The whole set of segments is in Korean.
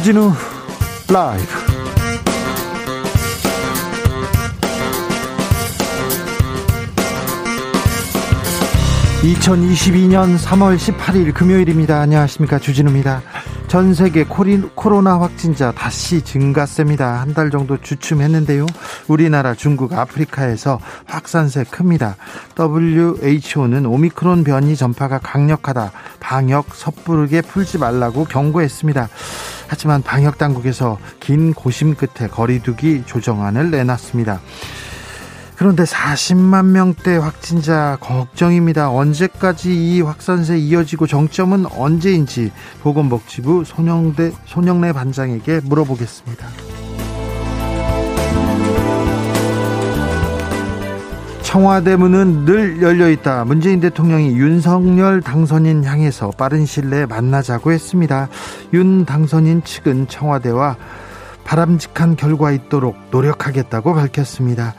주진우 라이브 (2022년 3월 18일) 금요일입니다 안녕하십니까 주진우입니다 전 세계 코로나 확진자 다시 증가세입니다. 한 달 정도 주춤했는데요. 우리나라, 중국, 아프리카에서 확산세 큽니다. WHO는 오미크론 변이 전파가 강력하다. 방역 섣부르게 풀지 말라고 경고했습니다. 하지만 방역 당국에서 긴 고심 끝에 거리두기 조정안을 내놨습니다. 그런데 40만 명대 확진자 걱정입니다. 언제까지 이 확산세 이어지고 정점은 언제인지 보건복지부 손영대 손영래 반장에게 물어보겠습니다. 청와대 문은 늘 열려 있다. 문재인 대통령이 윤석열 당선인 향해서 빠른 시일 내에 만나자고 했습니다. 윤 당선인 측은 청와대와 바람직한 결과 있도록 노력하겠다고 밝혔습니다.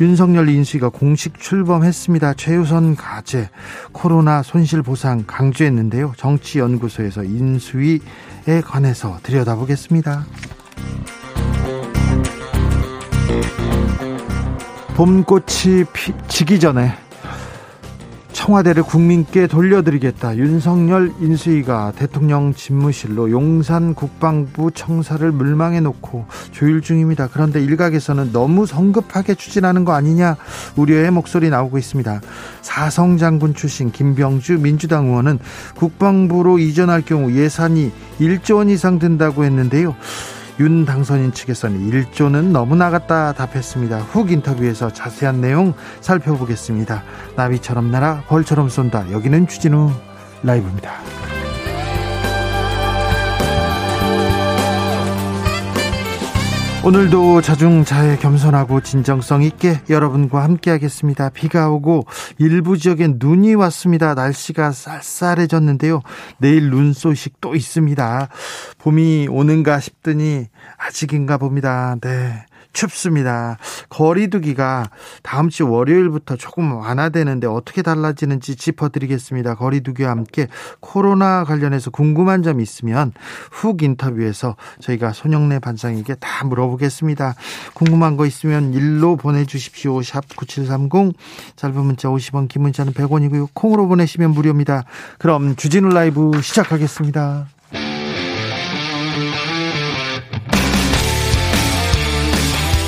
윤석열 인수위가 공식 출범했습니다. 최우선 과제 코로나 손실 보상 강조했는데요. 정치연구소에서 인수위에 관해서 들여다보겠습니다. 봄꽃이 피, 지기 전에 청와대를 국민께 돌려드리겠다. 윤석열 인수위가 대통령 집무실로 용산 국방부 청사를 물망해 놓고 조율 중입니다. 그런데 일각에서는 너무 성급하게 추진하는 거 아니냐 우려의 목소리 나오고 있습니다. 사성 장군 출신 김병주 민주당 의원은 국방부로 이전할 경우 예산이 1조 원 이상 든다고 했는데요. 윤 당선인 측에서는 1조는 너무 나갔다 답했습니다. 훅 인터뷰에서 자세한 내용 살펴보겠습니다. 나비처럼 날아 벌처럼 쏜다. 여기는 주진우 라이브입니다. 오늘도 자중자애 겸손하고 진정성 있게 여러분과 함께하겠습니다. 비가 오고 일부 지역엔 눈이 왔습니다. 날씨가 쌀쌀해졌는데요. 내일 눈 소식 또 있습니다. 봄이 오는가 싶더니 아직인가 봅니다. 네. 춥습니다. 거리두기가 다음 주 월요일부터 조금 완화되는데 어떻게 달라지는지 짚어드리겠습니다. 거리두기와 함께 코로나 관련해서 궁금한 점 있으면 훅 인터뷰에서 저희가 손영래 반장에게 다 물어보겠습니다. 궁금한 거 있으면 일로 보내주십시오. 샵 9730 짧은 문자 50원 긴 문자는 100원이고요. 콩으로 보내시면 무료입니다. 그럼 주진우 라이브 시작하겠습니다.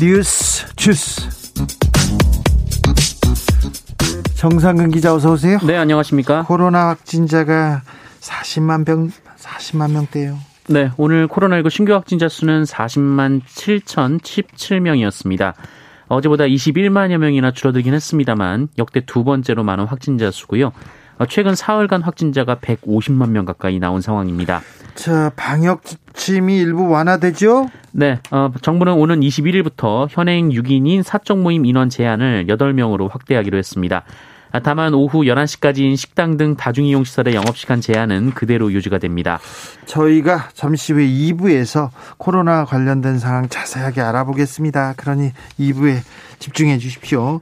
뉴스 주스. 정상근 기자 어서 오세요. 네, 안녕하십니까? 코로나 확진자가 40만 병 40만 명대요. 네, 오늘 코로나19 신규 확진자 수는 40만 7,017명이었습니다. 어제보다 21만여 명이나 줄어들긴 했습니다만 역대 두 번째로 많은 확진자 수고요. 어, 최근 사흘간 확진자가 150만 명 가까이 나온 상황입니다. 자, 방역 지침이 일부 완화되죠? 네, 어, 정부는 오는 21일부터 현행 6인인 사적 모임 인원 제한을 8명으로 확대하기로 했습니다. 아, 다만 오후 11시까지인 식당 등 다중이용 시설의 영업시간 제한은 그대로 유지가 됩니다. 저희가 잠시 후에 2부에서 코로나 관련된 상황 자세하게 알아보겠습니다. 그러니 2부에 집중해 주십시오.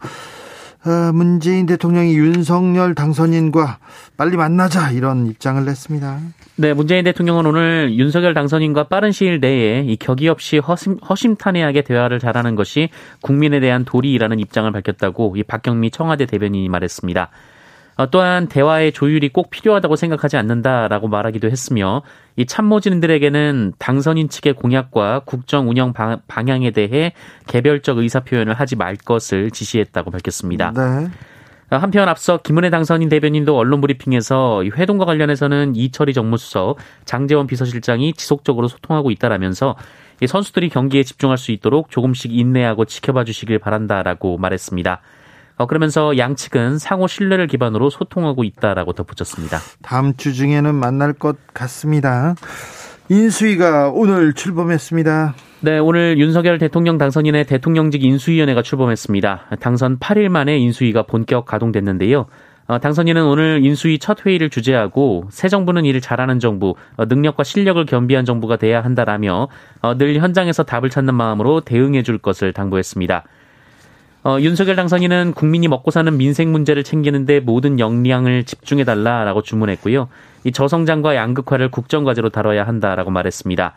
어, 문재인 대통령이 윤석열 당선인과 빨리 만나자 이런 입장을 냈습니다. 네, 문재인 대통령은 오늘 윤석열 당선인과 빠른 시일 내에 이 격의 없이 허심, 허심탄회하게 대화를 잘하는 것이 국민에 대한 도리라는 입장을 밝혔다고 이 박경미 청와대 대변인이 말했습니다. 어, 또한 대화의 조율이 꼭 필요하다고 생각하지 않는다라고 말하기도 했으며 이 참모진들에게는 당선인 측의 공약과 국정 운영 방 향에 대해 개별적 의사 표현을 하지 말 것을 지시했다고 밝혔습니다. 네. 어, 한편 앞서 김은혜 당선인 대변인도 언론 브리핑에서 회동과 관련해서는 이철희 정무수석, 장재원 비서실장이 지속적으로 소통하고 있다라면서 선수들이 경기에 집중할 수 있도록 조금씩 인내하고 지켜봐 주시길 바란다라고 말했습니다. 어, 그러면서 양측은 상호 신뢰를 기반으로 소통하고 있다라고 덧붙였습니다. 다음 주 중에는 만날 것 같습니다. 인수위가 오늘 출범했습니다. 네, 오늘 윤석열 대통령 당선인의 대통령직 인수위원회가 출범했습니다. 당선 8일 만에 인수위가 본격 가동됐는데요. 어, 당선인은 오늘 인수위 첫 회의를 주재하고 새 정부는 일을 잘하는 정부, 어, 능력과 실력을 겸비한 정부가 돼야 한다라며 어, 늘 현장에서 답을 찾는 마음으로 대응해 줄 것을 당부했습니다. 어, 윤석열 당선인은 국민이 먹고 사는 민생 문제를 챙기는데 모든 역량을 집중해 달라라고 주문했고요. 이 저성장과 양극화를 국정과제로 다뤄야 한다라고 말했습니다.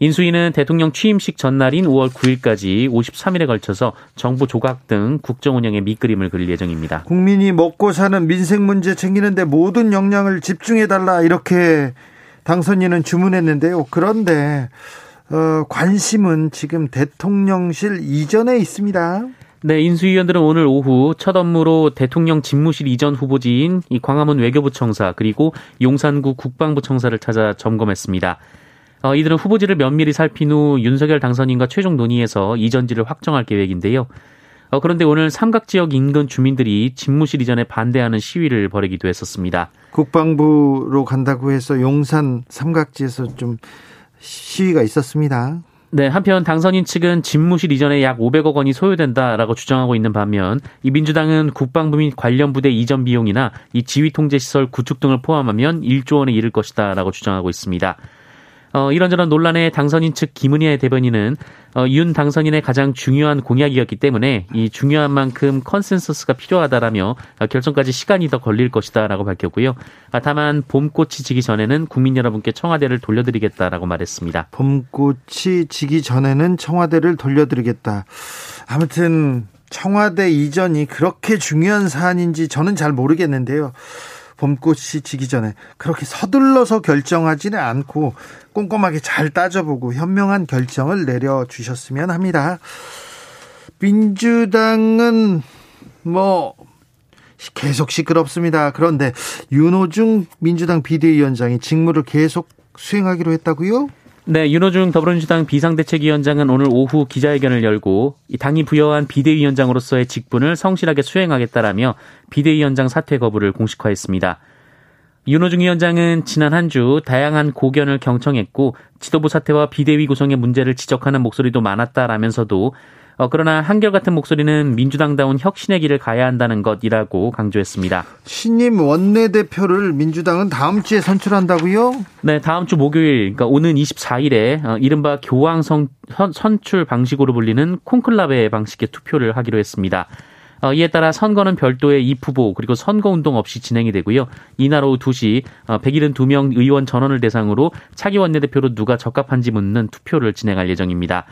인수위는 대통령 취임식 전날인 5월 9일까지 53일에 걸쳐서 정부 조각 등 국정 운영의 밑그림을 그릴 예정입니다. 국민이 먹고 사는 민생 문제 챙기는데 모든 역량을 집중해 달라 이렇게 당선인은 주문했는데요. 그런데 어, 관심은 지금 대통령실 이전에 있습니다. 네, 인수위원들은 오늘 오후 첫 업무로 대통령 집무실 이전 후보지인 이 광화문 외교부 청사 그리고 용산구 국방부 청사를 찾아 점검했습니다. 어, 이들은 후보지를 면밀히 살핀 후 윤석열 당선인과 최종 논의해서 이전지를 확정할 계획인데요. 어, 그런데 오늘 삼각 지역 인근 주민들이 집무실 이전에 반대하는 시위를 벌이기도 했었습니다. 국방부로 간다고 해서 용산 삼각지에서 좀 시위가 있었습니다. 네, 한편 당선인 측은 집무실 이전에 약 500억 원이 소요된다라고 주장하고 있는 반면 이 민주당은 국방부 및 관련 부대 이전 비용이나 이 지휘 통제 시설 구축 등을 포함하면 1조 원에 이를 것이다라고 주장하고 있습니다. 어, 이런저런 논란에 당선인 측 김은혜 대변인은 어, 윤 당선인의 가장 중요한 공약이었기 때문에 이 중요한 만큼 컨센서스가 필요하다라며 어, 결정까지 시간이 더 걸릴 것이다라고 밝혔고요. 아, 다만 봄꽃이 지기 전에는 국민 여러분께 청와대를 돌려드리겠다라고 말했습니다. 봄꽃이 지기 전에는 청와대를 돌려드리겠다. 아무튼 청와대 이전이 그렇게 중요한 사안인지 저는 잘 모르겠는데요. 봄꽃이 지기 전에 그렇게 서둘러서 결정하지는 않고 꼼꼼하게 잘 따져보고 현명한 결정을 내려주셨으면 합니다. 민주당은 뭐 계속 시끄럽습니다. 그런데 윤호중 민주당 비대위원장이 직무를 계속 수행하기로 했다고요? 네, 윤호중 더불어민주당 비상대책위원장은 오늘 오후 기자회견을 열고 당이 부여한 비대위원장으로서의 직분을 성실하게 수행하겠다라며 비대위원장 사퇴 거부를 공식화했습니다. 윤호중 위원장은 지난 한 주 다양한 고견을 경청했고 지도부 사퇴와 비대위 구성의 문제를 지적하는 목소리도 많았다라면서도 어, 그러나 한결같은 목소리는 민주당다운 혁신의 길을 가야 한다는 것이라고 강조했습니다. 신임 원내대표를 민주당은 다음 주에 선출한다고요? 네, 다음 주 목요일, 그러니까 오는 24일에 어, 이른바 교황 선, 선출 방식으로 불리는 콘클라베 방식의 투표를 하기로 했습니다. 어, 이에 따라 선거는 별도의 입후보 그리고 선거운동 없이 진행이 되고요. 이날 오후 2시 172명 의원 전원을 대상으로 차기 원내대표로 누가 적합한지 묻는 투표를 진행할 예정입니다.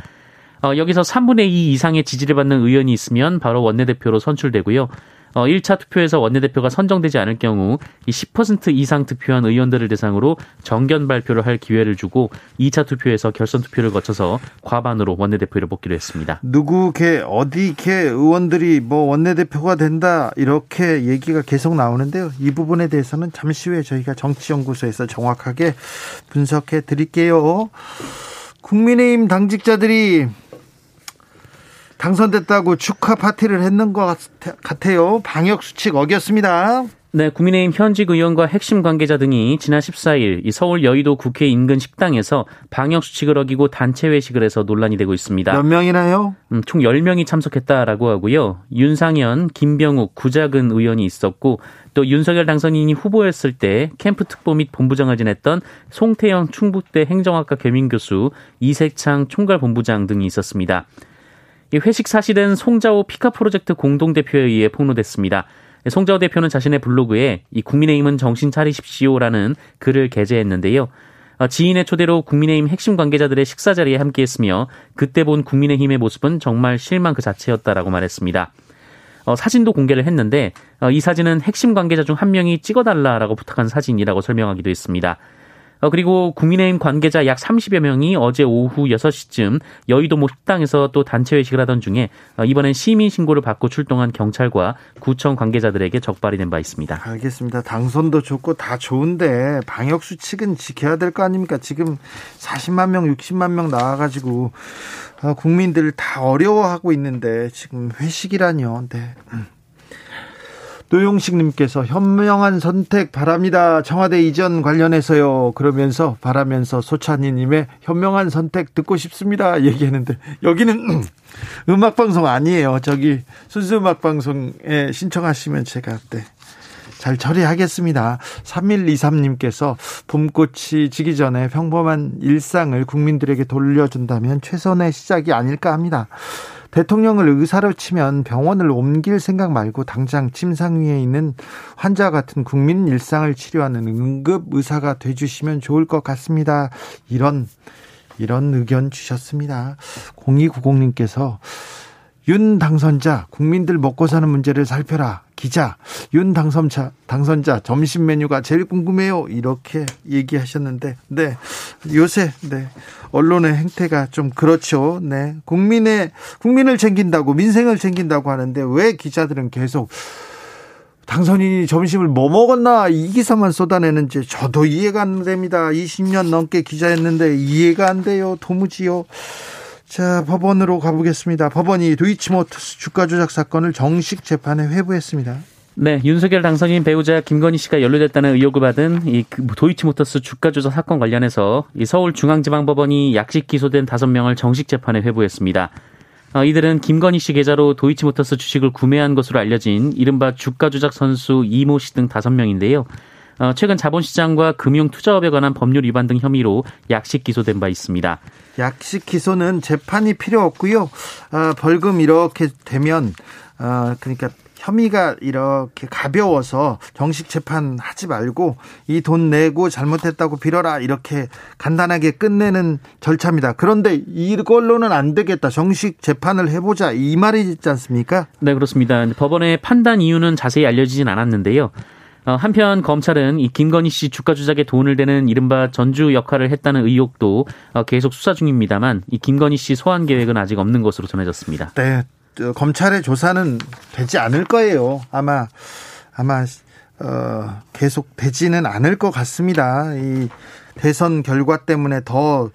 어, 여기서 3분의 2 이상의 지지를 받는 의원이 있으면 바로 원내대표로 선출되고요. 어, 1차 투표에서 원내대표가 선정되지 않을 경우 이 10% 이상 득표한 의원들을 대상으로 정견 발표를 할 기회를 주고 2차 투표에서 결선 투표를 거쳐서 과반으로 원내대표를 뽑기로 했습니다. 누구 개 어디 개 의원들이 뭐 원내대표가 된다 이렇게 얘기가 계속 나오는데요. 이 부분에 대해서는 잠시 후에 저희가 정치연구소에서 정확하게 분석해 드릴게요. 국민의힘 당직자들이 당선됐다고 축하 파티를 했는 것 같아요. 방역 수칙 어겼습니다. 네, 국민의힘 현직 의원과 핵심 관계자 등이 지난 14일 서울 여의도 국회 인근 식당에서 방역 수칙을 어기고 단체 회식을 해서 논란이 되고 있습니다. 몇 명이나요? 음, 총 10명이 참석했다라고 하고요. 윤상현, 김병욱, 구자근 의원이 있었고 또 윤석열 당선인이 후보였을 때 캠프 특보 및 본부장을 지냈던 송태영 충북대 행정학과 겸임교수, 이색창 총괄 본부장 등이 있었습니다. 회식 사실은 송자호 피카 프로젝트 공동대표에 의해 폭로됐습니다. 송자호 대표는 자신의 블로그에 이 국민의힘은 정신 차리십시오라는 글을 게재했는데요. 어, 지인의 초대로 국민의힘 핵심 관계자들의 식사 자리에 함께했으며 그때 본 국민의힘의 모습은 정말 실망 그 자체였다라고 말했습니다. 어, 사진도 공개를 했는데 어, 이 사진은 핵심 관계자 중 한 명이 찍어달라라고 부탁한 사진이라고 설명하기도 했습니다. 어, 그리고 국민의힘 관계자 약 30여 명이 어제 오후 6시쯤 여의도 모 식당에서 또 단체 회식을 하던 중에 어, 이번엔 시민 신고를 받고 출동한 경찰과 구청 관계자들에게 적발이 된 바 있습니다. 알겠습니다. 당선도 좋고 다 좋은데 방역 수칙은 지켜야 될 거 아닙니까? 지금 40만 명, 60만 명 나와 가지고 어, 국민들 다 어려워하고 있는데 지금 회식이라뇨. 네. 음. 노용식님께서 현명한 선택 바랍니다. 청와대 이전 관련해서요. 그러면서 바라면서 소찬이님의 현명한 선택 듣고 싶습니다. 얘기했는데 여기는 음악 방송 아니에요. 저기 순수 음악 방송에 신청하시면 제가 네. 잘 처리하겠습니다. 3123님께서 봄꽃이 지기 전에 평범한 일상을 국민들에게 돌려준다면 최선의 시작이 아닐까 합니다. 대통령을 의사로 치면 병원을 옮길 생각 말고 당장 침상 위에 있는 환자 같은 국민 일상을 치료하는 응급 의사가 돼 주시면 좋을 것 같습니다. 이런 이런 의견 주셨습니다. 0290님께서 윤 당선자 국민들 먹고 사는 문제를 살펴라. 기자 윤 당선자 당선자 점심 메뉴가 제일 궁금해요. 이렇게 얘기하셨는데 네. 요새 네. 언론의 행태가 좀 그렇죠. 네. 국민의 국민을 챙긴다고 민생을 챙긴다고 하는데 왜 기자들은 계속 당선인이 점심을 뭐 먹었나 이 기사만 쏟아내는지 저도 이해가 안 됩니다. 20년 넘게 기자였는데 이해가 안 돼요. 도무지요 자, 법원으로 가보겠습니다. 법원이 도이치모터스 주가 조작 사건을 정식 재판에 회부했습니다. 네, 윤석열 당선인 배우자 김건희 씨가 연루됐다는 의혹을 받은 이그 도이치모터스 주가 조작 사건 관련해서 이 서울중앙지방법원이 약식 기소된 다섯 명을 정식 재판에 회부했습니다. 어, 이들은 김건희 씨 계좌로 도이치모터스 주식을 구매한 것으로 알려진 이른바 주가 조작 선수 이모 씨 등 다섯 명인데요. 어, 최근 자본시장과 금융투자업에 관한 법률 위반 등 혐의로 약식 기소된 바 있습니다. 약식 기소는 재판이 필요 없고요. 어, 벌금 이렇게 되면 어, 그러니까 혐의가 이렇게 가벼워서 정식 재판 하지 말고 이 돈 내고 잘못했다고 빌어라 이렇게 간단하게 끝내는 절차입니다. 그런데 이걸로는 안 되겠다. 정식 재판을 해보자 이 말이지 않습니까? 네 그렇습니다. 법원의 판단 이유는 자세히 알려지진 않았는데요. 어, 한편 검찰은 이 김건희 씨 주가 조작에 돈을 대는 이른바 전주 역할을 했다는 의혹도 어, 계속 수사 중입니다만 이 김건희 씨 소환 계획은 아직 없는 것으로 전해졌습니다. 네, 검찰의 조사는 되지 않을 거예요. 아마 아마 어, 계속 되지는 않을 것 같습니다. 이 대선 결과 때문에 더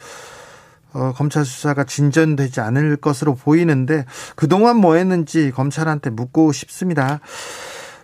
어, 검찰 수사가 진전되지 않을 것으로 보이는데 그동안 뭐 했는지 검찰한테 묻고 싶습니다.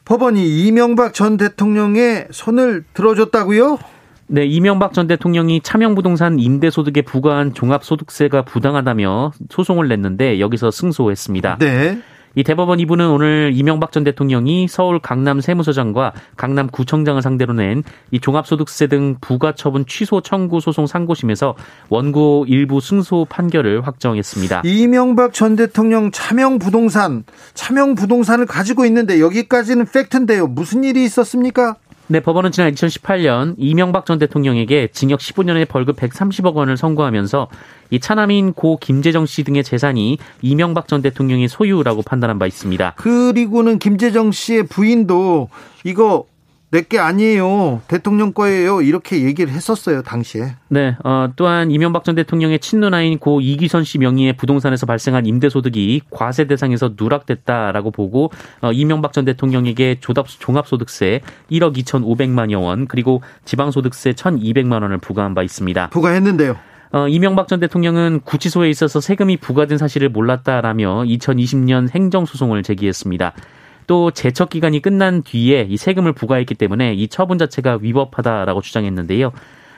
법원이 이명박 전 대통령의 손을 들어줬다고요? 네, 이명박 전 대통령이 차명부동산 임대소득에 부과한 종합소득세가 부당하다며 소송을 냈는데 여기서 승소했습니다. 네. 이 대법원 2부는 오늘 이명박 전 대통령이 서울 강남 세무서장과 강남 구청장을 상대로 낸 이 종합소득세 등 부가처분 취소 청구 소송 상고심에서 원고 일부 승소 판결을 확정했습니다. 이명박 전 대통령 차명 부동산, 차명 부동산을 가지고 있는데 여기까지는 팩트인데요. 무슨 일이 있었습니까? 네, 법원은 지난 2018년 이명박 전 대통령에게 징역 15년의 벌금 130억 원을 선고하면서 이 차남인 고 김재정 씨 등의 재산이 이명박 전 대통령의 소유라고 판단한 바 있습니다. 그리고는 김재정 씨의 부인도 이거 내게 아니에요. 대통령 거예요. 이렇게 얘기를 했었어요, 당시에. 네, 어, 또한 이명박 전 대통령의 친누나인 고 이기선 씨 명의의 부동산에서 발생한 임대소득이 과세 대상에서 누락됐다라고 보고 어, 이명박 전 대통령에게 조답, 종합소득세 1억 2,500만여 원 그리고 지방소득세 1,200만 원을 부과한 바 있습니다. 부과했는데요. 어, 이명박 전 대통령은 구치소에 있어서 세금이 부과된 사실을 몰랐다라며 2020년 행정소송을 제기했습니다. 또 제척 기간이 끝난 뒤에 이 세금을 부과했기 때문에 이 처분 자체가 위법하다라고 주장했는데요.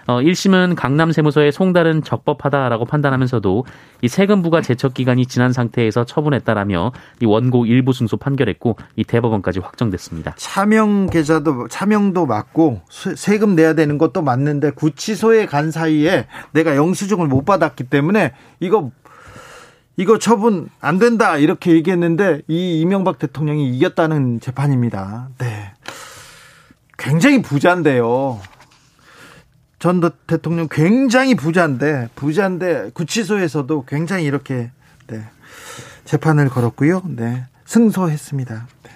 어, 1심은 강남 세무서의 송달은 적법하다라고 판단하면서도 이 세금 부과 제척 기간이 지난 상태에서 처분했다라며 이 원고 일부 승소 판결했고 이 대법원까지 확정됐습니다. 차명 계좌도 차명도 맞고 세금 내야 되는 것도 맞는데 구치소에 간 사이에 내가 영수증을 못 받았기 때문에 이거 이거 처분 안 된다 이렇게 얘기했는데 이 이명박 대통령이 이겼다는 재판입니다. 네. 굉장히 부자인데요. 전 대통령 굉장히 부자인데 부자인데 구치소에서도 굉장히 이렇게 네. 재판을 걸었고요. 네. 승소했습니다. 네.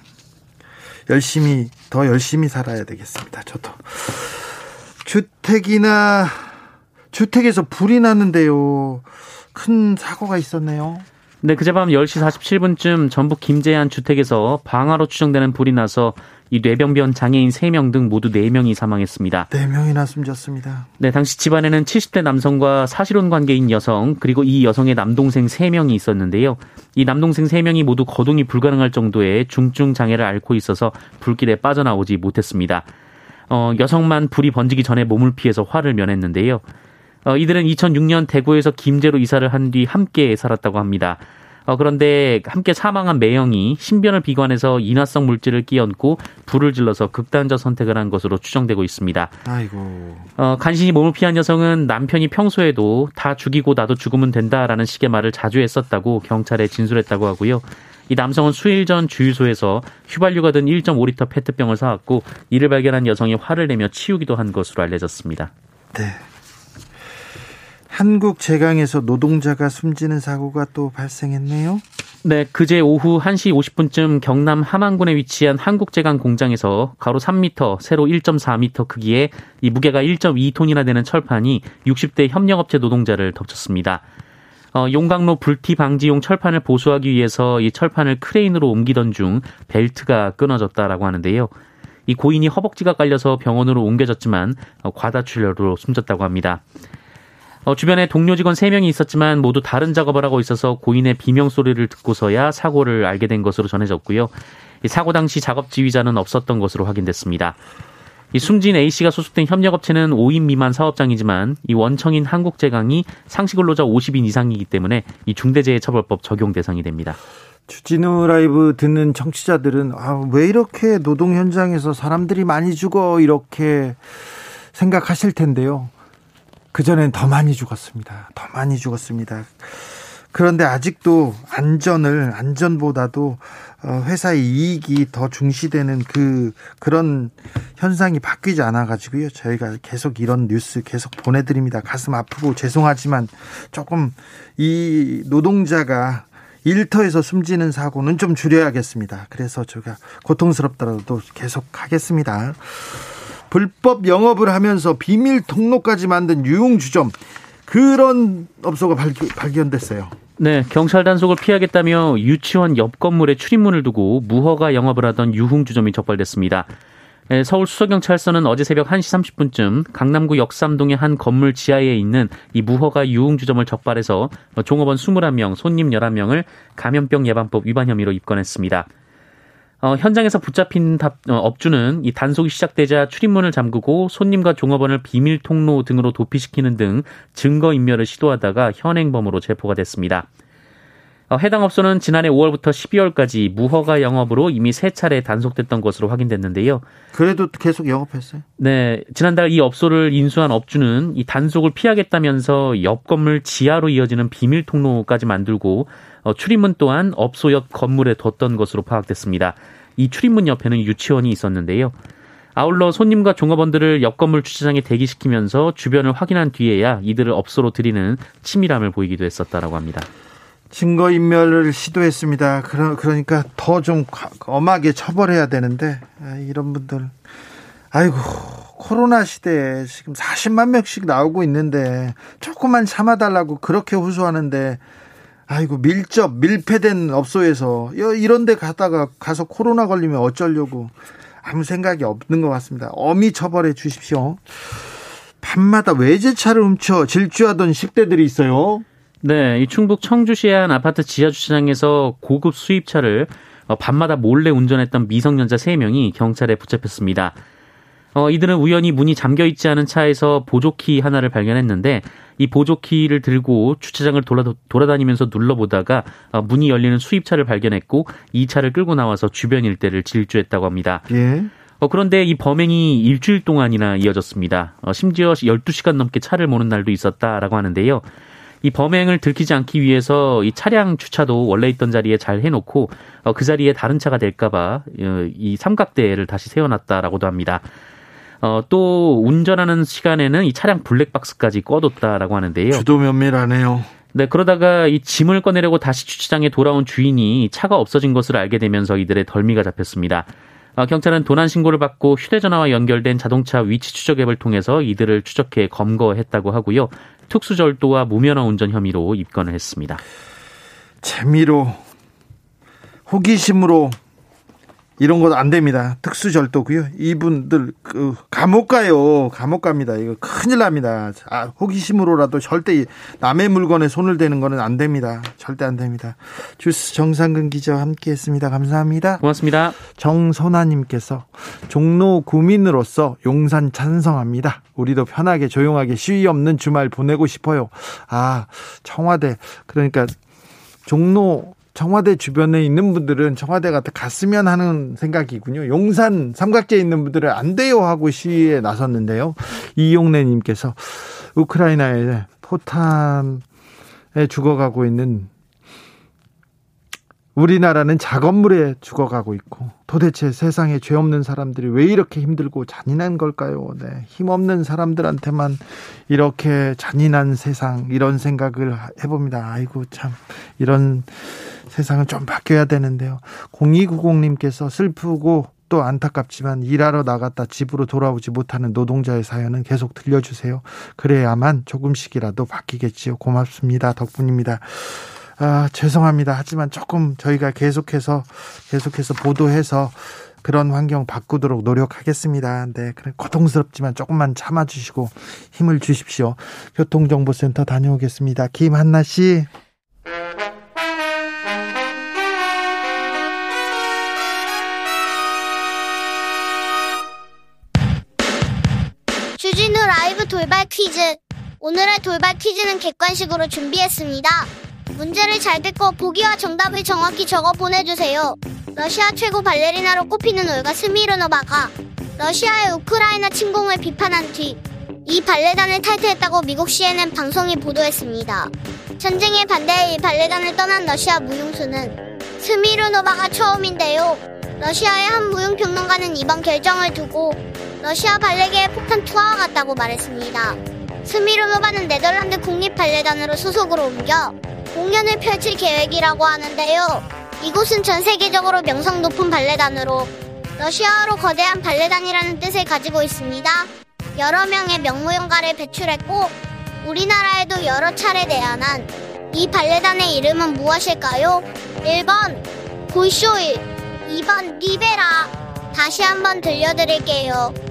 열심히 더 열심히 살아야 되겠습니다. 저도 주택이나 주택에서 불이 났는데요. 큰 사고가 있었네요. 네, 그제밤 10시 47분쯤 전북 김제한 주택에서 방화로 추정되는 불이 나서 이 뇌병변 장애인 3명 등 모두 4명이 사망했습니다. 4명이나 숨졌습니다. 네, 당시 집안에는 70대 남성과 사실혼 관계인 여성, 그리고 이 여성의 남동생 3명이 있었는데요. 이 남동생 3명이 모두 거동이 불가능할 정도의 중증 장애를 앓고 있어서 불길에 빠져나오지 못했습니다. 어, 여성만 불이 번지기 전에 몸을 피해서 화를 면했는데요. 어, 이들은 2006년 대구에서 김제로 이사를 한 뒤 함께 살았다고 합니다. 어, 그런데 함께 사망한 매형이 신변을 비관해서 인화성 물질을 끼얹고 불을 질러서 극단적 선택을 한 것으로 추정되고 있습니다. 아이고. 어, 간신히 몸을 피한 여성은 남편이 평소에도 다 죽이고 나도 죽으면 된다라는 식의 말을 자주 했었다고 경찰에 진술했다고 하고요. 이 남성은 수일 전 주유소에서 휘발유가 든 1.5리터 페트병을 사왔고 이를 발견한 여성이 화를 내며 치우기도 한 것으로 알려졌습니다. 네. 한국 제강에서 노동자가 숨지는 사고가 또 발생했네요. 네, 그제 오후 1시 50분쯤 경남 함안군에 위치한 한국제강 공장에서 가로 3m, 세로 1.4m 크기의 이 무게가 1.2톤이나 되는 철판이 60대 협력업체 노동자를 덮쳤습니다. 어, 용광로 불티 방지용 철판을 보수하기 위해서 이 철판을 크레인으로 옮기던 중 벨트가 끊어졌다라고 하는데요. 이 고인이 허벅지가 깔려서 병원으로 옮겨졌지만 어, 과다출혈로 숨졌다고 합니다. 어, 주변에 동료 직원 3명이 있었지만 모두 다른 작업을 하고 있어서 고인의 비명 소리를 듣고서야 사고를 알게 된 것으로 전해졌고요. 사고 당시 작업 지휘자는 없었던 것으로 확인됐습니다. 이 숨진 A씨가 소속된 협력업체는 5인 미만 사업장이지만 이 원청인 한국제강이 상시근로자 50인 이상이기 때문에 이 중대재해처벌법 적용 대상이 됩니다. 주진우 라이브 듣는 청취자들은 아, 왜 이렇게 노동 현장에서 사람들이 많이 죽어 이렇게 생각하실 텐데요. 그전엔 더 많이 죽었습니다. 더 많이 죽었습니다. 그런데 아직도 안전을 안전보다도 어, 회사의 이익이 더 중시되는 그 그런 현상이 바뀌지 않아 가지고요. 저희가 계속 이런 뉴스 계속 보내 드립니다. 가슴 아프고 죄송하지만 조금 이 노동자가 일터에서 숨지는 사고는 좀 줄여야겠습니다. 그래서 제가 고통스럽더라도 계속 하겠습니다. 불법 영업을 하면서 비밀 통로까지 만든 유흥주점 그런 업소가 발견, 됐어요 네, 경찰 단속을 피하겠다며 유치원 옆 건물에 출입문을 두고 무허가 영업을 하던 유흥주점이 적발됐습니다. 네, 서울 수서경찰서는 어제 새벽 1시 30분쯤 강남구 역삼동의 한 건물 지하에 있는 이 무허가 유흥주점을 적발해서 종업원 21명, 손님 11명을 감염병 예방법 위반 혐의로 입건했습니다. 어, 현장에서 붙잡힌 답, 어, 업주는 이 단속이 시작되자 출입문을 잠그고 손님과 종업원을 비밀 통로 등으로 도피시키는 등 증거 인멸을 시도하다가 현행범으로 체포가 됐습니다. 어, 해당 업소는 지난해 5월부터 12월까지 무허가 영업으로 이미 세 차례 단속됐던 것으로 확인됐는데요. 그래도 계속 영업했어요? 네. 지난달 이 업소를 인수한 업주는 이 단속을 피하겠다면서 옆 건물 지하로 이어지는 비밀 통로까지 만들고 어, 출입문 또한 업소 옆 건물에 뒀던 것으로 파악됐습니다. 이 출입문 옆에는 유치원이 있었는데요. 아울러 손님과 종업원들을 옆 건물 주차장에 대기시키면서 주변을 확인한 뒤에야 이들을 업소로 들이는 치밀함을 보이기도 했었다라고 합니다. 증거인멸을 시도했습니다. 그러, 그러니까 더 좀 엄하게 처벌해야 되는데 아, 이런 분들 아이고 코로나 시대에 지금 40만 명씩 나오고 있는데 조금만 참아달라고 그렇게 호소하는데 아이고 밀접 밀폐된 업소에서 이런 데 가다가 가서 코로나 걸리면 어쩌려고 아무 생각이 없는 것 같습니다. 어미 처벌해 주십시오. 밤마다 외제차를 훔쳐 질주하던 10대들이 있어요. 네, 이 충북 청주시의 한 아파트 지하 주차장에서 고급 수입차를 밤마다 몰래 운전했던 미성년자 3명이 경찰에 붙잡혔습니다. 어, 이들은 우연히 문이 잠겨 있지 않은 차에서 보조키 하나를 발견했는데 이 보조키를 들고 주차장을 돌아, 돌아다니면서 눌러보다가 어, 문이 열리는 수입차를 발견했고 이 차를 끌고 나와서 주변 일대를 질주했다고 합니다. 예. 어, 그런데 이 범행이 일주일 동안이나 이어졌습니다. 어, 심지어 12시간 넘게 차를 모는 날도 있었다라고 하는데요. 이 범행을 들키지 않기 위해서 이 차량 주차도 원래 있던 자리에 잘 해놓고 어, 그 자리에 다른 차가 될까봐 어, 이 삼각대를 다시 세워놨다라고도 합니다. 어, 또 운전하는 시간에는 이 차량 블랙박스까지 꺼뒀다라고 하는데요. 주도 면밀하네요. 네, 그러다가 이 짐을 꺼내려고 다시 주차장에 돌아온 주인이 차가 없어진 것을 알게 되면서 이들의 덜미가 잡혔습니다. 어, 경찰은 도난 신고를 받고 휴대전화와 연결된 자동차 위치 추적 앱을 통해서 이들을 추적해 검거했다고 하고요. 특수절도와 무면허 운전 혐의로 입건을 했습니다. 재미로 호기심으로 이런 것 안 됩니다. 특수절도고요. 이분들 그 감옥 가요. 감옥 갑니다. 이거 큰일 납니다. 아, 호기심으로라도 절대 남의 물건에 손을 대는 거는 안 됩니다. 절대 안 됩니다. 주스 정상근 기자와 함께했습니다. 감사합니다. 고맙습니다. 정선아님께서 종로 구민으로서 용산 찬성합니다. 우리도 편하게 조용하게 시위 없는 주말 보내고 싶어요. 아 청와대 그러니까 종로 청와대 주변에 있는 분들은 청와대가 갔으면 하는 생각이군요. 용산 삼각지에 있는 분들은 안 돼요 하고 시위에 나섰는데요. 이용래님께서 우크라이나에 포탄에 죽어가고 있는 우리나라는 작업물에 죽어가고 있고 도대체 세상에 죄 없는 사람들이 왜 이렇게 힘들고 잔인한 걸까요? 네, 힘없는 사람들한테만 이렇게 잔인한 세상 이런 생각을 해봅니다. 아이고 참 이런 세상은 좀 바뀌어야 되는데요. 0290님께서 슬프고 또 안타깝지만 일하러 나갔다 집으로 돌아오지 못하는 노동자의 사연은 계속 들려주세요. 그래야만 조금씩이라도 바뀌겠지요. 고맙습니다. 덕분입니다. 아, 죄송합니다. 하지만 조금 저희가 계속해서 계속해서 보도해서 그런 환경 바꾸도록 노력하겠습니다. 네, 그래 고통스럽지만 조금만 참아주시고 힘을 주십시오. 교통정보센터 다녀오겠습니다. 김한나 씨. 퀴즈. 오늘의 돌발 퀴즈는 객관식으로 준비했습니다. 문제를 잘 듣고 보기와 정답을 정확히 적어 보내주세요. 러시아 최고 발레리나로 꼽히는 올가 스미르노바가 러시아의 우크라이나 침공을 비판한 뒤 이 발레단을 탈퇴했다고 미국 CNN 방송이 보도했습니다. 전쟁에 반대해 이 발레단을 떠난 러시아 무용수는 스미르노바가 처음인데요. 러시아의 한 무용평론가는 이번 결정을 두고 러시아 발레계의 폭탄 투하와 같다고 말했습니다. 스미르노바는 네덜란드 국립 발레단으로 소속으로 옮겨 공연을 펼칠 계획이라고 하는데요. 이곳은 전 세계적으로 명성 높은 발레단으로 러시아어로 거대한 발레단이라는 뜻을 가지고 있습니다. 여러 명의 명무연가를 배출했고 우리나라에도 여러 차례 내한한 이 발레단의 이름은 무엇일까요? 1번 볼쇼일 2번 리베라 다시 한번 들려드릴게요.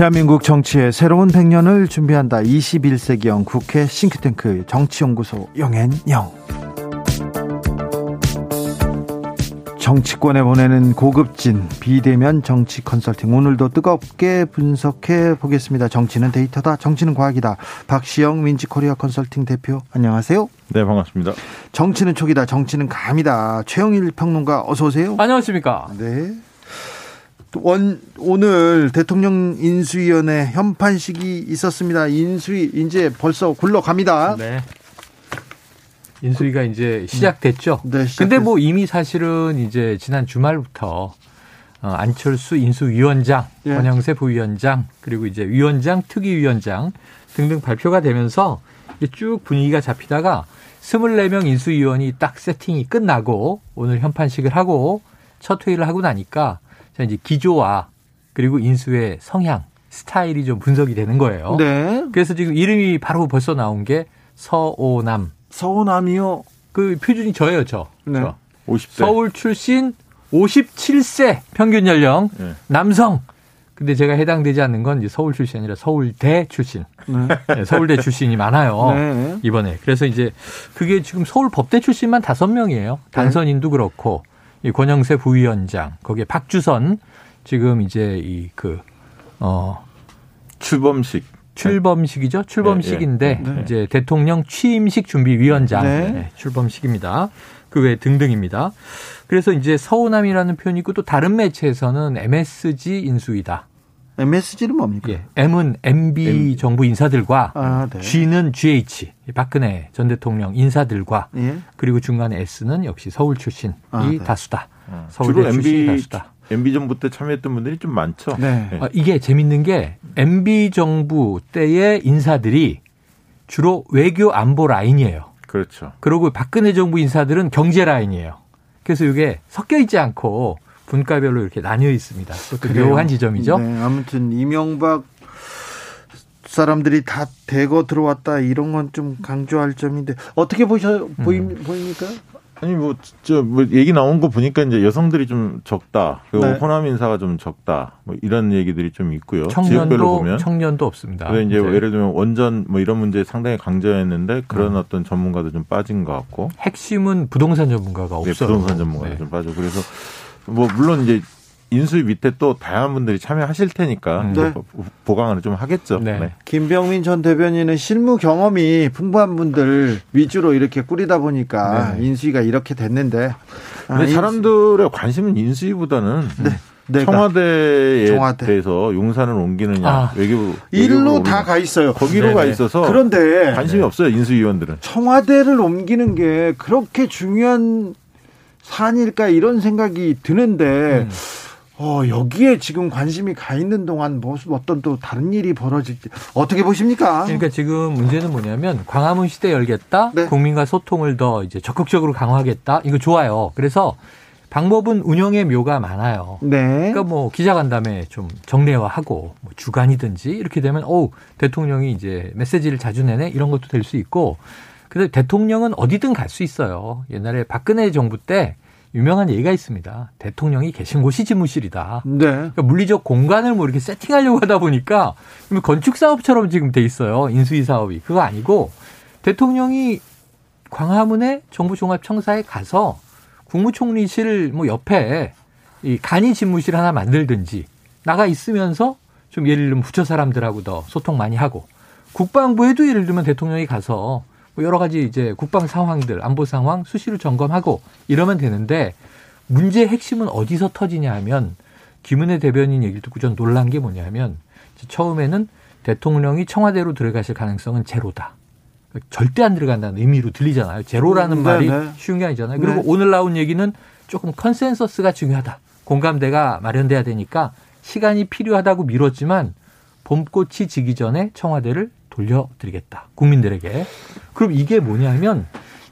대한민국 정치의 새로운 100년을 준비한다. 21세기형 국회 싱크탱크 정치연구소 영앤영. 정치권에 보내는 고급진 비대면 정치 컨설팅 오늘도 뜨겁게 분석해 보겠습니다. 정치는 데이터다. 정치는 과학이다. 박시영 민지코리아 컨설팅 대표 안녕하세요. 네 반갑습니다. 정치는 촉이다. 정치는 감이다. 최영일 평론가 어서 오세요. 안녕하십니까. 네. 원, 오늘 대통령 인수위원회 현판식이 있었습니다. 인수위 이제 벌써 굴러갑니다. 네. 인수위가 이제 시작됐죠. 네, 시작됐... 근데 뭐 이미 사실은 이제 지난 주말부터 어, 안철수 인수위원장, 예. 권영세 부위원장, 그리고 이제 위원장, 특위위원장 등등 발표가 되면서 쭉 분위기가 잡히다가 24명 인수위원이 딱 세팅이 끝나고 오늘 현판식을 하고 첫 회의를 하고 나니까 자 이제 기조와 그리고 인수의 성향, 스타일이 좀 분석이 되는 거예요. 네. 그래서 지금 이름이 바로 벌써 나온 게 서오남 서운함이요. 그 표준이 저예요, 저. 네. 저. 50대. 서울 출신 57세 평균 연령 네. 남성. 근데 제가 해당되지 않는 건 이제 서울 출신이 아니라 서울대 출신. 네. 네, 서울대 출신이 많아요. 네. 이번에. 그래서 이제 그게 지금 서울 법대 출신만 다섯 명이에요. 단선인도 그렇고 이 권영세 부위원장, 거기에 박주선 지금 이제 이 그 어 출범식 출범식이죠. 출범식인데 네, 네. 이제 대통령 취임식 준비위원장 네. 네, 출범식입니다. 그 외 등등입니다. 그래서 이제 서운함이라는 표현이 있고 또 다른 매체에서는 MSG 인수위다. MSG는 뭡니까? 예. M은 MB M. 정부 인사들과 아, 네. G는 GH 박근혜 전 대통령 인사들과 예. 그리고 중간에 S는 역시 서울 출신이 아, 네. 다수다. 어. 서울대 주로 출신이 MB 다수다. MB 정부 때 참여했던 분들이 좀 많죠. 네. 네. 아, 이게 재밌는 게 MB 정부 때의 인사들이 주로 외교 안보 라인이에요. 그렇죠. 그리고 박근혜 정부 인사들은 경제 라인이에요. 그래서 이게 섞여 있지 않고 분과별로 이렇게 나뉘어 있습니다. 그것도 그래요. 묘한 지점이죠. 네, 아무튼 이명박 사람들이 다 대거 들어왔다 이런 건 좀 강조할 점인데 어떻게 보셔 보이, 음. 보입니까? 아니 뭐 진짜 뭐 얘기 나온 거 보니까 이제 여성들이 좀 적다. 그리고 네. 호남 인사가 좀 적다. 뭐 이런 얘기들이 좀 있고요. 지역별로 청년도 보면. 청년도 없습니다. 그래 이제 네. 예를 들면 원전 뭐 이런 문제 상당히 강조했는데 그런 어떤 전문가도 좀 빠진 것 같고 핵심은 부동산 전문가가 네, 없어요. 부동산 전문가도 네. 좀 빠지고 그래서 뭐 물론 이제 인수위 밑에 또 다양한 분들이 참여하실 테니까 음. 또 네. 보강을 좀 하겠죠. 네. 네. 김병민 전 대변인은 실무 경험이 풍부한 분들 위주로 이렇게 꾸리다 보니까 네. 인수위가 이렇게 됐는데 아, 근데 인수- 사람들의 관심은 인수위보다는 네, 내가 청와대에 청와대. 대해서 용산을 옮기느냐 아. 외교부 일로 다 가 있어요. 거기로 가. 있어서 그런데 관심이 없어요 인수위원들은. 청와대를 옮기는 게 그렇게 중요한 사안일까 이런 생각이 드는데 음. 어, 여기에 지금 관심이 가 있는 동안 뭐 어떤 또 다른 일이 벌어질지 어떻게 보십니까? 그러니까 지금 문제는 뭐냐면 광화문 시대 열겠다. 네. 국민과 소통을 더 이제 적극적으로 강화하겠다. 이거 좋아요. 그래서 방법은 운영의 묘가 많아요. 네. 그러니까 뭐 기자간담회 좀 정례화하고 뭐 주간이든지 이렇게 되면 어우 대통령이 이제 메시지를 자주 내네 이런 것도 될 수 있고 그래서 대통령은 어디든 갈 수 있어요. 옛날에 박근혜 정부 때 유명한 얘기가 있습니다. 대통령이 계신 곳이 집무실이다. 네. 그러니까 물리적 공간을 뭐 이렇게 세팅하려고 하다 보니까 건축 사업처럼 지금 돼 있어요. 인수위 사업이 그거 아니고 대통령이 광화문에 정부종합청사에 가서 국무총리실 뭐 옆에 이 간이 집무실 하나 만들든지 나가 있으면서 좀 예를 들면 부처 사람들하고 더 소통 많이 하고 국방부에도 예를 들면 대통령이 가서 뭐 여러 가지 이제 국방 상황들 안보 상황 수시로 점검하고 이러면 되는데 문제의 핵심은 어디서 터지냐 하면 김은혜 대변인 얘기를 듣고 전 놀란 게 뭐냐면 처음에는 대통령이 청와대로 들어가실 가능성은 제로다. 절대 안 들어간다는 의미로 들리잖아요. 제로라는 네, 말이 네. 쉬운 게 아니잖아요. 그리고 네. 오늘 나온 얘기는 조금 컨센서스가 중요하다. 공감대가 마련돼야 되니까 시간이 필요하다고 미뤘지만 봄꽃이 지기 전에 청와대를 돌려드리겠다. 국민들에게. 그럼 이게 뭐냐면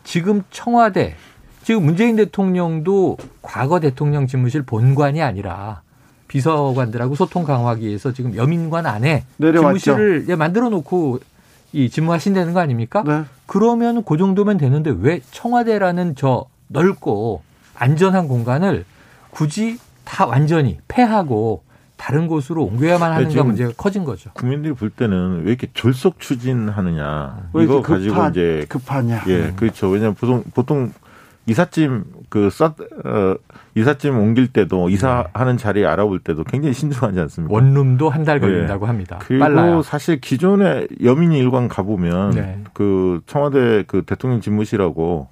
지금 청와대, 지금 문재인 대통령도 과거 대통령 집무실 본관이 아니라 비서관들하고 소통 강화하기 위해서 지금 여민관 안에 내려왔죠. 집무실을 예, 만들어 놓고 이 집무하신다는 거 아닙니까? 네. 그러면 그 정도면 되는데 왜 청와대라는 저 넓고 안전한 공간을 굳이 다 완전히 폐하고 다른 곳으로 옮겨야만 하는가 문제가 커진 거죠. 국민들이 볼 때는 왜 이렇게 졸속 추진하느냐 왜 이거 이렇게 가지고 급하- 이제 급하냐? 예 그렇죠 왜냐하면 보통 보통 이삿짐 그 쌌, 어, 이삿짐 옮길 때도 이사하는 자리 알아볼 때도 굉장히 신중하지 않습니까? 원룸도 한 달 걸린다고 합니다. 네. 그리고 빨라요. 사실 기존에 여민이 일관 가보면 네. 그 청와대 그 대통령 집무실하고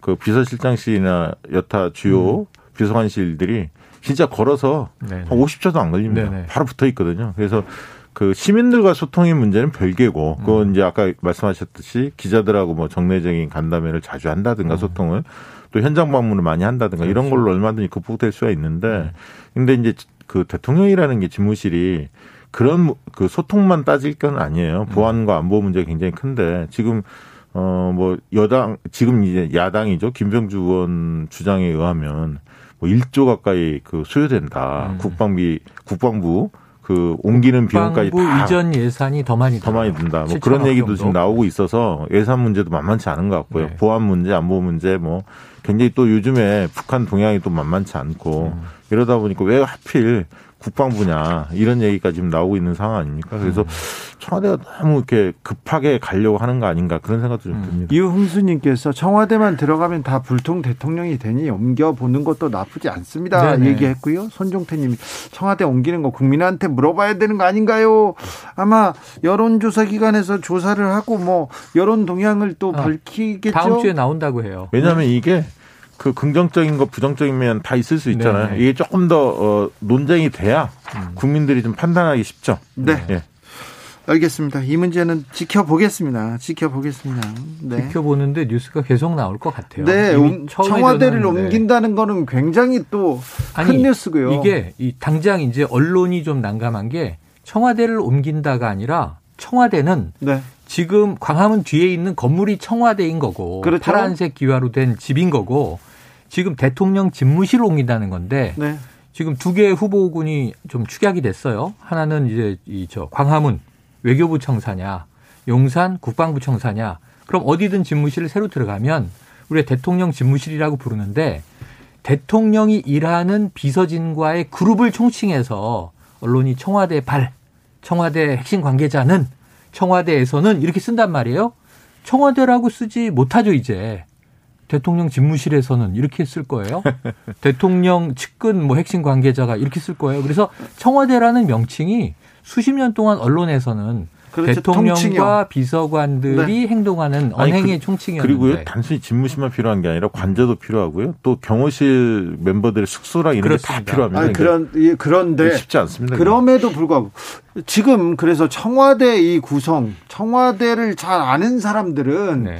그 비서실장실이나 여타 주요 비서관실들이 진짜 걸어서 음. 네네. 한 50초도 안 걸립니다. 네네. 바로 붙어 있거든요. 그래서 그 시민들과 소통의 문제는 별개고, 그건 음. 이제 아까 말씀하셨듯이 기자들하고 뭐 정례적인 간담회를 자주 한다든가 소통을 또 현장 방문을 많이 한다든가 이런 음. 그렇죠. 걸로 얼마든지 극복될 수가 있는데, 네. 근데 이제 그 대통령이라는 게 집무실이 그런 그 소통만 따질 건 아니에요. 음. 보안과 안보 문제가 굉장히 큰데 지금 어 뭐 여당 지금 이제 야당이죠 김병주 의원 주장에 의하면 뭐 1조 가까이 그 소요된다. 음. 국방비 국방부 그 옮기는 비용까지 국방부 다 이전 예산이 더 많이 더 많이 든다. 뭐 7천억 그런 얘기도 정도. 지금 나오고 있어서 예산 문제도 만만치 않은 것 같고요. 네. 보안 문제, 안보 문제 뭐 굉장히 또 요즘에 북한 동향이 또 만만치 않고 음. 이러다 보니까 왜 하필 국방부냐 이런 얘기가 지금 나오고 있는 상황 아닙니까? 그래서 음. 청와대가 너무 이렇게 급하게 가려고 하는 거 아닌가 그런 생각도 좀 음. 듭니다. 이흥수님께서 청와대만 들어가면 다 불통 대통령이 되니 옮겨보는 것도 나쁘지 않습니다. 네네. 얘기했고요. 손종태님이 청와대 옮기는 거 국민한테 물어봐야 되는 거 아닌가요? 아마 여론조사 기관에서 조사를 하고 뭐 여론 동향을 또 아, 밝히겠죠. 다음 주에 나온다고 해요. 왜냐하면 이게 그 긍정적인 거 부정적인 면 다 있을 수 있잖아요. 네네. 이게 조금 더 어, 논쟁이 돼야 음. 국민들이 좀 판단하기 쉽죠. 네. 예. 알겠습니다. 이 문제는 지켜보겠습니다. 지켜보겠습니다. 네. 지켜보는데 뉴스가 계속 나올 것 같아요. 네, 음, 청와대를 옮긴다는 거는 굉장히 또 큰 뉴스고요. 이게 이 당장 이제 언론이 좀 난감한 게 청와대를 옮긴다가 아니라 청와대는 네. 지금 광화문 뒤에 있는 건물이 청와대인 거고 그렇죠? 파란색 기와로 된 집인 거고 지금 대통령 집무실을 옮긴다는 건데 네. 지금 두 개의 후보군이 좀 축약이 됐어요. 하나는 이제 이 저 광화문 외교부 청사냐, 용산 국방부 청사냐. 그럼 어디든 집무실을 새로 들어가면 우리 대통령 집무실이라고 부르는데 대통령이 일하는 비서진과의 그룹을 총칭해서 언론이 청와대 발, 청와대 핵심 관계자는 청와대에서는 이렇게 쓴단 말이에요. 청와대라고 쓰지 못하죠, 이제. 대통령 집무실에서는 이렇게 쓸 거예요. 대통령 측근 뭐 핵심 관계자가 이렇게 쓸 거예요. 그래서 청와대라는 명칭이 수십 년 동안 언론에서는 그렇죠. 대통령과 통칭이요. 비서관들이 네. 행동하는 언행의 그, 총칭이었는데 그리고요 단순히 집무실만 필요한 게 아니라 관저도 필요하고요 또 경호실 멤버들의 숙소랑 이런 게 다 필요합니다. 아니, 그런 그런데 쉽지 않습니다. 그럼에도 불구하고 지금 그래서 청와대 이 구성 청와대를 잘 아는 사람들은 네.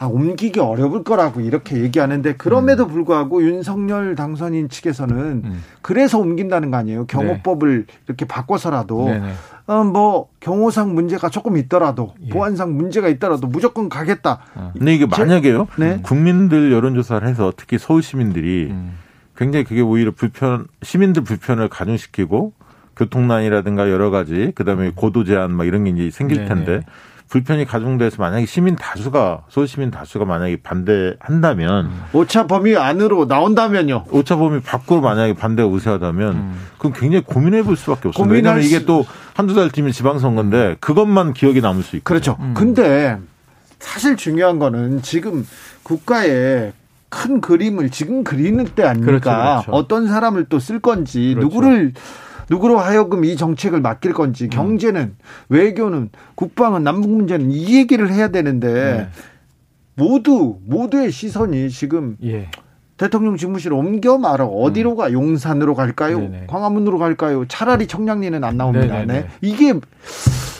아, 옮기기 어려울 거라고 이렇게 얘기하는데 그럼에도 음. 불구하고 윤석열 당선인 측에서는 음. 그래서 옮긴다는 거 아니에요. 경호법을 네. 이렇게 바꿔서라도 네네. 어, 뭐 경호상 문제가 조금 있더라도 예. 보안상 문제가 있더라도 무조건 가겠다. 어. 근데 이게 만약에요. 네. 국민들 여론조사를 해서 특히 서울 시민들이 음. 굉장히 그게 오히려 불편 시민들 불편을 가중시키고 교통난이라든가 여러 가지 그다음에 고도 제한 막 이런 게 이제 생길 텐데 네네. 불편이 가중돼서 만약에 시민 다수가 서울 시민 다수가 만약에 반대한다면 음. 오차 범위 안으로 나온다면요. 오차 범위 밖으로 만약에 반대가 우세하다면 음. 그럼 굉장히 고민해 볼 수밖에 없습니다. 왜냐하면 이게 또 한두 달 뒤면 지방선거인데 그것만 기억이 남을 수 있고. 그렇죠. 음. 근데 사실 중요한 거는 지금 국가의 큰 그림을 지금 그리는 때 아닙니까? 그렇죠, 그렇죠. 어떤 사람을 또 쓸 건지 그렇죠. 누구를 누구로 하여금 이 정책을 맡길 건지 음. 경제는 외교는 국방은 남북 문제는 이 얘기를 해야 되는데 네. 모두 모두의 시선이 지금 예. 대통령 집무실 옮겨 말아 어디로 음. 가 용산으로 갈까요? 네네. 광화문으로 갈까요? 차라리 청량리는 안 나옵니다. 네. 이게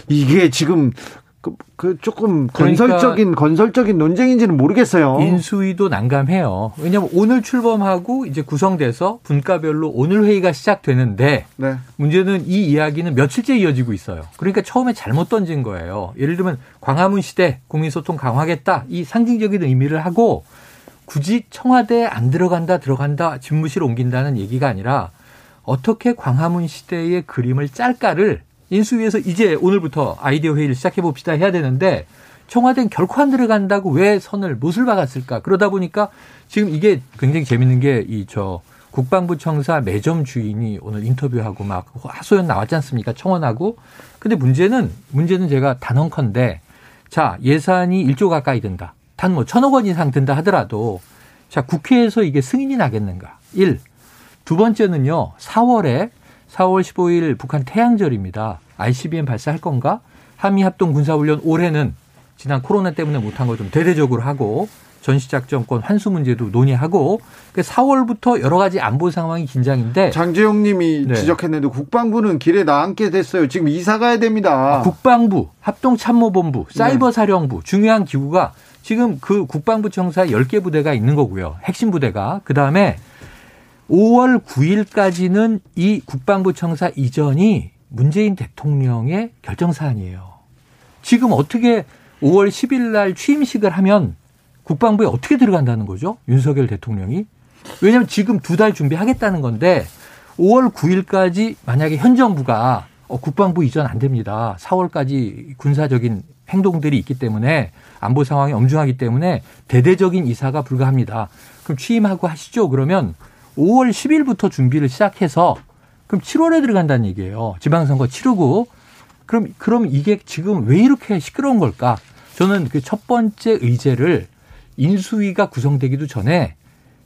이게 지금 그, 그 조금 그러니까 건설적인 건설적인 논쟁인지는 모르겠어요. 인수위도 난감해요. 왜냐하면 오늘 출범하고 이제 구성돼서 분과별로 오늘 회의가 시작되는데 네. 문제는 이 이야기는 며칠째 이어지고 있어요. 그러니까 처음에 잘못 던진 거예요. 예를 들면 광화문 시대 국민소통 강화하겠다 이 상징적인 의미를 하고 굳이 청와대에 안 들어간다 들어간다 집무실 옮긴다는 얘기가 아니라 어떻게 광화문 시대의 그림을 짤까를 인수위에서 이제 오늘부터 아이디어 회의를 시작해 봅시다 해야 되는데 청와대는 결코 안 들어간다고 왜 선을 못을 박았을까? 그러다 보니까 지금 이게 굉장히 재밌는 게 이 저 국방부 청사 매점 주인이 오늘 인터뷰하고 막 하소연 나왔지 않습니까? 청원하고. 근데 문제는 문제는 제가 단언컨대 자, 예산이 1조 가까이 든다. 단 뭐 천억 원 이상 든다 하더라도 자, 국회에서 이게 승인이 나겠는가? 1. 두 번째는요. 4월에 4월 15일 북한 태양절입니다. ICBM 발사할 건가? 한미 합동 군사훈련 올해는 지난 코로나 때문에 못한 거좀 대대적으로 하고 전시작전권 환수 문제도 논의하고 4월부터 그러니까 여러 가지 안보 상황이 긴장인데 장재용 님이 네. 지적했는데 국방부는 길에 나앉게 됐어요. 지금 이사 가야 됩니다. 아, 국방부, 합동참모본부, 사이버사령부 네. 중요한 기구가 지금 그 국방부 청사에 10개 부대가 있는 거고요. 핵심 부대가. 그다음에 5월 9일까지는 이 국방부 청사 이전이 문재인 대통령의 결정 사안이에요. 지금 어떻게 5월 10일 날 취임식을 하면 국방부에 어떻게 들어간다는 거죠? 윤석열 대통령이. 왜냐하면 지금 두 달 준비하겠다는 건데 5월 9일까지 만약에 현 정부가 어, 국방부 이전 안 됩니다. 4월까지 군사적인 행동들이 있기 때문에 안보 상황이 엄중하기 때문에 대대적인 이사가 불가합니다. 그럼 취임하고 하시죠. 그러면 5월 10일부터 준비를 시작해서 그럼 7월에 들어간다는 얘기예요. 지방선거 치르고 그럼 그럼 이게 지금 왜 이렇게 시끄러운 걸까? 저는 그 첫 번째 의제를 인수위가 구성되기도 전에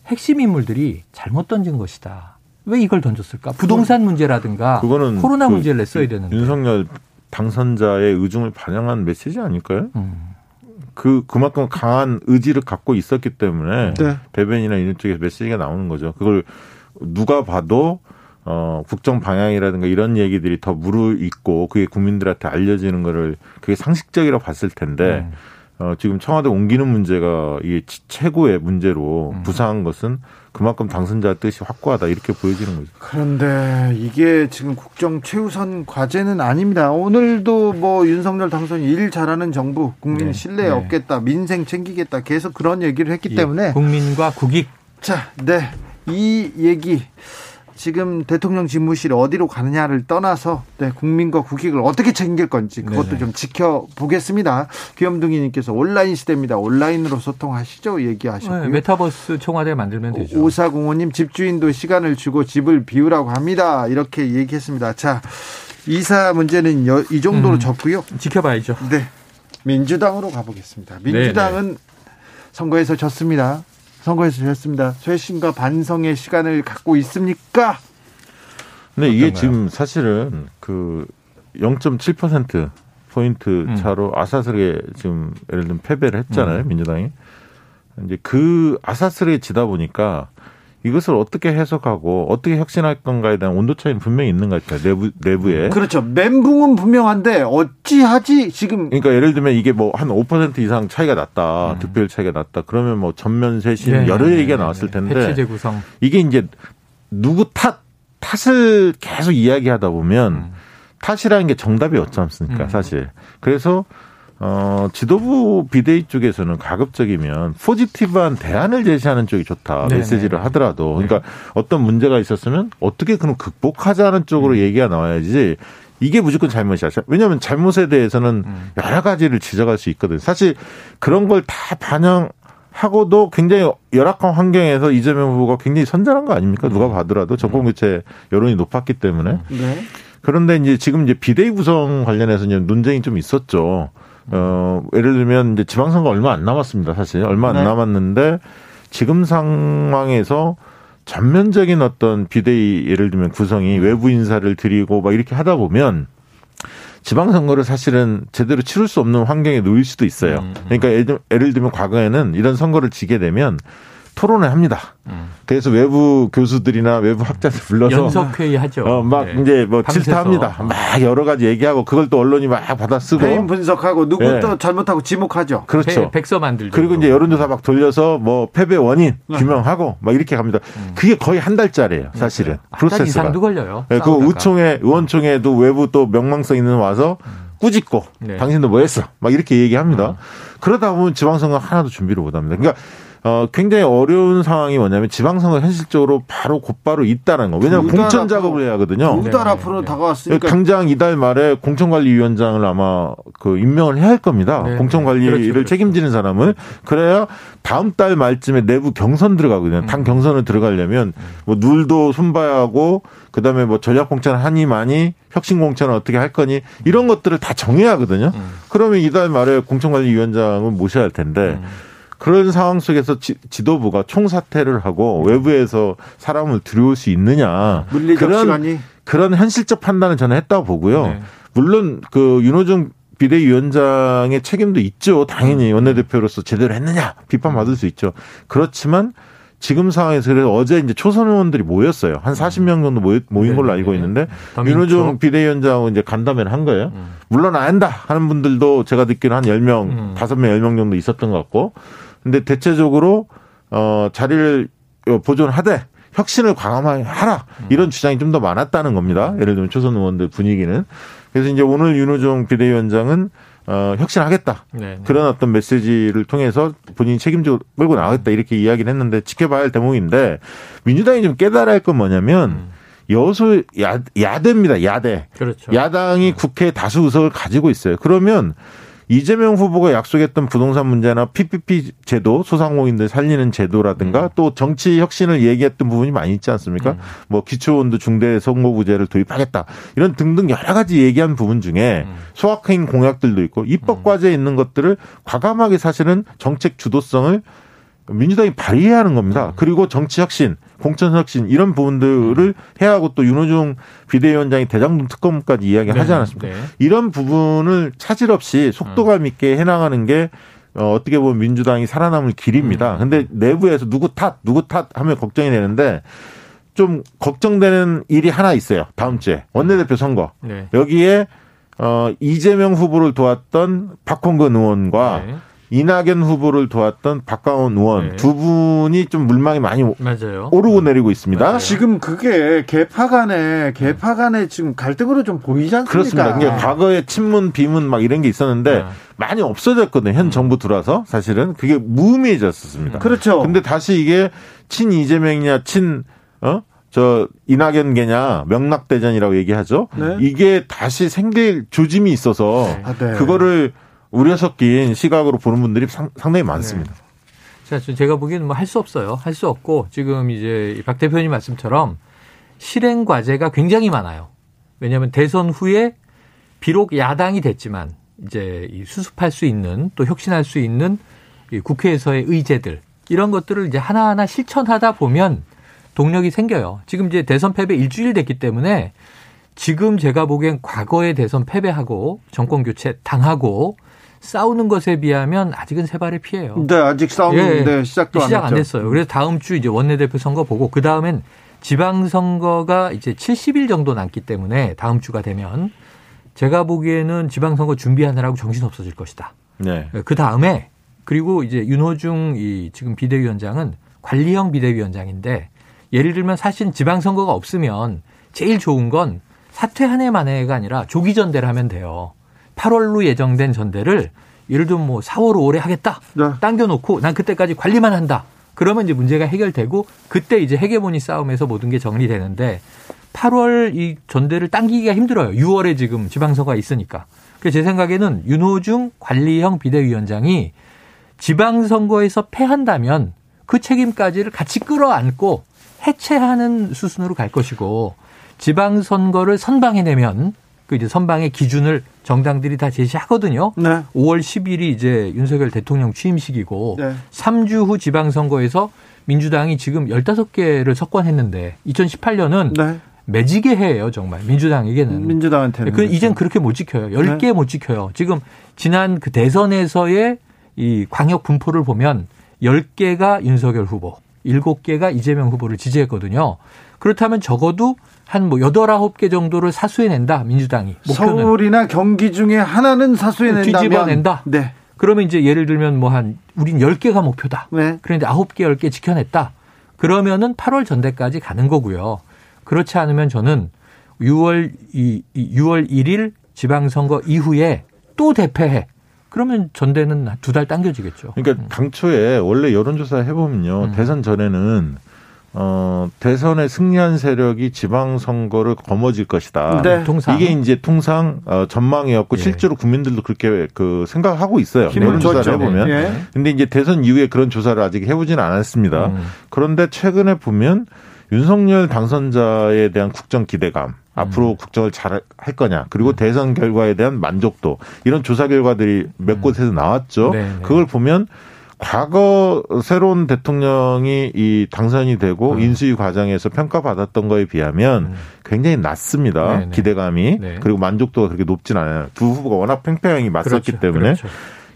핵심 인물들이 잘못 던진 것이다. 왜 이걸 던졌을까? 부동산 문제라든가 그거는 코로나 그 문제를 냈어야 되는데. 윤석열 당선자의 의중을 반영한 메시지 아닐까요? 음. 그 그만큼 강한 의지를 갖고 있었기 때문에 네. 대변이나 이런 쪽에서 메시지가 나오는 거죠. 그걸 누가 봐도 어, 국정 방향이라든가 이런 얘기들이 더 무르익고 그게 국민들한테 알려지는 거를 그게 상식적이라고 봤을 텐데 음. 어, 지금 청와대 옮기는 문제가 이게 최고의 문제로 음. 부상한 것은 그만큼 당선자 뜻이 확고하다 이렇게 보여지는 거죠. 그런데 이게 지금 국정 최우선 과제는 아닙니다. 오늘도 뭐 윤석열 당선이 일 잘하는 정부, 국민 네. 신뢰 네. 얻겠다, 민생 챙기겠다 계속 그런 얘기를 했기 예. 때문에 국민과 국익. 자, 네. 이 얘기 지금 대통령 집무실 어디로 가느냐를 떠나서 네, 국민과 국익을 어떻게 챙길 건지 그것도 네네. 좀 지켜보겠습니다. 귀염둥이님께서 온라인 시대입니다. 온라인으로 소통하시죠? 얘기하셨고요. 네, 메타버스 청와대 만들면 되죠. 오사공호님 집주인도 시간을 주고 집을 비우라고 합니다. 이렇게 얘기했습니다. 자, 이사 문제는 이 정도로 음, 적고요. 지켜봐야죠. 네. 민주당으로 가보겠습니다. 민주당은 네네. 선거에서 졌습니다. 선거에서 졌습니다. 쇄신과 반성의 시간을 갖고 있습니까? 근데 이게 어떤가요? 지금 사실은 그 0.7% 포인트 음. 차로 아사스게 지금 예를 들면 패배를 했잖아요 음. 민주당이 이제 그 아사스게 지다 보니까 이것을 어떻게 해석하고 어떻게 혁신할 건가에 대한 온도 차이는 분명히 있는 것 같아요. 내부 내부에. 그렇죠. 멘붕은 분명한데 어찌하지 지금. 그러니까 예를 들면 이게 뭐 한 5% 이상 차이가 났다, 음. 득표율 차이가 났다. 그러면 뭐 전면 쇄신 네, 여러 네, 얘기가 네, 나왔을 네. 텐데. 해체 재구성. 이게 이제 누구 탓 탓을 계속 이야기하다 보면 음. 탓이라는 게 정답이 없지 않습니까, 음. 사실. 그래서 어, 지도부 비대위 쪽에서는 가급적이면 포지티브한 대안을 제시하는 쪽이 좋다. 네네. 메시지를 하더라도. 그러니까 네. 어떤 문제가 있었으면 어떻게 그럼 극복하자는 쪽으로 음. 얘기가 나와야지 이게 무조건 잘못이야. 왜냐하면 잘못에 대해서는 음. 여러 가지를 지적할 수 있거든요. 사실 그런 걸 다 반영 하고도 굉장히 열악한 환경에서 이재명 후보가 굉장히 선전한 거 아닙니까? 누가 음. 봐더라도 정권 교체 여론이 높았기 때문에. 네. 그런데 이제 지금 이제 비대위 구성 관련해서 이제 논쟁이 좀 있었죠. 어, 예를 들면 이제 지방선거 얼마 안 남았습니다. 사실 얼마 안 네. 남았는데 지금 상황에서 전면적인 어떤 비대위 예를 들면 구성이 외부 인사를 들이고 막 이렇게 하다 보면 지방선거를 사실은 제대로 치를 수 없는 환경에 놓일 수도 있어요. 음, 음. 그러니까 예를 들면 과거에는 이런 선거를 지게 되면 토론을 합니다. 음. 그래서 외부 교수들이나 외부 학자들 불러서 연석회의 하죠. 어, 막 네. 이제 뭐 질타합니다. 막 여러 가지 얘기하고 그걸 또 언론이 막 받아 쓰고 해임 분석하고 누구 네. 또 잘못하고 지목하죠. 그렇죠. 백서 만들죠. 그리고 이제 여론조사 막 돌려서 뭐 패배 원인 네. 규명하고 막 이렇게 갑니다. 음. 그게 거의 한 달짜리예요, 사실은. 네. 프로세스가. 이상도 걸려요. 네, 그 의총회, 의원총회도 외부 또 명망성 있는 와서 음. 꾸짖고 네. 당신도 뭐 했어? 막 이렇게 얘기합니다. 어. 그러다 보면 지방선거 하나도 준비를 못 합니다. 그러니까 어, 굉장히 어려운 상황이 뭐냐면 지방선거 현실적으로 바로 곧바로 있다는 거. 왜냐하면 공천 작업을 해야 하거든요. 두달 네. 앞으로 다가왔으니까. 당장 이달 말에 공천관리위원장을 아마 그 임명을 해야 할 겁니다. 네. 공천관리를 그렇죠, 그렇죠. 책임지는 사람을. 그래야 다음 달 말쯤에 내부 경선 들어가거든요. 당 음. 경선을 들어가려면 뭐 눌도 손봐야 하고 그다음에 뭐 전략 공천 하니 많이 혁신 공천을 어떻게 할 거니 이런 것들을 다 정해야 하거든요. 음. 그러면 이달 말에 공천관리위원장을 모셔야 할 텐데 음. 그런 상황 속에서 지, 도부가 총사퇴를 하고 외부에서 사람을 들여올 수 있느냐 그런 시간이. 그런 현실적 판단을 저는 했다고 보고요. 네. 물론 그 윤호중 비대위원장의 책임도 있죠. 당연히 음. 원내대표로서 제대로 했느냐 비판받을 수 있죠. 그렇지만 지금 상황에서 그래서 어제 이제 초선 의원들이 모였어요. 한 40명 정도 모인 네, 걸로 알고 네, 있는데 윤호중 비대위원장은 이제 간담회를 한 거예요. 음. 물론 안 한다 하는 분들도 제가 듣기로 한 10명, 5명, 10명 정도 있었던 것 같고 근데 대체적으로 어 자리를 보존하되 혁신을 과감하라 이런 주장이 좀 더 많았다는 겁니다. 예를 들면 초선 의원들 분위기는 그래서 이제 오늘 윤호중 비대위원장은 어, 혁신하겠다. 네네. 네. 그런 어떤 메시지를 통해서 본인이 책임지고 끌고 나가겠다. 이렇게 이야기를 했는데 지켜봐야 할 대목인데 민주당이 좀 깨달아야 할 건 뭐냐면 음. 여소 야, 야대입니다. 야대. 그렇죠. 야당이 국회 다수 의석을 가지고 있어요. 그러면 이재명 후보가 약속했던 부동산 문제나 PPP 제도, 소상공인들 살리는 제도라든가 음. 또 정치 혁신을 얘기했던 부분이 많이 있지 않습니까? 음. 뭐 기초원두 중대 선거구제를 도입하겠다. 이런 등등 여러 가지 얘기한 부분 중에 음. 소확행 공약들도 있고 입법 음. 과제에 있는 것들을 과감하게 사실은 정책 주도성을 민주당이 발휘해야 하는 겁니다. 음. 그리고 정치 혁신, 공천 혁신 이런 부분들을 음. 해야 하고 또 윤호중 비대위원장이 대장동 특검까지 이야기하지 네. 않았습니까? 네. 이런 부분을 차질 없이 속도감 있게 해나가는 게 어, 어떻게 보면 민주당이 살아남을 길입니다. 음. 근데 내부에서 누구 탓, 누구 탓 하면 걱정이 되는데 좀 걱정되는 일이 하나 있어요. 다음 주에 원내대표 선거. 네. 여기에 어 이재명 후보를 도왔던 박홍근 의원과 네. 이낙연 후보를 도왔던 박강원 의원 네. 두 분이 좀 물망이 많이 맞아요. 오르고 내리고 있습니다. 맞아요. 지금 그게 개파 간에 개파 간에 지금 갈등으로 좀 보이지 않습니까? 그렇습니다. 그러니까 과거에 친문, 비문 막 이런 게 있었는데 네. 많이 없어졌거든요. 현 정부 들어와서 사실은 그게 무의미해졌었습니다. 그렇죠. 근데 다시 이게 친 이재명이냐 친 어? 저 이낙연계냐 명락대전이라고 얘기하죠. 네. 이게 다시 생길 조짐이 있어서 아, 네. 그거를 우려 섞인 시각으로 보는 분들이 상, 당히 많습니다. 자, 저- 제가 보기에는 뭐 할 수 없어요. 할 수 없고 지금 이제 박 대표님 말씀처럼 실행 과제가 굉장히 많아요. 왜냐하면 대선 후에 비록 야당이 됐지만 이제 이 수습할 수 있는 또 혁신할 수 있는 이 국회에서의 의제들 이런 것들을 이제 하나하나 실천하다 보면 동력이 생겨요. 지금 이제 대선 패배 일주일 됐기 때문에 지금 제가 보기엔 과거의 대선 패배하고 정권 교체 당하고 싸우는 것에 비하면 아직은 세 발의 피해요. 네, 아직 싸우는데 예. 시작도 안 시작 안 했죠. 됐어요. 그래서 다음 주 이제 원내대표 선거 보고 그 다음엔 지방선거가 이제 70일 정도 남기 때문에 다음 주가 되면 제가 보기에는 지방선거 준비하느라고 정신 없어질 것이다. 네. 그 다음에 그리고 이제 윤호중 이 지금 비대위원장은 관리형 비대위원장인데 예를 들면 사실 지방선거가 없으면 제일 좋은 건 사퇴 한 해 만에가 아니라 조기 전대를 하면 돼요. 8월로 예정된 전대를 예를 들면 뭐 4월, 5월에 하겠다. 네. 당겨놓고 난 그때까지 관리만 한다. 그러면 이제 문제가 해결되고 그때 이제 헤게모니 싸움에서 모든 게 정리되는데 8월 이 전대를 당기기가 힘들어요. 6월에 지금 지방선거가 있으니까. 그래서 제 생각에는 윤호중 관리형 비대위원장이 지방선거에서 패한다면 그 책임까지를 같이 끌어안고 해체하는 수순으로 갈 것이고 지방선거를 선방해내면 그 이제 선방의 기준을 정당들이 다 제시하거든요. 네. 5월 10일이 이제 윤석열 대통령 취임식이고 네. 3주 후 지방선거에서 민주당이 지금 15개를 석권했는데 2018년은 네. 매지게 해예요, 정말. 민주당에게는. 민주당한테는 그 이젠 그렇게 못 지켜요. 10개 네. 못 지켜요. 지금 지난 그 대선에서의 이 광역 분포를 보면 10개가 윤석열 후보, 7개가 이재명 후보를 지지했거든요. 그렇다면 적어도 한뭐 8, 9개 정도를 사수해낸다, 민주당이. 목표는. 서울이나 경기 중에 하나는 사수해낸다면 뒤집어낸다. 네. 그러면 이제 예를 들면 뭐 한 우린 10개가 목표다. 네. 그런데 9개, 10개 지켜냈다. 그러면은 8월 전대까지 가는 거고요. 그렇지 않으면 저는 6월 이, 이 6월 1일 지방선거 이후에 또 대패해. 그러면 전대는 두 달 당겨지겠죠. 그러니까 당초에 원래 여론조사 해보면요 음. 대선 전에는 어 대선에 승리한 세력이 지방선거를 거머쥘 것이다. 네. 통상 이게 이제 통상 어, 전망이었고 예. 실제로 국민들도 그렇게 그 생각하고 있어요. 힘을 여론 조사를 줬죠. 해보면. 예. 근데 이제 대선 이후에 그런 조사를 아직 해보지는 않았습니다. 음. 그런데 최근에 보면 윤석열 당선자에 대한 국정 기대감, 음. 앞으로 국정을 잘 할 거냐, 그리고 대선 결과에 대한 만족도 이런 조사 결과들이 몇 곳에서 나왔죠. 네, 네. 그걸 보면 과거 새로운 대통령이 이 당선이 되고 음. 인수위 과정에서 평가받았던 거에 비하면 음. 굉장히 낮습니다. 네, 네. 기대감이 네. 그리고 만족도가 그렇게 높진 않아요. 두 후보가 워낙 팽팽하게 맞섰기 그렇죠. 때문에 그렇죠.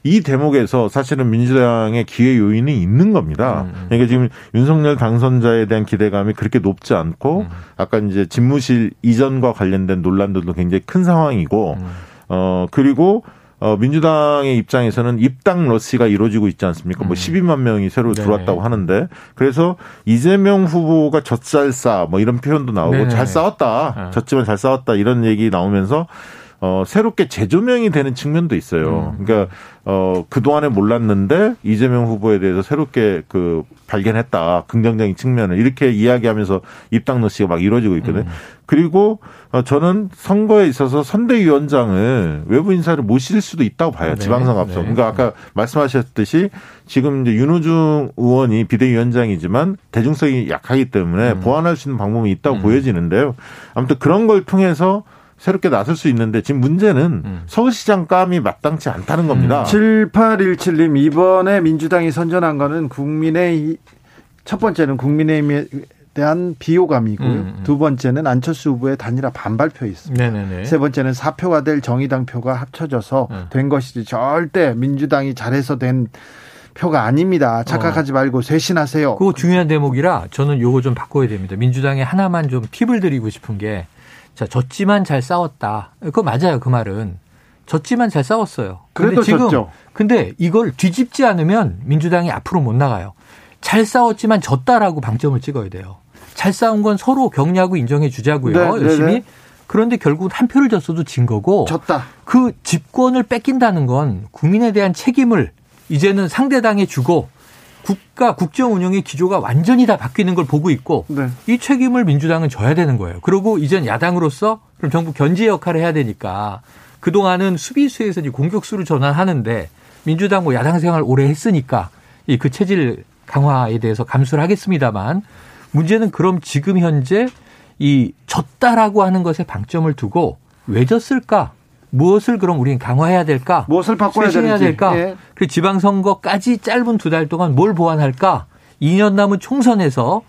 이 대목에서 사실은 민주당의 기회 요인이 있는 겁니다. 음, 음. 그러니까 지금 윤석열 당선자에 대한 기대감이 그렇게 높지 않고 음. 아까 이제 집무실 이전과 관련된 논란들도 굉장히 큰 상황이고 음. 어 그리고 어 민주당의 입장에서는 입당 러시가 이루어지고 있지 않습니까? 뭐 음. 12만 명이 새로 네네. 들어왔다고 하는데 그래서 이재명 후보가 젖잘싸 뭐 이런 표현도 나오고 네네. 잘 싸웠다. 아. 졌지만 잘 싸웠다 이런 얘기 나오면서 어, 새롭게 재조명이 되는 측면도 있어요. 음. 그러니까, 어, 그동안에 몰랐는데 이재명 후보에 대해서 새롭게 그 발견했다. 긍정적인 측면을 이렇게 이야기하면서 입당 노시가 막 이루어지고 있거든요. 음. 그리고 어, 저는 선거에 있어서 선대위원장을 외부 인사를 모실 수도 있다고 봐요. 네. 지방선거 앞서. 네. 그러니까 아까 말씀하셨듯이 지금 이제 윤호중 의원이 비대위원장이지만 대중성이 약하기 때문에 음. 보완할 수 있는 방법이 있다고 음. 보여지는데요. 아무튼 그런 걸 통해서 새롭게 나설 수 있는데 지금 문제는 음. 서울시장 감이 마땅치 않다는 겁니다. 7817님 이번에 민주당이 선전한 거는 국민의 이- 첫 번째는 국민의힘에 대한 비호감이고요. 음, 음. 두 번째는 안철수 후보의 단일화 반발표 있습니다. 네네네. 세 번째는 사표가 될 정의당 표가 합쳐져서 음. 된 것이지 절대 민주당이 잘해서 된 표가 아닙니다. 착각하지 어. 말고 쇄신하세요. 그거 중요한 대목이라 저는 요거 좀 바꿔야 됩니다. 민주당에 하나만 좀 팁을 드리고 싶은 게 자, 졌지만 잘 싸웠다. 그거 맞아요. 그 말은. 졌지만 잘 싸웠어요. 그래도 지금 졌죠. 근데 이걸 뒤집지 않으면 민주당이 앞으로 못 나가요. 잘 싸웠지만 졌다라고 방점을 찍어야 돼요. 잘 싸운 건 서로 격려하고 인정해 주자고요. 네, 네 열심히. 네 네. 그런데 결국 한 표를 졌어도 진 거고. 졌다. 그 집권을 뺏긴다는 건 국민에 대한 책임을 이제는 상대당에 주고 국가 국정 운영의 기조가 완전히 다 바뀌는 걸 보고 있고 네. 이 책임을 민주당은 져야 되는 거예요. 그리고 이젠 야당으로서 그럼 정부 견제 역할을 해야 되니까 그동안은 수비수에서 공격수로 전환하는데 민주당 뭐 야당 생활 오래 했으니까 이 그 체질 강화에 대해서 감수를 하겠습니다만 문제는 그럼 지금 현재 이 졌다라고 하는 것에 방점을 두고 왜 졌을까? 무엇을 그럼 우리는 강화해야 될까? 무엇을 바꿔야 해야 될까? 예. 그 지방선거까지 짧은 두 달 동안 뭘 보완할까? 2년 남은 총선에서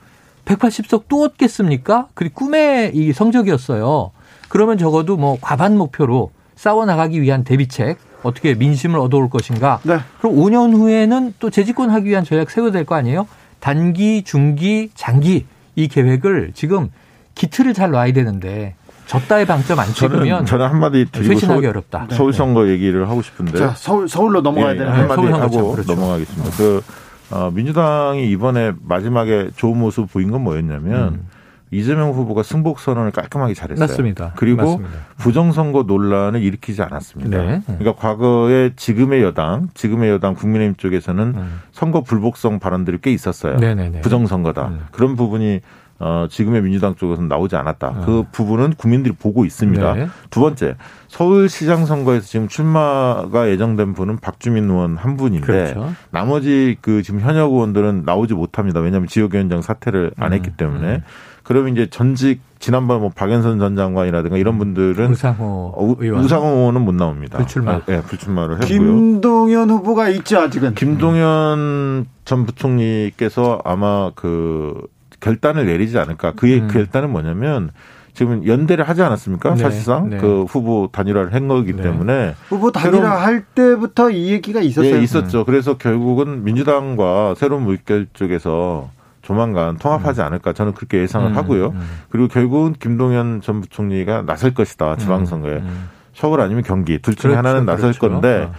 180석 또 얻겠습니까? 그게 꿈의 이 성적이었어요. 그러면 적어도 뭐 과반 목표로 싸워 나가기 위한 대비책 어떻게 민심을 얻어올 것인가? 네. 그럼 5년 후에는 또 재집권하기 위한 전략 세워야 될 거 아니에요? 단기, 중기, 장기 이 계획을 지금 기틀을 잘 놔야 되는데 졌다의 방점 안 찍으면 저는, 저는 한마디 드리고 쇄신하기 서울, 어렵다. 서울 선거 네. 얘기를 하고 싶은데 자, 서울 서울로 넘어가야 예, 되는 한마디 하고 그렇죠. 넘어가겠습니다. 네. 그 어, 민주당이 이번에 마지막에 좋은 모습 보인 건 뭐였냐면 음. 이재명 후보가 승복 선언을 깔끔하게 잘했어요. 맞습니다. 그리고 맞습니다. 부정선거 논란을 일으키지 않았습니다. 네. 그러니까 과거에 지금의 여당, 지금의 여당 국민의힘 쪽에서는 음. 선거 불복성 발언들이 꽤 있었어요. 네네네. 부정선거다. 음. 그런 부분이 어, 지금의 민주당 쪽에서는 나오지 않았다. 음. 그 부분은 국민들이 보고 있습니다. 네. 두 번째, 서울시장 선거에서 지금 출마가 예정된 분은 박주민 의원 한 분인데 그렇죠. 나머지 그 지금 현역 의원들은 나오지 못합니다. 왜냐하면 지역위원장 사퇴를 안 음. 했기 때문에. 음. 그러면 이제 전직 지난번 뭐 박연선 전 장관이라든가 이런 음. 분들은 우상호 어, 의원. 우상호 의원은 못 나옵니다. 불출마. 아, 네, 불출마를 했고요. 김동연 후보가 있죠 아직은. 김동연 전 부총리께서 아마 그 결단을 내리지 않을까. 그의 음. 그 결단은 뭐냐면 지금 연대를 하지 않았습니까? 네. 사실상 네. 그 후보 단일화를 한 거기 네. 때문에 후보 단일화 할 때부터 이 얘기가 있었어요. 예, 있었죠. 음. 그래서 결국은 민주당과 새로운 물결 쪽에서 조만간 통합하지 음. 않을까 저는 그렇게 예상을 음. 하고요. 음. 그리고 결국은 김동연 전 부총리가 나설 것이다 지방선거에 음. 서울 아니면 경기 둘 중에 그렇죠. 하나는 나설 그렇죠. 건데.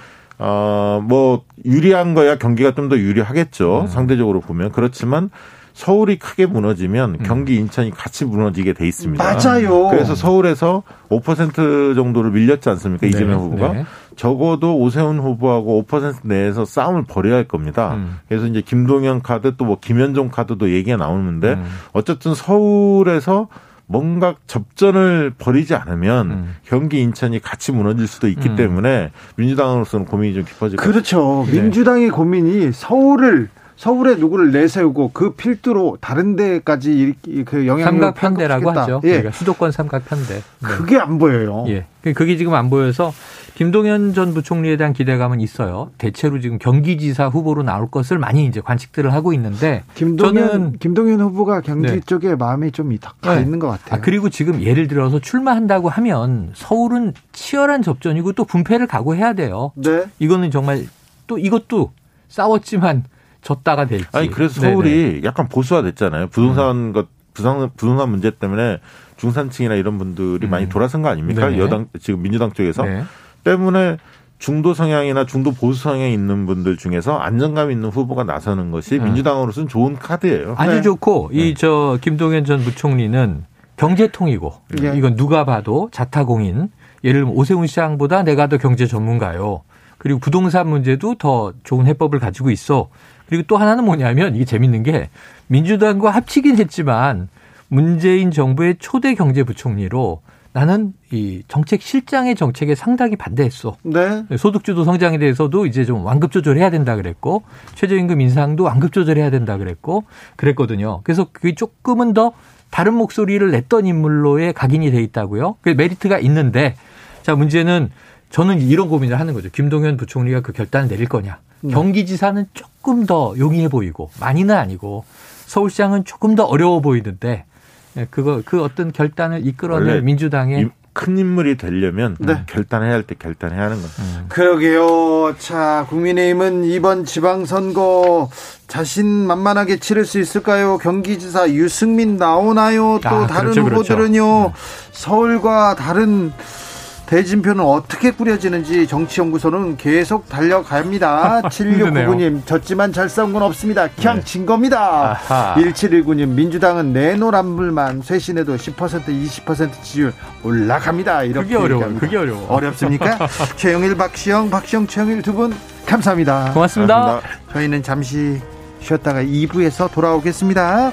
어, 뭐, 유리한 거야 경기가 좀 더 유리하겠죠. 상대적으로 보면. 그렇지만 서울이 크게 무너지면 음. 경기 인천이 같이 무너지게 돼 있습니다. 맞아요. 그래서 서울에서 5% 정도를 밀렸지 않습니까? 네. 이재명 후보가. 네. 적어도 오세훈 후보하고 5% 내에서 싸움을 벌여야 할 겁니다. 음. 그래서 이제 김동연 카드 또 뭐 김현종 카드도 얘기가 나오는데 음. 어쨌든 서울에서 뭔가 접전을 벌이지 않으면 음. 경기 인천이 같이 무너질 수도 있기 음. 때문에 민주당으로서는 고민이 좀 깊어질 것 같습니다. 그렇죠. 네. 민주당의 고민이 서울을 서울에 누구를 내세우고 그 필두로 다른 데까지 그 영향을 삼각편대라고 하죠. 예. 그러니까 수도권 삼각편대. 네. 그게 안 보여요. 예. 그게 지금 안 보여서 김동연 전 부총리에 대한 기대감은 있어요. 대체로 지금 경기지사 후보로 나올 것을 많이 이제 관측들을 하고 있는데 김동연 저는 김동연 후보가 경기 네. 쪽에 마음이 좀가 네. 있는 것 같아요. 아, 그리고 지금 예를 들어서 출마한다고 하면 서울은 치열한 접전이고 또 분패를 각오해야 돼요. 네. 이거는 정말 또 이것도 싸웠지만 졌다가 될지. 아니 그래서 서울이 네네. 약간 보수화됐잖아요. 부동산 음. 것 부산 부동산 문제 때문에 중산층이나 이런 분들이 음. 많이 돌아선 거 아닙니까? 네네. 여당 지금 민주당 쪽에서 네. 때문에 중도 성향이나 중도 보수 성향이 있는 분들 중에서 안정감 있는 후보가 나서는 것이 음. 민주당으로서는 좋은 카드예요. 아주 네. 좋고 이저 김동연 전 부총리는 경제통이고 네. 이건 누가 봐도 자타공인 예를 들면 오세훈 시장보다 내가 더 경제 전문가요. 그리고 부동산 문제도 더 좋은 해법을 가지고 있어. 그리고 또 하나는 뭐냐면 이게 재밌는 게 민주당과 합치긴 했지만 문재인 정부의 초대 경제부총리로 나는 이 정책 실장의 정책에 상당히 반대했어. 네. 소득주도 성장에 대해서도 이제 좀 완급 조절해야 된다 그랬고 최저임금 인상도 완급 조절해야 된다 그랬고 그랬거든요. 그래서 그게 조금은 더 다른 목소리를 냈던 인물로의 각인이 돼 있다고요. 그 메리트가 있는데 자 문제는 저는 이런 고민을 하는 거죠. 김동연 부총리가 그 결단을 내릴 거냐. 네. 경기지사는 조금 더 용이해 보이고 많이는 아니고 서울시장은 조금 더 어려워 보이는데 예, 그거 그 어떤 결단을 이끌어낼 민주당의 큰 인물이 되려면 네. 결단해야 할 때 결단해야 하는 겁니다. 음. 그러게요. 자, 국민의힘은 이번 지방선거 자신 만만하게 치를 수 있을까요? 경기지사 유승민 나오나요? 또 아, 다른 그렇죠, 그렇죠. 후보들은요. 그렇죠. 서울과 다른 대진표는 어떻게 꾸려지는지 정치연구소는 계속 달려갑니다. 7699님, 졌지만 잘 싸운 건 없습니다. 그냥 네. 진 겁니다. 아하. 1719님, 민주당은 내노란물만 쇄신해도 10% 20% 지지율 올라갑니다. 이렇게. 그게 어려워요. 그게 어려워. 어렵습니까? 최영일, 박시영, 박시영, 최영일 두 분, 감사합니다. 고맙습니다. 고맙습니다. 저희는 잠시 쉬었다가 2부에서 돌아오겠습니다.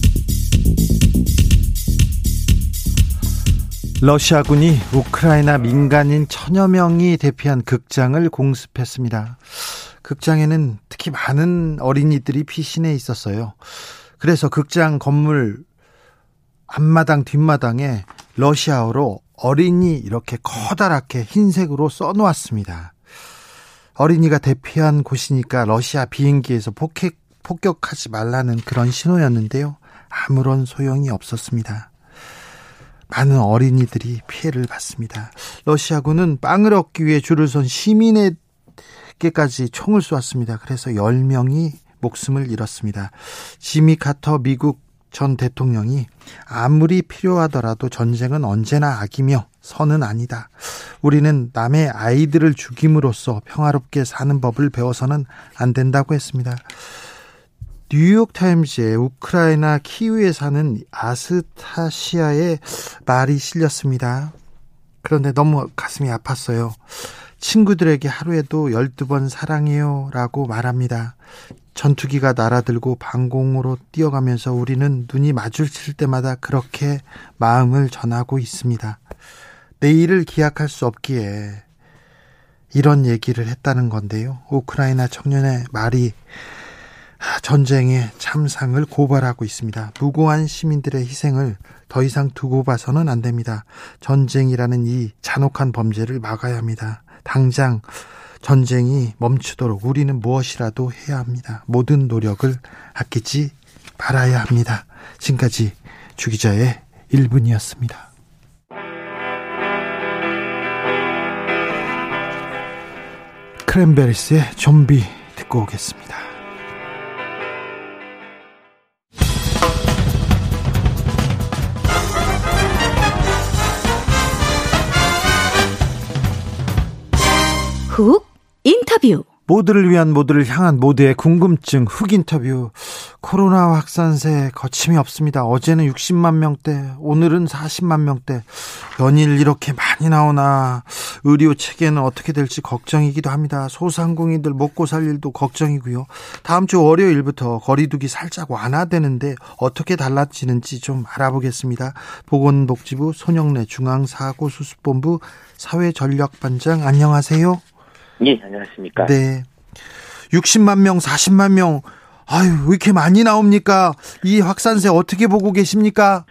러시아군이 우크라이나 민간인 천여 명이 대피한 극장을 공습했습니다. 극장에는 특히 많은 어린이들이 피신해 있었어요. 그래서 극장 건물 앞마당 뒷마당에 러시아어로 어린이 이렇게 커다랗게 흰색으로 써놓았습니다. 어린이가 대피한 곳이니까 러시아 비행기에서 폭격, 폭격하지 말라는 그런 신호였는데요. 아무런 소용이 없었습니다. 많은 어린이들이 피해를 봤습니다. 러시아군은 빵을 얻기 위해 줄을 선 시민에게까지 총을 쏘았습니다. 그래서 10명이 목숨을 잃었습니다. 지미 카터 미국 전 대통령이 아무리 필요하더라도 전쟁은 언제나 악이며 선은 아니다. 우리는 남의 아이들을 죽임으로써 평화롭게 사는 법을 배워서는 안 된다고 했습니다. 뉴욕타임즈에 우크라이나 키우에 사는 아스타시아의 말이 실렸습니다. 그런데 너무 가슴이 아팠어요. 친구들에게 하루에도 12번 사랑해요 라고 말합니다. 전투기가 날아들고 방공으로 뛰어가면서 우리는 눈이 마주칠 때마다 그렇게 마음을 전하고 있습니다. 내일을 기약할 수 없기에 이런 얘기를 했다는 건데요. 우크라이나 청년의 말이 전쟁의 참상을 고발하고 있습니다. 무고한 시민들의 희생을 더 이상 두고 봐서는 안 됩니다. 전쟁이라는 이 잔혹한 범죄를 막아야 합니다. 당장 전쟁이 멈추도록 우리는 무엇이라도 해야 합니다. 모든 노력을 아끼지 말아야 합니다. 지금까지 주기자의 1분이었습니다. 크랜베리스의 좀비 듣고 오겠습니다. 훅 인터뷰 모두를 위한 모두를 향한 모두의 궁금증 훅 인터뷰 코로나 확산세 거침이 없습니다. 어제는 60만 명대, 오늘은 40만 명대. 연일 이렇게 많이 나오나 의료 체계는 어떻게 될지 걱정이기도 합니다. 소상공인들 먹고 살 일도 걱정이고요. 다음 주 월요일부터 거리두기 살짝 완화되는데 어떻게 달라지는지 좀 알아보겠습니다. 보건복지부 손영래 중앙사고수습본부 사회전략반장 안녕하세요. 예, 안녕하십니까. 네. 60만 명, 40만 명, 아유, 왜 이렇게 많이 나옵니까? 이 확산세 어떻게 보고 계십니까?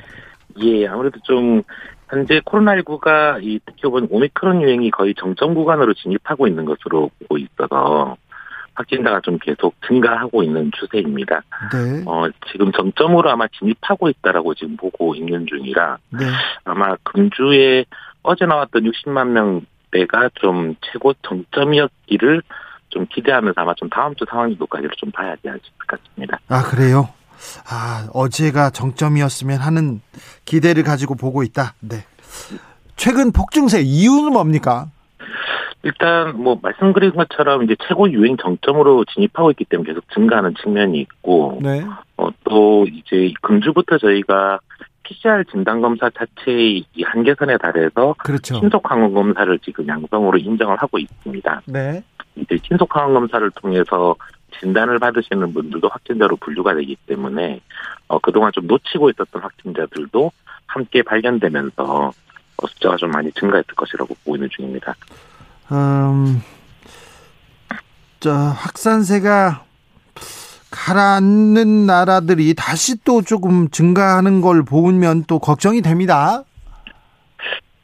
예, 아무래도 좀, 현재 코로나19가 이 특히 보면 오미크론 유행이 거의 정점 구간으로 진입하고 있는 것으로 보고 있어서 확진자가 좀 계속 증가하고 있는 추세입니다. 네. 어, 지금 정점으로 아마 진입하고 있다라고 지금 보고 있는 중이라 네. 아마 금주에 어제 나왔던 60만 명 때가 좀 최고 정점이었기를 좀 기대하면서 아마 좀 다음 주 상황도까지를 좀 봐야 될것 같습니다. 아 그래요? 아 어제가 정점이었으면 하는 기대를 가지고 보고 있다. 네. 최근 폭증세 이유는 뭡니까? 일단 뭐 말씀드린 것처럼 이제 최고 유행 정점으로 진입하고 있기 때문에 계속 증가하는 측면이 있고 네. 어, 또 이제 금주부터 저희가 PCR 진단 검사 자체의 한계선에 달해서 그렇죠. 신속 항원 검사를 지금 양성으로 인정을 하고 있습니다. 네. 이제 신속 항원 검사를 통해서 진단을 받으시는 분들도 확진자로 분류가 되기 때문에 어, 그동안 좀 놓치고 있었던 확진자들도 함께 발견되면서 어, 숫자가 좀 많이 증가했을 것이라고 보고 있는 중입니다. 음, 자, 확산세가 가라앉는 나라들이 다시 또 조금 증가하는 걸 보면 또 걱정이 됩니다.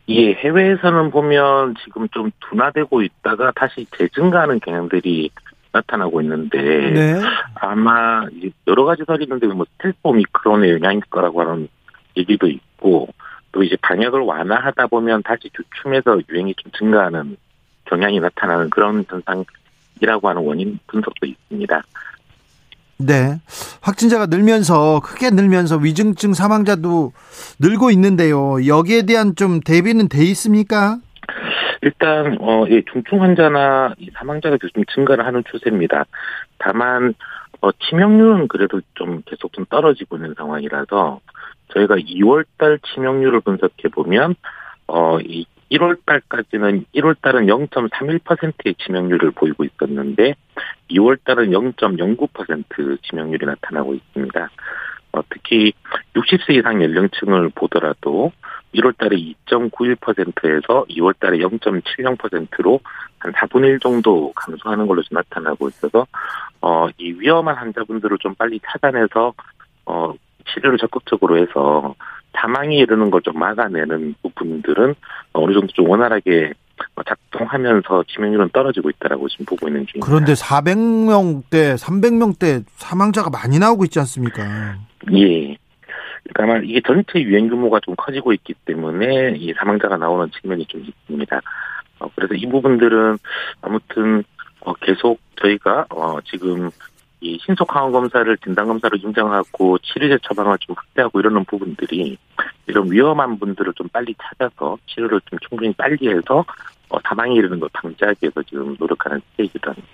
예, 해외에서는 보면 지금 좀 둔화되고 있다가 다시 재증가하는 경향들이 나타나고 있는데 네. 아마 여러 가지 설이 있는데 뭐 스텔스 오미크론의 영향일 거라고 하는 얘기도 있고 또 이제 방역을 완화하다 보면 다시 주춤해서 유행이 좀 증가하는 경향이 나타나는 그런 현상이라고 하는 원인 분석도 있습니다. 네. 확진자가 늘면서 크게 늘면서 위중증 사망자도 늘고 있는데요. 여기에 대한 좀 대비는 돼 있습니까? 일단 어, 예, 중증 환자나 사망자가 계속 좀 증가를 하는 추세입니다. 다만 어, 치명률은 그래도 좀 계속 좀 떨어지고 있는 상황이라서 저희가 2월달 치명률을 분석해 보면 어, 이 1월 달까지는 1월 달은 0.31%의 치명률을 보이고 있었는데 2월 달은 0.09% 치명률이 나타나고 있습니다. 어, 특히 60세 이상 연령층을 보더라도 1월 달에 2.91%에서 2월 달에 0.70%로 한 4분의 1 정도 감소하는 걸로 좀 나타나고 있어서 어, 이 위험한 환자분들을 좀 빨리 찾아내서 어, 치료를 적극적으로 해서 사망이 이르는 걸 좀 막아내는 부분들은 어느 정도 좀 원활하게 작동하면서 치명률은 떨어지고 있다라고 지금 보고 있는 중입니다. 그런데 400명대, 300명대 사망자가 많이 나오고 있지 않습니까? 예. 그러니까 이게 전체 유행 규모가 좀 커지고 있기 때문에 이 사망자가 나오는 측면이 좀 있습니다. 어, 그래서 이 부분들은 아무튼 어, 계속 저희가 어, 지금 이 신속 항원 검사를 진단 검사를 인정하고 치료제 처방을 좀 확대하고 이러는 부분들이 이런 위험한 분들을 좀 빨리 찾아서 치료를 좀 충분히 빨리 해서 어, 사망에 이르는 걸 방지하기 위해서 지금 노력하는 스테이지도 합니다.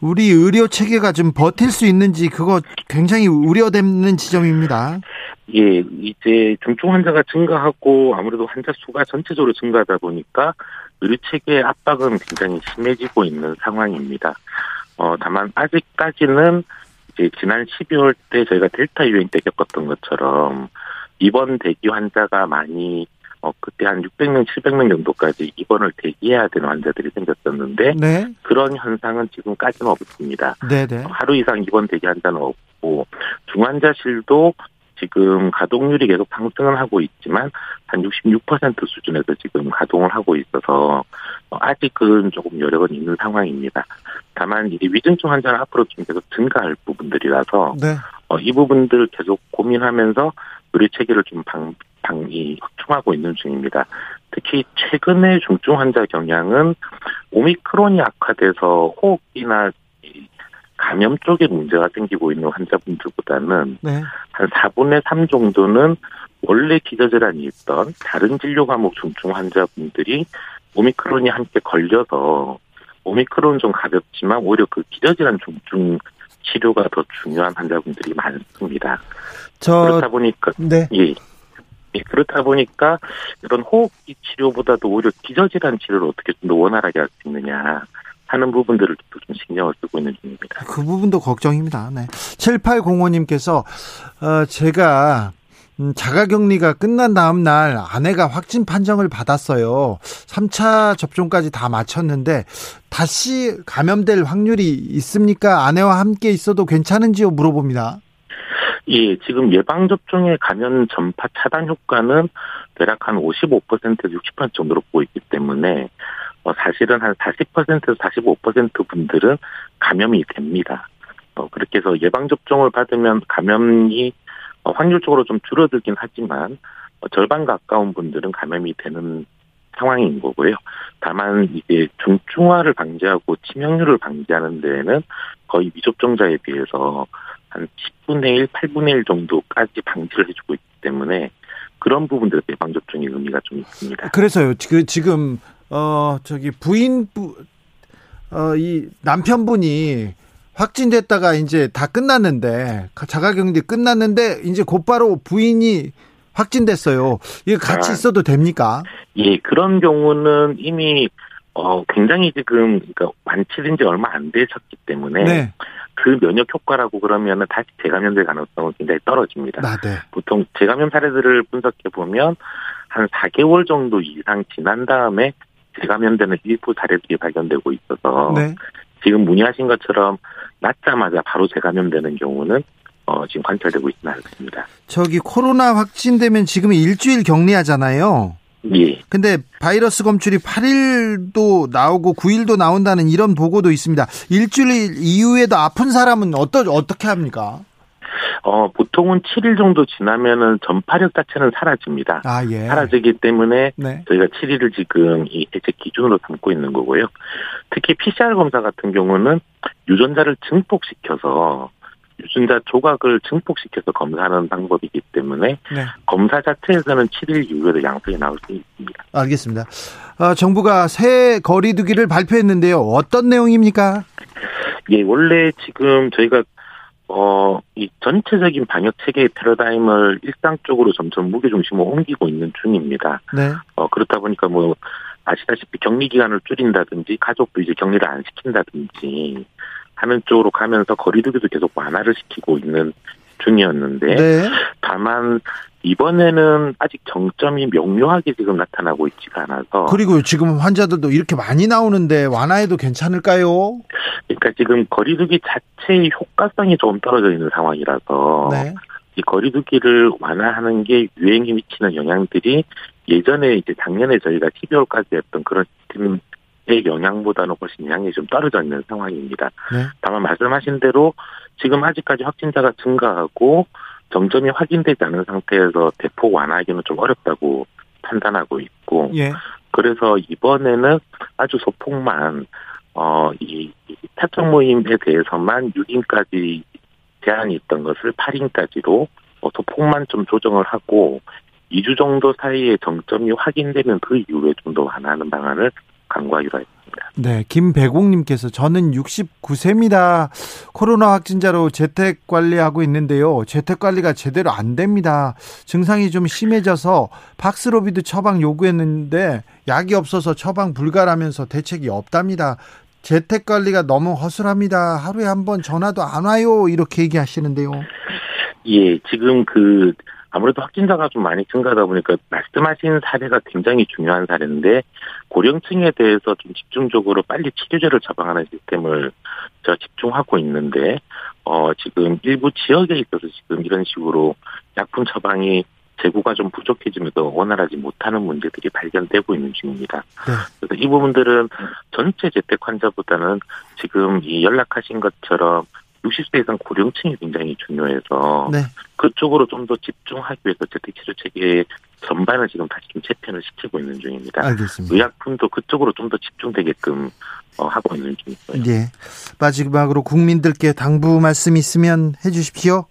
우리 의료 체계가 좀 버틸 수 있는지 그거 굉장히 우려되는 지점입니다. 예, 이제 중증 환자가 증가하고 아무래도 환자 수가 전체적으로 증가하다 보니까 의료 체계의 압박은 굉장히 심해지고 있는 상황입니다. 어, 다만 아직까지는 이제 지난 12월 때 저희가 델타 유행 때 겪었던 것처럼 입원 대기 환자가 많이 어 그때 한 600명, 700명 정도까지 입원을 대기해야 되는 환자들이 생겼었는데 네. 그런 현상은 지금까지는 없습니다. 네네. 네. 하루 이상 입원 대기 환자는 없고 중환자실도 지금 가동률이 계속 상승을 하고 있지만 한 66% 수준에서 지금 가동을 하고 있어서 아직은 조금 여력은 있는 상황입니다. 다만 이 위중증 환자는 앞으로 좀 계속 증가할 부분들이라서 네. 어, 이 부분들을 계속 고민하면서 의료 체계를 좀 방, 방이 확충하고 있는 중입니다. 특히 최근의 중증 환자 경향은 오미크론이 악화돼서 호흡기나 감염 쪽에 문제가 생기고 있는 환자분들보다는 네. 한 4분의 3 정도는 원래 기저질환이 있던 다른 진료 과목 중증 환자분들이 오미크론이 함께 걸려서 오미크론 좀 가볍지만 오히려 그 기저질환 중증 치료가 더 중요한 환자분들이 많습니다. 저 그렇다 보니까 네. 예. 예, 그렇다 보니까 이런 호흡기 치료보다도 오히려 기저질환 치료를 어떻게 좀 더 원활하게 할 수 있느냐 하는 부분들을 좀 신경을 쓰고 있는 중입니다. 그 부분도 걱정입니다. 네. 7805님께서 어, 제가 음, 자가격리가 끝난 다음 날 아내가 확진 판정을 받았어요. 3차 접종까지 다 마쳤는데 다시 감염될 확률이 있습니까? 아내와 함께 있어도 괜찮은지요? 물어봅니다. 예, 지금 예방접종의 감염 전파 차단 효과는 대략 한 55%에서 60% 정도로 보이기 때문에 어, 사실은 한 40%에서 45% 분들은 감염이 됩니다. 어, 그렇게 해서 예방접종을 받으면 감염이 어, 확률적으로 좀 줄어들긴 하지만 어, 절반 가까운 분들은 감염이 되는 상황인 거고요. 다만 이게 중증화를 방지하고 치명률을 방지하는 데에는 거의 미접종자에 비해서 한 10분의 1, 8분의 1 정도까지 방지를 해주고 있기 때문에 그런 부분들에 예방접종의 의미가 좀 있습니다. 그래서요. 그 지금 어 저기 부인 어이 남편분이 확진됐다가 이제 다 끝났는데 자가격리 끝났는데 이제 곧바로 부인이 확진됐어요. 이게 같이 아, 있어도 됩니까? 예, 그런 경우는 이미 어, 굉장히 지금, 그러니까 완치된 지 얼마 안 되셨기 때문에. 네. 그 면역 효과라고 그러면은 다시 재감염될 가능성은 굉장히 떨어집니다. 아, 네. 보통 재감염 사례들을 분석해 보면 한 4개월 정도 이상 지난 다음에 재감염되는 일부 사례들이 발견되고 있어서 네. 지금 문의하신 것처럼 낳자마자 바로 재감염되는 경우는 어, 지금 관찰되고 있지는 않습니다. 저기 코로나 확진되면 지금 일주일 격리하잖아요. 예. 근데 바이러스 검출이 8일도 나오고 9일도 나온다는 이런 보고도 있습니다. 일주일 이후에도 아픈 사람은 어떠, 어떻게 합니까? 어, 보통은 7일 정도 지나면은 전파력 자체는 사라집니다. 아, 예. 사라지기 때문에 네. 저희가 7일을 지금 이 대책 기준으로 삼고 있는 거고요. 특히 PCR 검사 같은 경우는 유전자를 증폭시켜서 유전자 조각을 증폭시켜서 검사하는 방법이기 때문에 네. 검사 자체에서는 7일 이후에도 양성이 나올 수 있습니다. 알겠습니다. 어, 정부가 새 거리두기를 발표했는데요. 어떤 내용입니까? 예, 원래 지금 저희가 어, 이 전체적인 방역 체계의 패러다임을 일상 쪽으로 점점 무게중심으로 옮기고 있는 중입니다. 네. 어, 그렇다 보니까 뭐, 아시다시피 격리 기간을 줄인다든지, 가족도 이제 격리를 안 시킨다든지, 하는 쪽으로 가면서 거리두기도 계속 완화를 시키고 있는 중이었는데, 네. 다만, 이번에는 아직 정점이 명료하게 지금 나타나고 있지가 않아서, 그리고 지금 환자들도 이렇게 많이 나오는데 완화해도 괜찮을까요? 그러니까 지금 거리두기 자체의 효과성이 조금 떨어져 있는 상황이라서, 네. 이 거리두기를 완화하는 게 유행에 미치는 영향들이 예전에 이제 작년에 저희가 12월까지 했던 그런 시스템의 영향보다는 훨씬 영향이 좀 떨어져 있는 상황입니다. 네. 다만 말씀하신 대로 지금 아직까지 확진자가 증가하고 정점이 확인되지 않은 상태에서 대폭 완화하기는 좀 어렵다고 판단하고 있고 예. 그래서 이번에는 아주 소폭만 어이 타적 모임에 대해서만 6인까지 제한이 있던 것을 8인까지로 어, 소폭만 좀 조정을 하고 2주 정도 사이에 정점이 확인되면 그 이후에 좀 더 완화하는 방안을 강구하기로 했습니다. 네, 김배공님께서 저는 69세입니다. 코로나 확진자로 재택 관리하고 있는데요. 재택 관리가 제대로 안 됩니다. 증상이 좀 심해져서 박스로비드 처방 요구했는데 약이 없어서 처방 불가라면서 대책이 없답니다. 재택 관리가 너무 허술합니다. 하루에 한 번 전화도 안 와요. 이렇게 얘기하시는데요. 예, 지금 그 아무래도 확진자가 좀 많이 증가하다 보니까 말씀하신 사례가 굉장히 중요한 사례인데 고령층에 대해서 좀 집중적으로 빨리 치료제를 처방하는 시스템을 저 집중하고 있는데 어 지금 일부 지역에 있어서 지금 이런 식으로 약품 처방이 재고가 좀 부족해지면서 원활하지 못하는 문제들이 발견되고 있는 중입니다. 네. 그래서 이 부분들은 전체 재택 환자보다는 지금 이 연락하신 것처럼 60세 이상 고령층이 굉장히 중요해서 네. 그쪽으로 좀 더 집중하기 위해서 재택치료 체계 전반을 지금 다시 좀 재편을 시키고 있는 중입니다. 알겠습니다. 의약품도 그쪽으로 좀 더 집중되게끔 어, 하고 있는 중이고요. 네. 마지막으로 국민들께 당부 말씀 있으면 해 주십시오.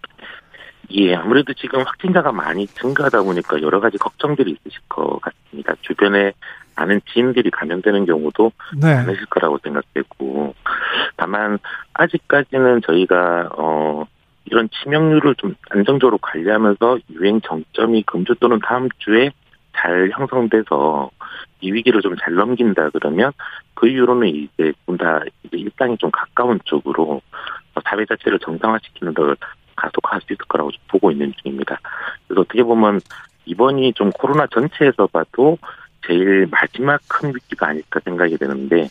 예, 아무래도 지금 확진자가 많이 증가하다 보니까 여러 가지 걱정들이 있으실 것 같습니다. 주변에 아는 지인들이 감염되는 경우도 네. 많으실 거라고 생각되고 다만 아직까지는 저희가 어 이런 치명률을 좀 안정적으로 관리하면서 유행 정점이 금주 또는 다음 주에 잘 형성돼서 이 위기를 좀 잘 넘긴다 그러면 그 이후로는 이제 좀다 이제 일상이 좀 가까운 쪽으로 사회 자체를 정상화시키는 걸 가속화할 수 있을 거라고 좀 보고 있는 중입니다. 그래서 어떻게 보면 이번이 좀 코로나 전체에서 봐도 제일 마지막 큰 위기가 아닐까 생각이 되는데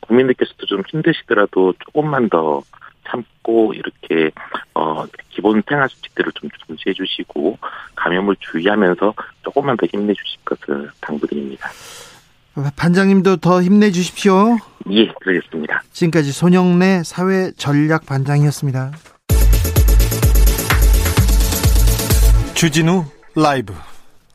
국민들께서도 좀 힘드시더라도 조금만 더 참고 이렇게 어 기본 생활 수칙들을 좀 준수해 주시고 감염을 주의하면서 조금만 더 힘내 주실 것을 당부드립니다. 반장님도 더 힘내 주십시오. 예, 그러겠습니다. 지금까지 손영래 사회 전략 반장이었습니다. 주진우 라이브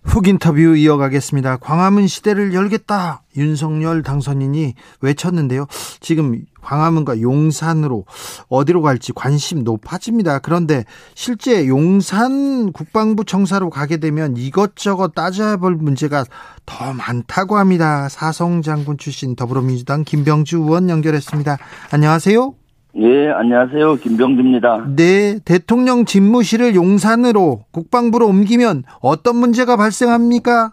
훅 인터뷰 이어가겠습니다. 광화문 시대를 열겠다. 윤석열 당선인이 외쳤는데요. 지금 광화문과 용산으로 어디로 갈지 관심 높아집니다. 그런데 실제 용산 국방부 청사로 가게 되면 이것저것 따져야 볼 문제가 더 많다고 합니다. 사성 장군 출신 더불어민주당 김병주 의원 연결했습니다. 안녕하세요. 예, 안녕하세요. 김병주입니다. 네, 대통령 집무실을 용산으로 국방부로 옮기면 어떤 문제가 발생합니까?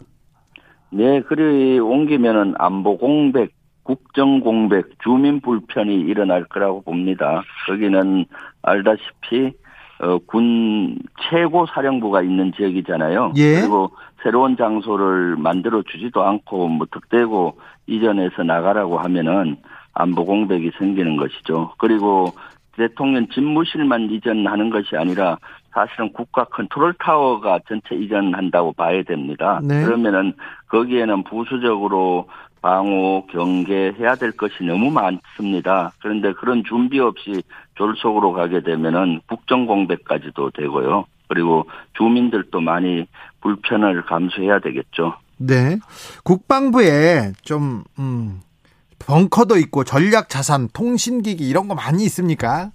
네, 그리 옮기면은 안보 공백 국정 공백, 주민 불편이 일어날 거라고 봅니다. 거기는 알다시피 어, 군 최고 사령부가 있는 지역이잖아요. 예. 그리고 새로운 장소를 만들어 주지도 않고 무턱대고 이전해서 나가라고 하면은 안보 공백이 생기는 것이죠. 그리고 대통령 집무실만 이전하는 것이 아니라 사실은 국가 컨트롤 타워가 전체 이전한다고 봐야 됩니다. 네. 그러면은 거기에는 부수적으로 방호, 경계 해야 될 것이 너무 많습니다. 그런데 그런 준비 없이 졸속으로 가게 되면은 국정 공백까지도 되고요. 그리고 주민들도 많이 불편을 감수해야 되겠죠. 네. 국방부에 좀, 음, 벙커도 있고 전략 자산, 통신기기 이런 거 많이 있습니까?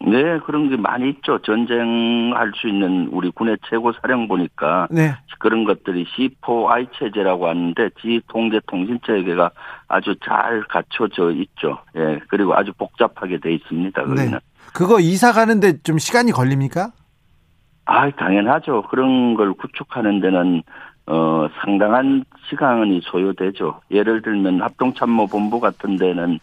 네, 그런 게 많이 있죠. 전쟁할 수 있는 우리 군의 최고 사령부니까 네. 그런 것들이 C4I 체제라고 하는데 지통제 통신 체계가 아주 잘 갖춰져 있죠. 예, 그리고 아주 복잡하게 돼 있습니다. 거기는. 네. 그거 이사 가는데 좀 시간이 걸립니까? 아, 당연하죠. 그런 걸 구축하는 데는 어 상당한 시간이 소요되죠. 예를 들면 합동참모본부 같은 데는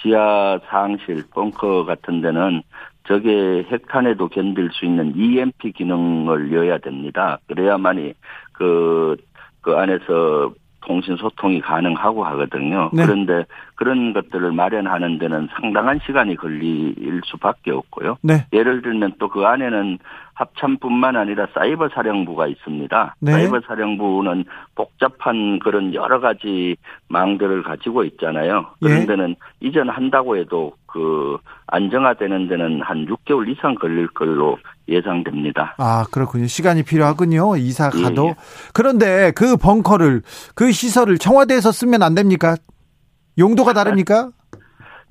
지하 상실, 벙커 같은 데는 저게 핵탄에도 견딜 수 있는 EMP 기능을 여야 됩니다. 그래야만이 그, 그 안에서 통신 소통이 가능하고 하거든요. 네. 그런데 그런 것들을 마련하는 데는 상당한 시간이 걸릴 수밖에 없고요. 네. 예를 들면 또 그 안에는 합참뿐만 아니라 사이버 사령부가 있습니다. 네. 사이버 사령부는 복잡한 그런 여러 가지 망들을 가지고 있잖아요. 그런 예. 데는 이전 한다고 해도 그 안정화되는 데는 한 6개월 이상 걸릴 걸로 예상됩니다. 아, 그렇군요. 시간이 필요하군요. 이사 예, 가도. 예. 그런데 그 벙커를, 그 시설을 청와대에서 쓰면 안 됩니까? 용도가 다릅니까?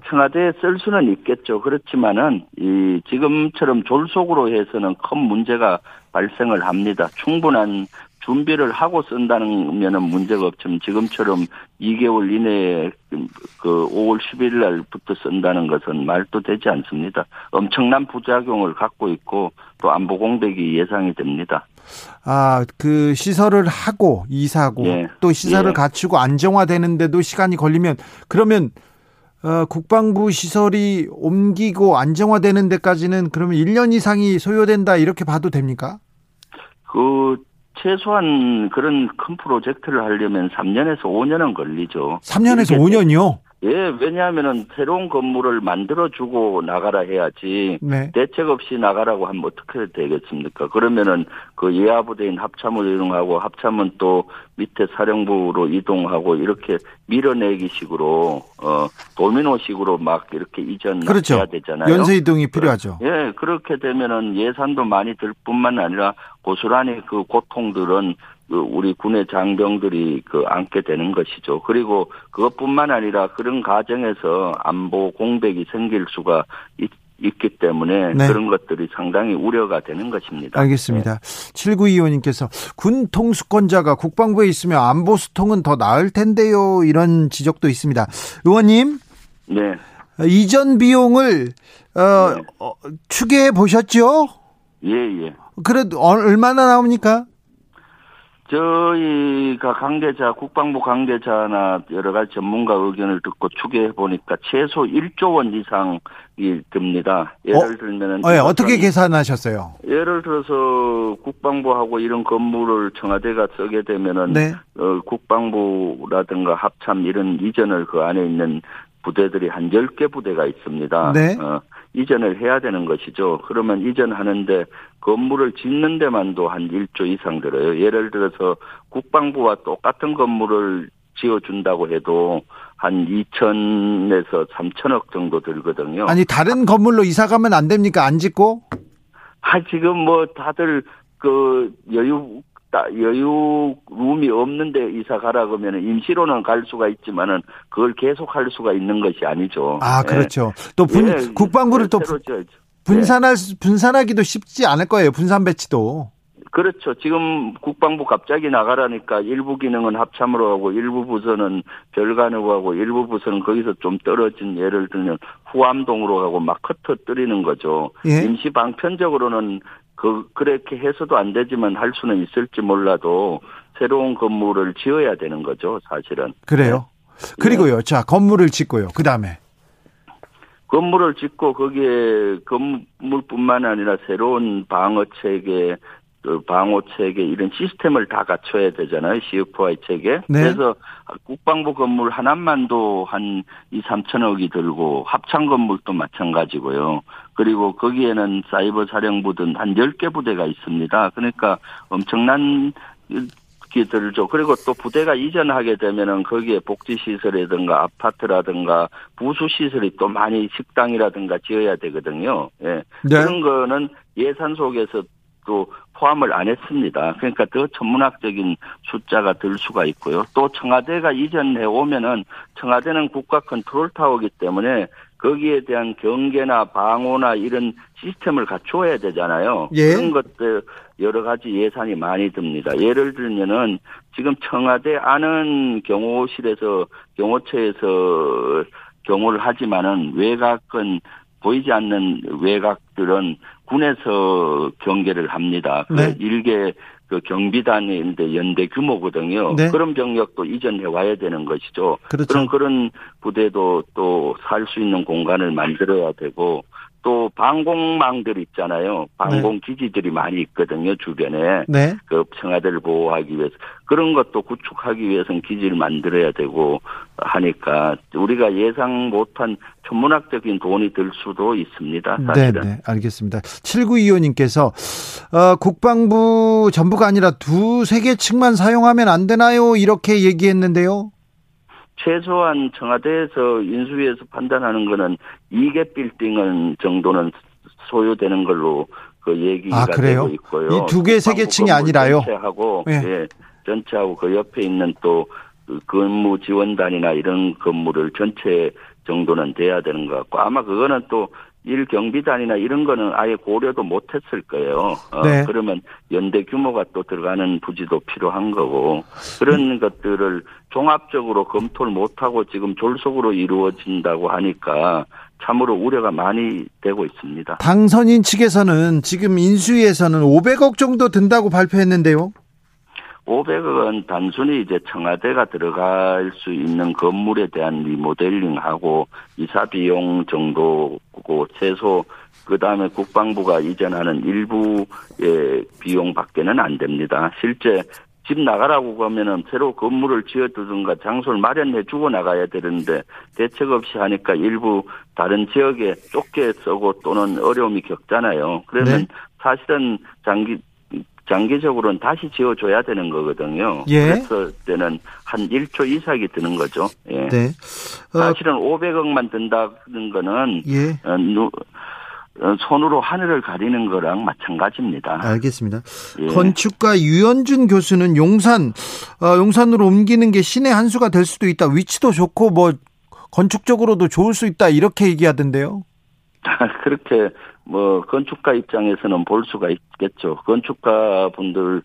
청와대에 쓸 수는 있겠죠. 그렇지만은 이 지금처럼 졸속으로 해서는 큰 문제가 발생을 합니다. 충분한 준비를 하고 쓴다면은 문제가 없지만 지금처럼 2개월 이내에 그 5월 10일 날부터 쓴다는 것은 말도 되지 않습니다. 엄청난 부작용을 갖고 있고 또 안보 공백이 예상이 됩니다. 아, 그 시설을 하고 이사하고 예. 또 시설을 예. 갖추고 안정화되는데도 시간이 걸리면 그러면 어, 국방부 시설이 옮기고 안정화되는 데까지는 그러면 1년 이상이 소요된다 이렇게 봐도 됩니까? 그 최소한 그런 큰 프로젝트를 하려면 3년에서 5년은 걸리죠. 3년에서 이렇게 5년이요? 예, 왜냐하면은 새로운 건물을 만들어주고 나가라 해야지 네. 대책 없이 나가라고 하면 어떻게 되겠습니까? 그러면은 그 예하부대인 합참으로 이동하고 합참은 또 밑에 사령부로 이동하고 이렇게 밀어내기 식으로 어 도미노식으로 막 이렇게 이전해야 그렇죠. 되잖아요. 연쇄 이동이 필요하죠. 예, 그렇게 되면은 예산도 많이 들 뿐만 아니라 고스란히 그 고통들은 그 우리 군의 장병들이 그 안게 되는 것이죠. 그리고 그것뿐만 아니라 그런 과정에서 안보 공백이 생길 수가 있, 기 때문에 네. 그런 것들이 상당히 우려가 되는 것입니다. 알겠습니다. 7925님께서 군 통수권자가 국방부에 있으면 안보 수통은 더 나을 텐데요. 이런 지적도 있습니다. 의원님, 네. 어, 이전 비용을 어, 네. 어, 추계해 보셨죠? 예, 예. 그래도 얼- 얼마나 나옵니까? 저희가 관계자, 국방부 관계자나 여러 가지 전문가 의견을 듣고 추계해 보니까 최소 1조 원 이상이 듭니다. 예를 들면은. 어, 예, 어떻게 계산하셨어요? 예를 들어서 국방부하고 이런 건물을 청와대가 쓰게 되면은 네. 어, 국방부라든가 합참 이런 이전을 그 안에 있는 부대들이 한 10개 부대가 있습니다. 네. 어, 이전을 해야 되는 것이죠. 그러면 이전하는데 건물을 짓는 데만도 한 1조 이상 들어요. 예를 들어서 국방부와 똑같은 건물을 지어준다고 해도 한 2천에서 3천억 정도 들거든요. 아니 다른 건물로 이사 가면 안 됩니까? 안 짓고? 아, 지금 뭐 다들 그 여유, 따- 여유 룸이 없는데 이사 가라 그러면 임시로는 갈 수가 있지만은 그걸 계속 할 수가 있는 것이 아니죠. 아 예. 그렇죠. 또 분, 예, 국방부를 또. 분산할 수- 분산하기도 쉽지 않을 거예요. 분산 배치도. 그렇죠. 지금 국방부 갑자기 나가라니까 일부 기능은 합참으로 하고 일부 부서는 별관으로 하고 일부 부서는 거기서 좀 떨어진 예를 들면 후암동으로 가고 막 흩어뜨리는 거죠. 예. 임시 방편적으로는 그 그렇게 해서도 안 되지만 할 수는 있을지 몰라도 새로운 건물을 지어야 되는 거죠, 사실은. 그래요. 그리고요. 자, 건물을 짓고요. 그 다음에 건물을 짓고 거기에 건물뿐만 아니라 새로운 방어 체계, 또 방호 체계 이런 시스템을 다 갖춰야 되잖아요. CFI 체계. 네. 그래서 국방부 건물 하나만도 한 2, 3천억이 들고 합창 건물도 마찬가지고요. 그리고 거기에는 사이버 사령부든 한 10개 부대가 있습니다. 그러니까 엄청난 기 들죠. 그리고 또 부대가 이전하게 되면은 거기에 복지 시설이든가 아파트라든가 부수 시설이 또 많이 식당이라든가 지어야 되거든요. 예. 네. 그런 거는 예산 속에서 또 포함을 안 했습니다. 그러니까 더 천문학적인 숫자가 들 수가 있고요. 또 청와대가 이전해 오면은 청와대는 국가 컨트롤 타워이기 때문에 거기에 대한 경계나 방호나 이런 시스템을 갖추어야 되잖아요. 예. 그런 것들 여러 가지 예산이 많이 듭니다. 예를 들면은 지금 청와대 아는 경호실에서 경호처에서 경호를 하지만은 외곽은 보이지 않는 외곽들은 군에서 경계를 합니다. 그 네. 일개 그 경비단인데 연대 규모거든요. 네. 그런 병력도 이전해 와야 되는 것이죠. 그렇죠. 그런 그런 부대도 또 살 수 있는 공간을 만들어야 되고 또 방공망들 있잖아요. 방공 기지들이 많이 있거든요 주변에 네. 그 청와대를 보호하기 위해서 그런 것도 구축하기 위해서는 기지를 만들어야 되고 하니까 우리가 예상 못한 천문학적인 돈이 들 수도 있습니다. 네, 사실은. 네, 알겠습니다. 7925님께서 어, 국방부 전부가 아니라 두세 개 층만 사용하면 안 되나요? 이렇게 얘기했는데요. 최소한 청와대에서 인수위에서 판단하는 거는 2개 빌딩은 정도는 소요되는 걸로 그 얘기가 아? 되고 있고요. 이 두 개, 세개 국방부 층이 아니라요? 전체하고 예. 예. 전체하고 그 옆에 있는 또그 근무 지원단이나 이런 건물을 전체 정도는 돼야 되는 것 같고 아마 그거는 또 일 경비단이나 이런 거는 아예 고려도 못했을 거예요. 어, 네. 그러면 연대 규모가 또 들어가는 부지도 필요한 거고 그런 것들을 종합적으로 검토를 못하고 지금 졸속으로 이루어진다고 하니까 참으로 우려가 많이 되고 있습니다. 당선인 측에서는 지금 인수위에서는 500억 정도 든다고 발표했는데요. 500억 은 단순히 이제 청와대가 들어갈 수 있는 건물에 대한 리모델링하고 이사 비용 정도고 최소 그 다음에 국방부가 이전하는 일부의 비용밖에는 안 됩니다. 실제 집 나가라고 그러면은 새로 건물을 지어두든가 장소를 마련해 주고 나가야 되는데 대책 없이 하니까 일부 다른 지역에 쫓겨 쓰고 또는 어려움이 겪잖아요. 그러면 네. 사실은 장기 장기적으로는 다시 지어줘야 되는 거거든요. 예. 그래서 때는 한 1초 이상이 드는 거죠. 예. 네. 어, 사실은 500억만 든다는 거는 예. 어, 누- 어, 손으로 하늘을 가리는 거랑 마찬가지입니다. 알겠습니다. 예. 건축가 유현준 교수는 용산, 어, 용산으로 옮기는 게 신의 한 수가 될 수도 있다. 위치도 좋고 뭐 건축적으로도 좋을 수 있다. 이렇게 얘기하던데요. 그렇게 뭐 건축가 입장에서는 볼 수가 있겠죠. 건축가 분들은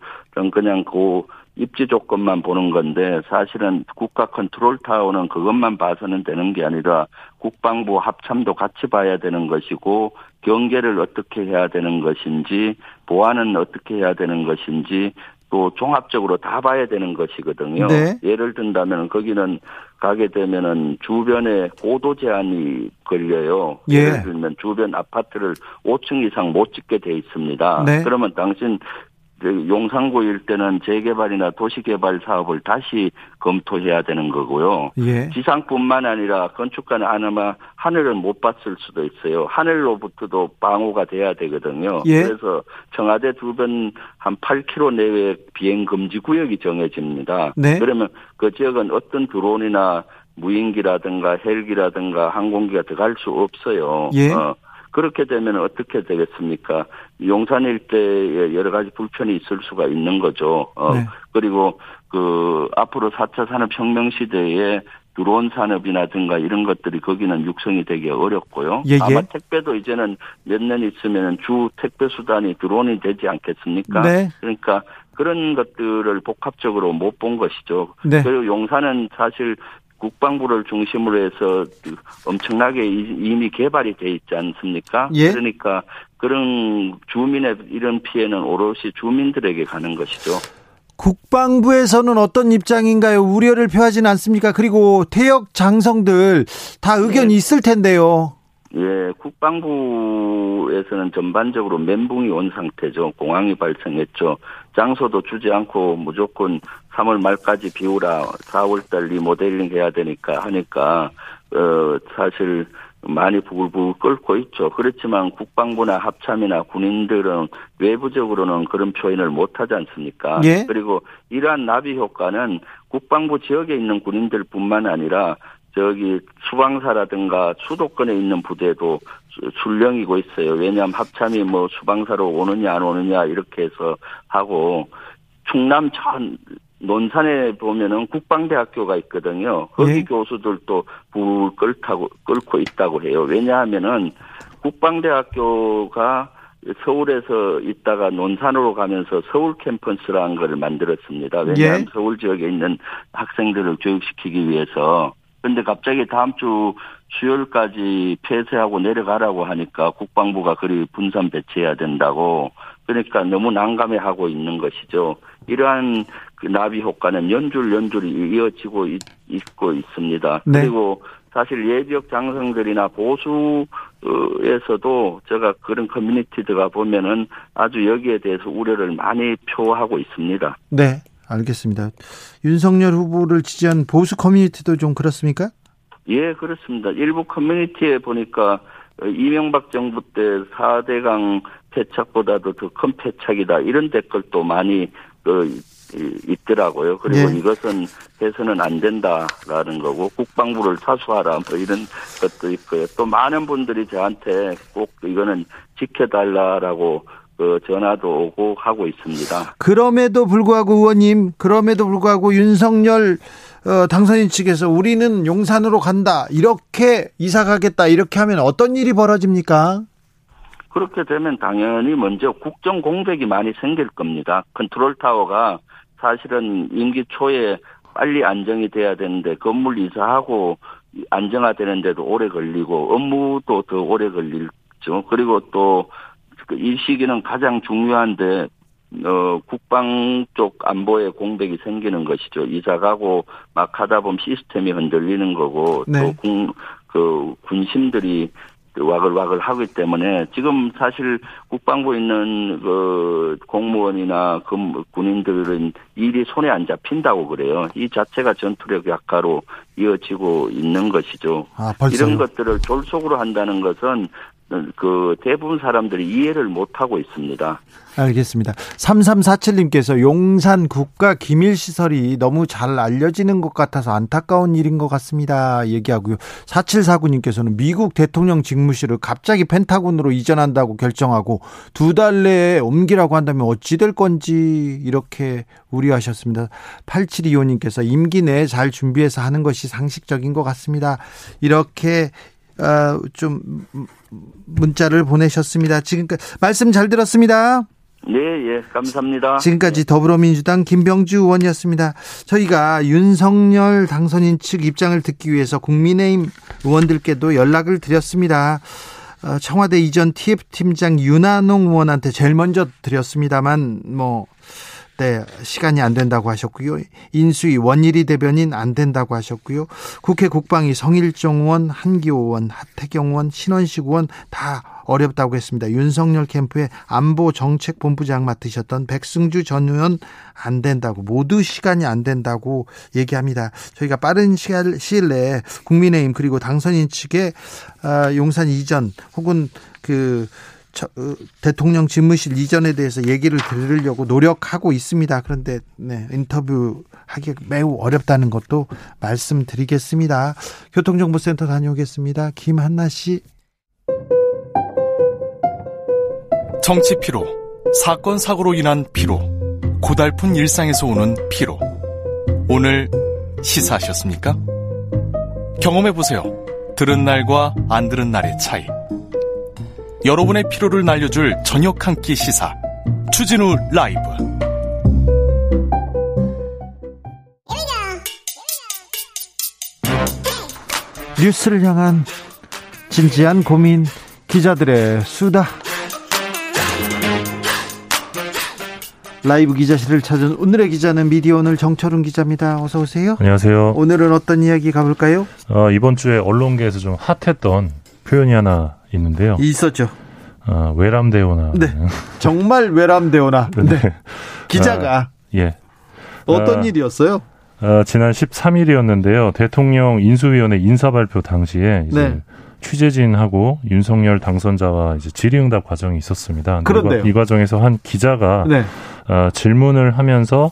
그냥 그 입지 조건만 보는 건데 사실은 국가 컨트롤 타워는 그것만 봐서는 되는 게 아니라 국방부 합참도 같이 봐야 되는 것이고 경계를 어떻게 해야 되는 것인지 보안은 어떻게 해야 되는 것인지 또 종합적으로 다 봐야 되는 것이거든요. 네. 예를 든다면 거기는 가게 되면은 주변에 고도 제한이 걸려요. 예. 예를 들면 주변 아파트를 5층 이상 못 짓게 돼 있습니다. 네. 그러면 당신 그 용산구 일대는 재개발이나 도시개발 사업을 다시 검토해야 되는 거고요. 예. 지상뿐만 아니라 건축가는 아마 하늘을 못 봤을 수도 있어요. 하늘로부터도 방호가 돼야 되거든요. 예. 그래서 청와대 주변 한 8km 내외 비행 금지 구역이 정해집니다. 네. 그러면 그 지역은 어떤 드론이나 무인기라든가 헬기라든가 항공기가 들어갈 수 없어요. 예. 어, 그렇게 되면 어떻게 되겠습니까? 용산 일대에 여러 가지 불편이 있을 수가 있는 거죠. 어, 네. 그리고 그 앞으로 4차 산업혁명 시대에 드론 산업이라든가 이런 것들이 거기는 육성이 되기 어렵고요. 예, 예. 아마 택배도 이제는 몇 년 있으면 주 택배 수단이 드론이 되지 않겠습니까? 네. 그러니까 그런 것들을 복합적으로 못 본 것이죠. 네. 그리고 용산은 사실 국방부를 중심으로 해서 엄청나게 이- 이미 개발이 돼 있지 않습니까? 예. 그러니까 그런 주민의 이런 피해는 오롯이 주민들에게 가는 것이죠. 국방부에서는 어떤 입장인가요? 우려를 표하지는 않습니까? 그리고 퇴역 장성들 다 의견이 네. 있을 텐데요. 예, 국방부에서는 전반적으로 멘붕이 온 상태죠. 공항이 발생했죠. 장소도 주지 않고 무조건 3월 말까지 비우라. 4월 달 리모델링 해야 되니까 하니까 어 사실 많이 부글부글 끓고 있죠. 그렇지만 국방부나 합참이나 군인들은 외부적으로는 그런 표현을 못하지 않습니까? 예? 그리고 이러한 나비 효과는 국방부 지역에 있는 군인들뿐만 아니라 저기 수방사라든가 수도권에 있는 부대도 출령이고 있어요. 왜냐하면 합참이 뭐 수방사로 오느냐 안 오느냐 이렇게 해서 하고 충남 전 논산에 보면은 국방대학교가 있거든요. 거기 네. 교수들도 불 끓타고 끓고 있다고 해요. 왜냐하면은 국방대학교가 서울에서 있다가 논산으로 가면서 서울 캠퍼스라는 걸 만들었습니다. 왜냐하면 예. 서울 지역에 있는 학생들을 교육시키기 위해서. 근데 갑자기 다음 주 수요일까지 폐쇄하고 내려가라고 하니까 국방부가 그리 분산 배치해야 된다고 그러니까 너무 난감해하고 있는 것이죠. 이러한 그 나비 효과는 연줄 연줄이 이어지고 있, 고 있습니다. 네. 그리고 사실 예비역 장성들이나 보수에서도 제가 그런 커뮤니티들가 보면은 아주 여기에 대해서 우려를 많이 표하고 있습니다. 네, 알겠습니다. 윤석열 후보를 지지한 보수 커뮤니티도 좀 그렇습니까? 예, 그렇습니다. 일부 커뮤니티에 보니까 이명박 정부 때 4대강 패착보다도 더 큰 패착이다. 이런 댓글도 많이 그 있더라고요. 그리고 네. 이것은 해서는 안 된다라는 거고 국방부를 사수하라 뭐 이런 것도 있고요. 또 많은 분들이 저한테 꼭 이거는 지켜달라라고 그 전화도 오고 하고 있습니다. 그럼에도 불구하고 의원님, 그럼에도 불구하고 윤석열 어, 당선인 측에서 우리는 용산으로 간다 이렇게 이사 가겠다 이렇게 하면 어떤 일이 벌어집니까? 그렇게 되면 당연히 먼저 국정 공백이 많이 생길 겁니다. 컨트롤 타워가 사실은 임기 초에 빨리 안정이 돼야 되는데 건물 이사하고 안정화되는데도 오래 걸리고 업무도 더 오래 걸리죠. 그리고 또 이 시기는 가장 중요한데 어, 국방 쪽 안보에 공백이 생기는 것이죠. 이사 가고 막 하다 보면 시스템이 흔들리는 거고 네. 또 군, 그 군심들이 와글와글 하기 때문에 지금 사실 국방부에 있는 그 공무원이나 그 군인들은 일이 손에 안 잡힌다고 그래요. 이 자체가 전투력 약화로 이어지고 있는 것이죠. 아, 이런 것들을 졸속으로 한다는 것은 그 대부분 사람들이 이해를 못하고 있습니다. 알겠습니다. 3347님께서 용산 국가 기밀 시설이 너무 잘 알려지는 것 같아서 안타까운 일인 것 같습니다. 얘기하고요. 4749님께서는 미국 대통령 직무실을 갑자기 펜타곤으로 이전한다고 결정하고 두 달 내에 옮기라고 한다면 어찌 될 건지 이렇게 우려하셨습니다. 8725님께서 임기 내에 잘 준비해서 하는 것이 상식적인 것 같습니다. 이렇게 어, 좀 문자를 보내셨습니다. 지금까지 말씀 잘 들었습니다. 예, 예, 감사합니다. 지금까지 더불어민주당 김병주 의원이었습니다. 저희가 윤석열 당선인 측 입장을 듣기 위해서 국민의힘 의원들께도 연락을 드렸습니다. 어, 청와대 이전 TF팀장 윤한홍 의원한테 제일 먼저 드렸습니다만, 뭐, 네, 시간이 안 된다고 하셨고요. 인수위 원일이 대변인 안 된다고 하셨고요. 국회 국방위 성일종 의원, 한기호 의원, 하태경 의원, 신원식 의원 다 어렵다고 했습니다. 윤석열 캠프의 안보 정책 본부장 맡으셨던 백승주 전 의원 안 된다고 모두 시간이 안 된다고 얘기합니다. 저희가 빠른 시일 내에 국민의힘 그리고 당선인 측의 아, 용산 이전 혹은 그 어, 대통령 집무실 이전에 대해서 얘기를 들으려고 노력하고 있습니다. 그런데 네, 인터뷰 하기 매우 어렵다는 것도 말씀드리겠습니다. 교통정보센터 다녀오겠습니다. 김한나 씨. 정치 피로, 사건 사고로 인한 피로, 고달픈 일상에서 오는 피로. 오늘 시사하셨습니까? 경험해 보세요. 들은 날과 안 들은 날의 차이. 여러분의 피로를 날려줄 저녁 한 끼 시사 추진우 라이브 뉴스를 향한 진지한 고민 기자들의 수다 라이브 기자실을 찾은 오늘의 기자는 미디어 오늘 정철훈 기자입니다. 어서 오세요. 안녕하세요. 오늘은 어떤 이야기 가볼까요? 어, 이번 주에 언론계에서 좀 핫했던 표현이 하나 있는데요. 있었죠. 어, 외람되오나. 네. 정말 외람되오나. 네. 네. 기자가. 아, 예. 어떤 아, 일이었어요? 어, 지난 13일이었는데요. 대통령 인수위원회 인사 발표 당시에 이제 네. 취재진하고 윤석열 당선자와 이제 질의응답 과정이 있었습니다. 그런데 이, 과정에서 한 기자가 네. 어, 질문을 하면서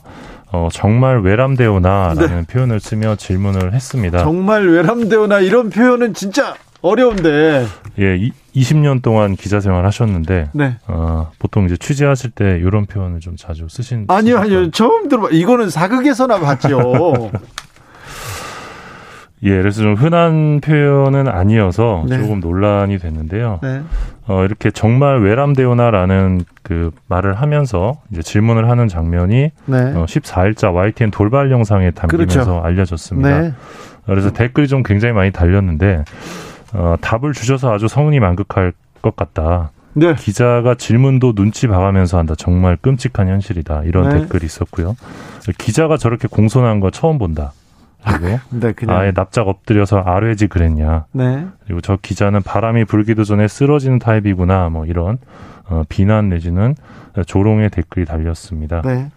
어, 정말 외람되오나라는 네. 표현을 쓰며 질문을 했습니다. 정말 외람되오나 이런 표현은 진짜 어려운데. 예, 이, 20년 동안 기자 생활 하셨는데, 네. 어, 보통 이제 취재하실 때 이런 표현을 좀 자주 쓰신. 아니요, 아니요. 처음 들어봐. 이거는 사극에서나 봤죠. 예, 그래서 좀 흔한 표현은 아니어서 네. 조금 논란이 됐는데요. 네. 어, 이렇게 정말 외람되오나라는 그 말을 하면서 이제 질문을 하는 장면이 네. 어, 14일자 YTN 돌발 영상에 담기면서 그렇죠. 알려졌습니다. 네. 그래서 댓글이 좀 굉장히 많이 달렸는데 어, 답을 주셔서 아주 성은이 만극할 것 같다. 네. 기자가 질문도 눈치 봐가면서 한다. 정말 끔찍한 현실이다. 이런 네. 댓글이 있었고요. 기자가 저렇게 공손한 거 처음 본다. 그리고 네, 그냥. 아예 납작 엎드려서 아뢰지 그랬냐. 네. 그리고 저 기자는 바람이 불기도 전에 쓰러지는 타입이구나. 뭐 이런 어, 비난 내지는 조롱의 댓글이 달렸습니다. 네.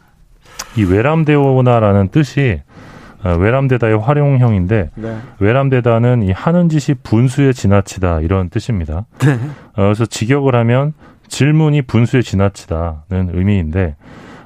이 외람되오나라는 뜻이 어, 외람되다의 활용형인데 네. 외람되다는 이 하는 짓이 분수에 지나치다 이런 뜻입니다. 네. 어, 그래서 직역을 하면 질문이 분수에 지나치다는 의미인데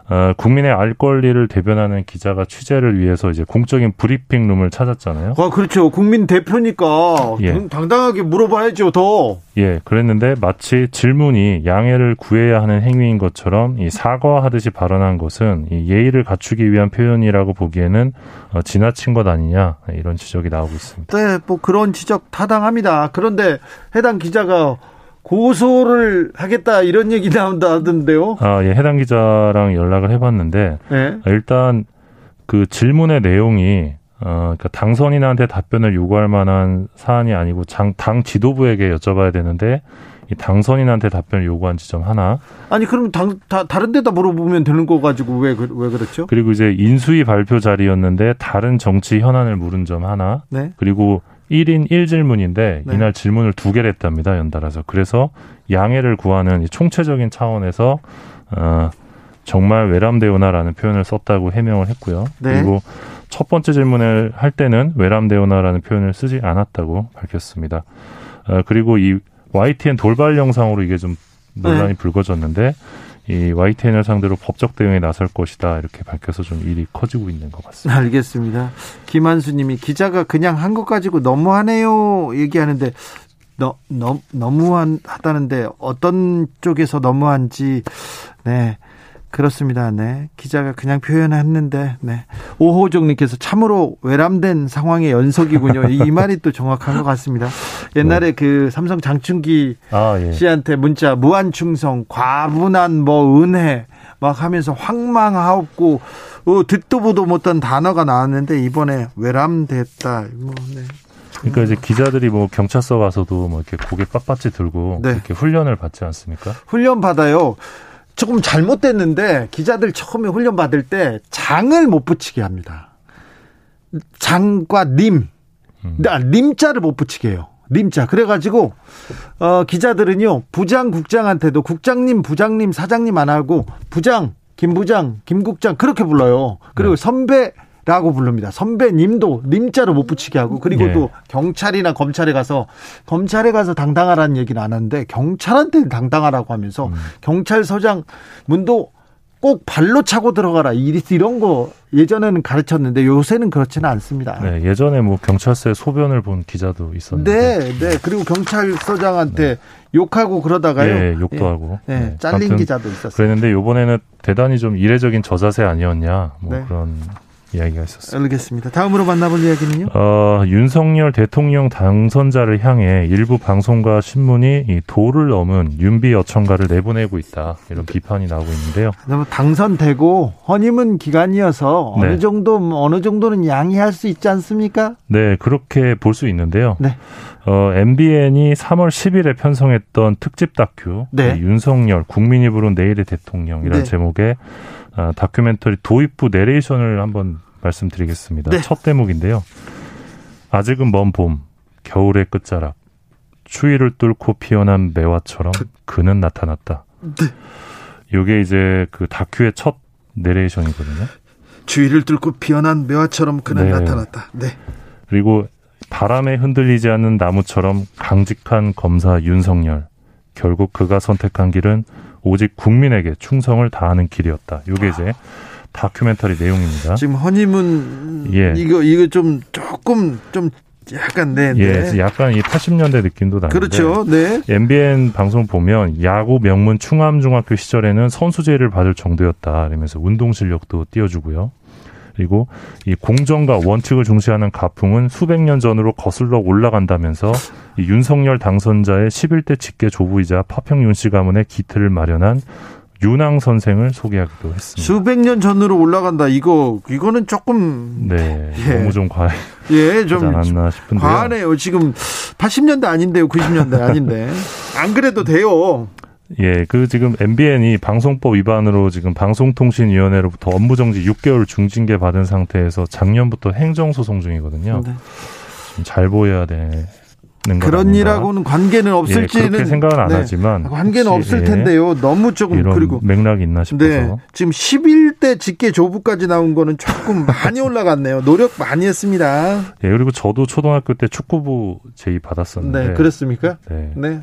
어, 국민의 알 권리를 대변하는 기자가 취재를 위해서 이제 공적인 브리핑룸을 찾았잖아요. 아, 그렇죠. 국민 대표니까 예. 당당하게 물어봐야죠, 더. 예, 그랬는데 마치 질문이 양해를 구해야 하는 행위인 것처럼 이 사과하듯이 발언한 것은 이 예의를 갖추기 위한 표현이라고 보기에는 어, 지나친 것 아니냐 이런 지적이 나오고 있습니다. 네, 뭐 그런 지적 타당합니다. 그런데 해당 기자가 고소를 하겠다 이런 얘기 나온다던데요. 아, 예, 해당 기자랑 연락을 해봤는데 네. 일단 그 질문의 내용이 어, 그러니까 당선인한테 답변을 요구할 만한 사안이 아니고 장, 당 지도부에게 여쭤봐야 되는데 이 당선인한테 답변을 요구한 지점 하나. 아니 그럼 당, 다, 다른 데다 물어보면 되는 거 가지고 왜, 그, 왜 그렇죠? 그리고 이제 인수위 발표 자리였는데 다른 정치 현안을 물은 점 하나. 네. 그리고 1인 1질문인데 네. 이날 질문을 두 개를 했답니다. 연달아서. 그래서 양해를 구하는 총체적인 차원에서 어 정말 외람되오나라는 표현을 썼다고 해명을 했고요. 네. 그리고 첫 번째 질문을 할 때는 외람되오나라는 표현을 쓰지 않았다고 밝혔습니다. 어 그리고 이 YTN 돌발 영상으로 이게 좀 논란이 네. 불거졌는데 이 YTN을 상대로 법적 대응에 나설 것이다 이렇게 밝혀서 좀 일이 커지고 있는 것 같습니다. 알겠습니다. 김한수님이 기자가 그냥 한 것 가지고 너무하네요 얘기하는데 너, 너, 너무하다는데 어떤 쪽에서 너무한지 네 그렇습니다. 네. 기자가 그냥 표현했는데, 네. 오호정님께서 참으로 외람된 상황의 연속이군요. 이 말이 또 정확한 것 같습니다. 옛날에 네. 그 삼성 장충기 아, 예. 씨한테 문자 무한 충성, 과분한 뭐 은혜 막 하면서 황망하고 어, 듣도 보도 못한 단어가 나왔는데 이번에 외람됐다. 뭐, 네. 그러니까 이제 기자들이 뭐 경찰서 가서도 뭐 이렇게 고개 빳빳이 들고 네. 이렇게 훈련을 받지 않습니까? 훈련 받아요. 조금 잘못됐는데 기자들 처음에 훈련 받을 때 장을 못 붙이게 합니다. 장과 님, 음. 아, 님자를 못 붙이게 해요. 님자. 그래가지고 어, 기자들은요 부장 국장한테도 국장님, 부장님, 사장님 안 하고 부장, 김 부장, 김 국장 그렇게 불러요. 그리고 네. 선배 라고 부릅니다. 선배님도 님자로 못 붙이게 하고 그리고 네. 또 경찰이나 검찰에 가서 검찰에 가서 당당하라는 얘기는 안 하는데 경찰한테 당당하라고 하면서 음. 경찰서장 문도 꼭 발로 차고 들어가라 이런 거 예전에는 가르쳤는데 요새는 그렇지는 않습니다. 네, 예전에 뭐 경찰서에 소변을 본 기자도 있었는데. 네, 네. 그리고 경찰서장한테 네. 욕하고 그러다가요. 네, 욕도 예, 하고. 네, 네. 잘린 기자도 있었어요. 그랬는데 요번에는 대단히 좀 이례적인 저자세 아니었냐 뭐 네. 그런 이야기가 있었습니다. 알겠습니다. 다음으로 만나볼 이야기는요? 어, 윤석열 대통령 당선자를 향해 일부 방송과 신문이 이 도를 넘은 윤비 여청가를 내보내고 있다. 이런 비판이 나오고 있는데요. 당선되고 허니문 기간이어서 어느 네. 정도 어느 정도는 양해할 수 있지 않습니까? 네, 그렇게 볼 수 있는데요. 네. 어, MBN이 3월 10일에 편성했던 특집 다큐 네. 윤석열 국민이 부른 내일의 대통령이라는 네. 제목의 아, 다큐멘터리 도입부 내레이션을 한번 말씀드리겠습니다. 네. 첫 대목인데요. 아직은 먼 봄, 겨울의 끝자락, 추위를 뚫고 피어난 매화처럼 그는 나타났다. 네. 요게 이제 그 다큐의 첫 내레이션이거든요. 추위를 뚫고 피어난 매화처럼 그는 네. 나타났다. 네. 그리고 바람에 흔들리지 않는 나무처럼 강직한 검사 윤석열. 결국 그가 선택한 길은 오직 국민에게 충성을 다하는 길이었다. 이게 이제 다큐멘터리 내용입니다. 지금 허니문 예. 이거 이거 좀 조금 좀 약간 네, 네. 예, 약간 이 80년대 느낌도 나는데. 그렇죠. 네. MBN 방송 보면 야구 명문 충암중학교 시절에는 선수제를 받을 정도였다. 그러면서 운동 실력도 띄워주고요. 그리고 이 공정과 원칙을 중시하는 가풍은 수백 년 전으로 거슬러 올라간다면서 이 윤석열 당선자의 11대 직계 조부이자 파평 윤 씨 가문의 기틀을 마련한 윤왕 선생을 소개하기도 했습니다. 수백 년 전으로 올라간다. 이거 이거는 조금 네 예. 너무 좀 과해. 예, 좀 않았나 싶은데 과하네요. 지금 80년대 아닌데요, 90년대 아닌데 안 그래도 돼요. 예, 그 지금 MBN이 방송법 위반으로 지금 방송통신위원회로부터 업무 정지 6개월 중징계 받은 상태에서 작년부터 행정 소송 중이거든요. 네. 잘 보여야 되는 그런 일하고는 관계는 없을지는 예, 그렇게 생각은 안 네. 하지만 관계는 없을 텐데요. 너무 조금 그리고 맥락이 있나 싶어서 네. 지금 11대 직계 조부까지 나온 거는 조금 많이 올라갔네요. 노력 많이 했습니다. 예, 그리고 저도 초등학교 때 축구부 제의 받았었는데 네, 그랬습니까? 네. 네.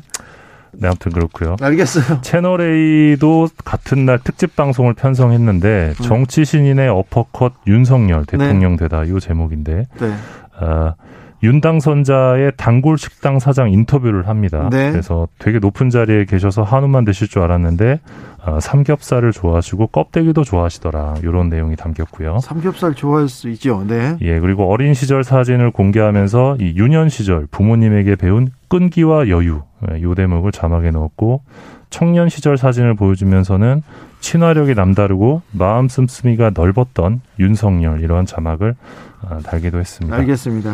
네, 아무튼 그렇고요. 알겠어요. 채널 A도 같은 날 특집 방송을 편성했는데 음. 정치 신인의 어퍼컷 윤석열 대통령 네. 되다 이 제목인데 네. 아, 윤 당선자의 단골 식당 사장 인터뷰를 합니다. 네. 그래서 되게 높은 자리에 계셔서 한우만 드실 줄 알았는데 어, 삼겹살을 좋아하시고 껍데기도 좋아하시더라. 이런 내용이 담겼고요. 삼겹살 좋아할 수 있죠. 네. 예, 그리고 어린 시절 사진을 공개하면서 이 유년 시절 부모님에게 배운 끈기와 여유 예, 요 대목을 자막에 넣었고 청년 시절 사진을 보여주면서는 친화력이 남다르고 마음 씀씀이가 넓었던 윤석열 이러한 자막을 어, 달기도 했습니다. 알겠습니다.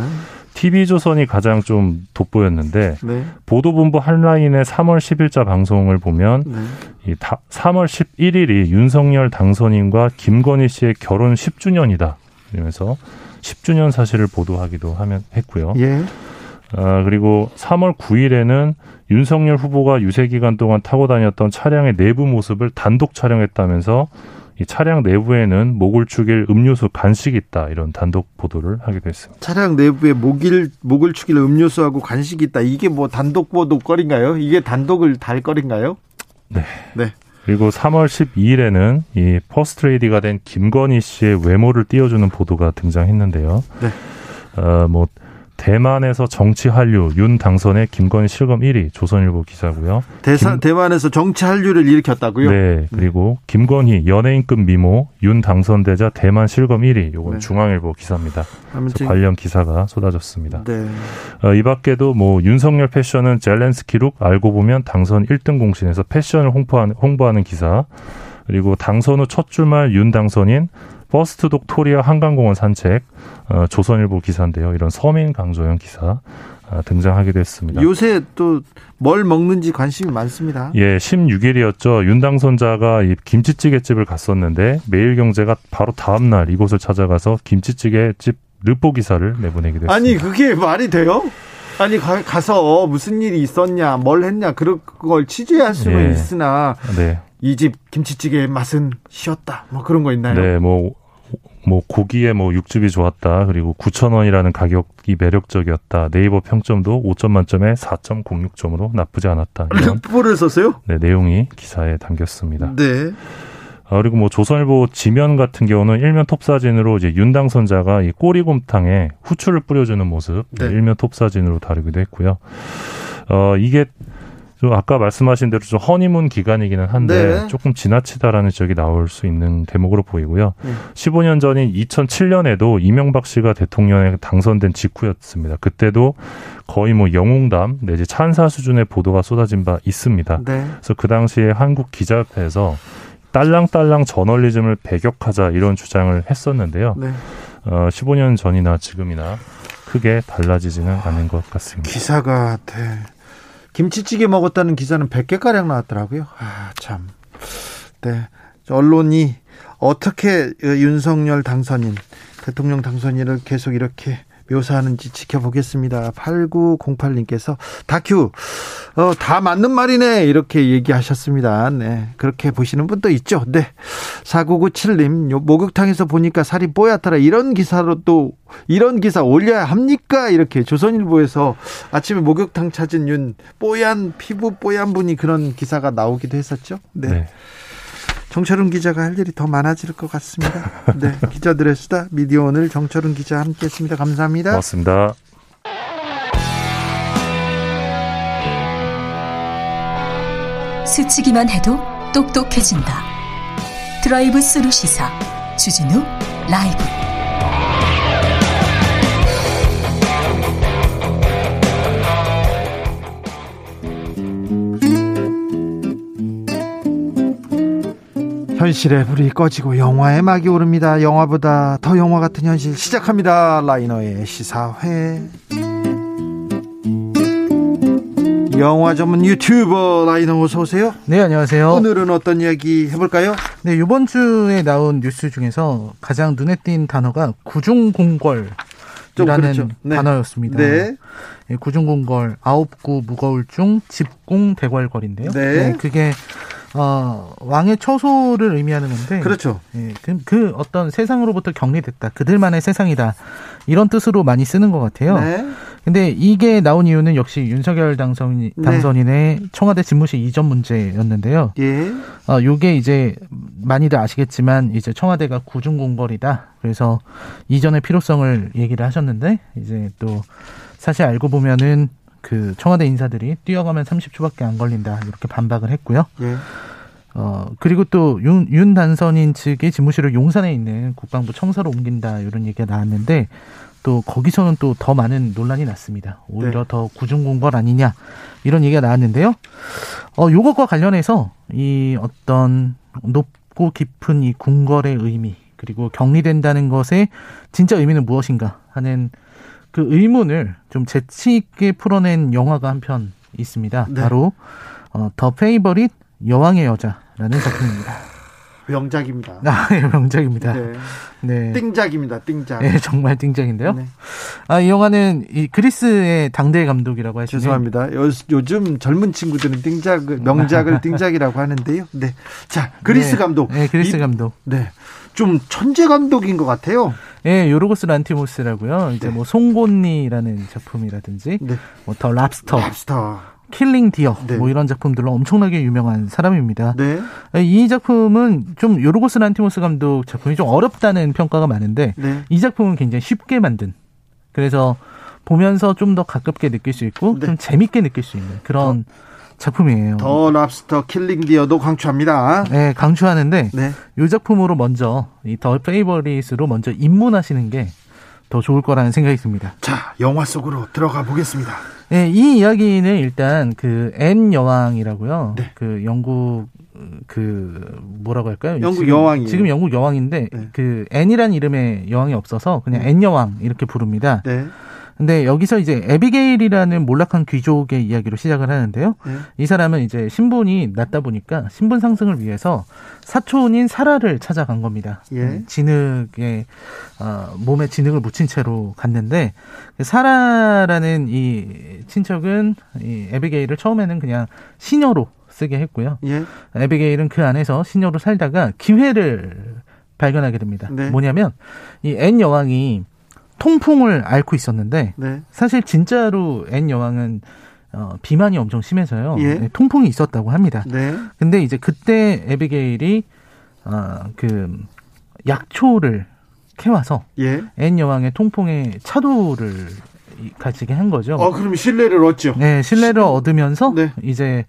TV조선이 가장 좀 돋보였는데 네. 보도본부 한라인의 3월 10일자 방송을 보면 네. 이 3월 11일이 윤석열 당선인과 김건희 씨의 결혼 10주년이다. 이러면서 10주년 사실을 보도하기도 하면 했고요. 예. 아, 그리고 3월 9일에는 윤석열 후보가 유세 기간 동안 타고 다녔던 차량의 내부 모습을 단독 촬영했다면서 이 차량 내부에는 목을 축일 음료수 간식이 있다 이런 단독 보도를 하기도 했습니다. 차량 내부에 목일 목을 축일 음료수하고 간식이 있다. 이게 뭐 단독 보도거리인가요? 이게 단독을 달 거리인가요? 네. 네. 그리고 3월 12일에는 이 퍼스트레이디가 된 김건희 씨의 외모를 띄워주는 보도가 등장했는데요. 네. 어, 뭐 대만에서 정치 한류 윤 당선의 김건희 실검 1위 조선일보 기사고요. 대사, 김, 대만에서 정치 한류를 일으켰다고요? 네. 그리고 김건희 연예인급 미모 윤 당선되자 대만 실검 1위. 요건 네. 중앙일보 기사입니다. 그래서 관련 기사가 쏟아졌습니다. 네. 어, 이 밖에도 뭐 윤석열 패션은 젤렌스키룩 알고 보면 당선 1등 공신에서 패션을 홍보하는, 홍보하는 기사. 그리고 당선 후 첫 주말 윤 당선인 first dog 토리와 한강공원 산책 어, 조선일보 기사인데요. 이런 서민 강조형 기사 어, 등장하기도 했습니다. 요새 또 뭘 먹는지 관심이 많습니다. 예, 16일이었죠. 윤 당선자가 이 김치찌개집을 갔었는데 매일경제가 바로 다음 날 이곳을 찾아가서 김치찌개집 르포 기사를 내보내기도 했습니다. 아니 그게 말이 돼요? 아니 가, 서 무슨 일이 있었냐, 뭘 했냐 그런 걸 취재할 수는 예. 있으나 네. 이집 김치찌개 맛은 쉬었다. 뭐 그런 거 있나요? 네, 뭐 뭐 고기에 뭐 육즙이 좋았다. 그리고 9천 원이라는 가격이 매력적이었다. 네이버 평점도 5점 만점에 4.06점으로 나쁘지 않았다. 이런 를 썼어요? 네, 내용이 기사에 담겼습니다. 네. 아, 그리고 뭐 조선일보 지면 같은 경우는 일면 톱 사진으로 이제 윤 당선자가 이 꼬리곰탕에 후추를 뿌려주는 모습 네. 일면 톱 사진으로 다루기도 했고요. 어 이게 좀 아까 말씀하신 대로 좀 허니문 기간이기는 한데 네. 조금 지나치다라는 지적이 나올 수 있는 대목으로 보이고요. 네. 15년 전인 2007년에도 이명박 씨가 대통령에 당선된 직후였습니다. 그때도 거의 뭐 영웅담 내지 찬사 수준의 보도가 쏟아진 바 있습니다. 네. 그래서 그 당시에 한국 기자협회에서 딸랑딸랑 저널리즘을 배격하자 이런 주장을 했었는데요. 네. 어, 15년 전이나 지금이나 크게 달라지지는 않은 것 같습니다. 기사가 네. 김치찌개 먹었다는 기사는 100개가량 나왔더라고요. 아, 참. 네. 언론이 어떻게 윤석열 당선인 대통령 당선인을 계속 이렇게 묘사하는지 지켜보겠습니다. 8908님께서 다큐 어, 다 맞는 말이네 이렇게 얘기하셨습니다. 네 그렇게 보시는 분도 있죠. 네 4997님 목욕탕에서 보니까 살이 뽀얗더라 이런 기사로 또 이런 기사 올려야 합니까? 이렇게 조선일보에서 아침에 목욕탕 찾은 윤 뽀얀 피부 뽀얀 분이 그런 기사가 나오기도 했었죠. 네. 네. 정철운 기자가 할 일이 더 많아질 것 같습니다. 네, 기자들의 수다 미디어 오늘 정철운 기자 함께했습니다. 감사합니다. 고맙습니다. 스치기만 해도 똑똑해진다. 드라이브 스루 시사 주진우 라이브. 현실의 불이 꺼지고 영화의 막이 오릅니다. 영화보다 더 영화 같은 현실 시작합니다. 라이너의 시사회. 영화 전문 유튜버 라이너 어서 오세요. 네, 안녕하세요. 오늘은 어떤 이야기 해볼까요? 네, 이번 주에 나온 뉴스 중에서 가장 눈에 띈 단어가 구중공걸 이라는 그렇죠. 네. 단어였습니다. 네. 네, 구중공걸 아홉 구 무거울 중 집공 대궐걸인데요. 네. 네 그게 어, 왕의 처소를 의미하는 건데. 그렇죠. 예, 그, 그 어떤 세상으로부터 격리됐다. 그들만의 세상이다. 이런 뜻으로 많이 쓰는 것 같아요. 네. 근데 이게 나온 이유는 역시 윤석열 당선, 네. 당선인의 네. 청와대 집무실 이전 문제였는데요. 예. 어, 요게 이제 많이들 아시겠지만 이제 청와대가 구중공벌이다. 그래서 이전의 필요성을 얘기를 하셨는데 이제 또 사실 알고 보면은 그 청와대 인사들이 뛰어가면 30초밖에 안 걸린다 이렇게 반박을 했고요. 예. 어 그리고 또윤윤 단선인 측의 집무실을 용산에 있는 국방부 청사로 옮긴다 이런 얘기가 나왔는데 또 거기서는 또 더 많은 논란이 났습니다. 오히려 네. 더 구중공걸 아니냐 이런 얘기가 나왔는데요. 어 요것과 관련해서 이 어떤 높고 깊은 이 궁궐의 의미 그리고 격리된다는 것의 진짜 의미는 무엇인가 하는 그 의문을 좀 재치 있게 풀어낸 영화가 한 편 있습니다. 네. 바로 어, 더 페이버릿 여왕의 여자라는 작품입니다. 명작입니다. 아, 예, 명작입니다. 네. 네. 띵작입니다. 띵작. 네, 정말 띵작인데요. 네. 아, 이 영화는 이 그리스의 당대 감독이라고 하시죠. 죄송합니다. 요, 요즘 젊은 친구들은 띵작 명작을 띵작이라고 하는데요. 네. 자, 그리스 네. 감독. 네, 그리스 이, 감독. 네. 좀 천재 감독인 것 같아요. 예, 요르고스 란티모스라고요. 이제 네. 뭐 송곳니라는 작품이라든지 네. 뭐더 랍스터, 랍스터. 킬링 디어 네. 뭐 이런 작품들로 엄청나게 유명한 사람입니다. 네. 이 작품은 좀 요르고스 란티모스 감독 작품이 좀 어렵다는 평가가 많은데 네. 이 작품은 굉장히 쉽게 만든 그래서 보면서 좀 더 가깝게 느낄 수 있고 네. 좀 재밌게 느낄 수 있는 그런 어. 작품이에요. 더 랍스터 킬링 디어도 강추합니다. 네, 강추하는데 네. 이 작품으로 먼저 이 더 페이버릿으로 먼저 입문하시는 게 더 좋을 거라는 생각이 듭니다. 자, 영화 속으로 들어가 보겠습니다. 네, 이 이야기는 일단 그 앤 여왕이라고요. 네. 그 영국 그 뭐라고 할까요? 영국 여왕이 지금 영국 여왕인데 네. 그 앤이란 이름의 여왕이 없어서 그냥 앤 여왕 이렇게 부릅니다. 네. 근데 여기서 이제 에비게일이라는 몰락한 귀족의 이야기로 시작을 하는데요. 네. 이 사람은 이제 신분이 낮다 보니까 신분 상승을 위해서 사촌인 사라를 찾아간 겁니다. 예. 음, 진흙에 어, 몸에 진흙을 묻힌 채로 갔는데 그 사라라는 이 친척은 이 에비게일을 처음에는 그냥 시녀로 쓰게 했고요. 예. 에비게일은 그 안에서 시녀로 살다가 기회를 발견하게 됩니다. 네. 뭐냐면 이 앤 여왕이 통풍을 앓고 있었는데 네. 사실 진짜로 앤 여왕은 어, 비만이 엄청 심해서요. 예. 네, 통풍이 있었다고 합니다. 네. 근데 이제 그때 에비게일이 어, 그 약초를 캐와서 예. 앤 여왕의 통풍에 차도를 가지게 한 거죠. 어, 그럼 신뢰를 얻죠. 네, 신뢰를 얻으면서 네. 이제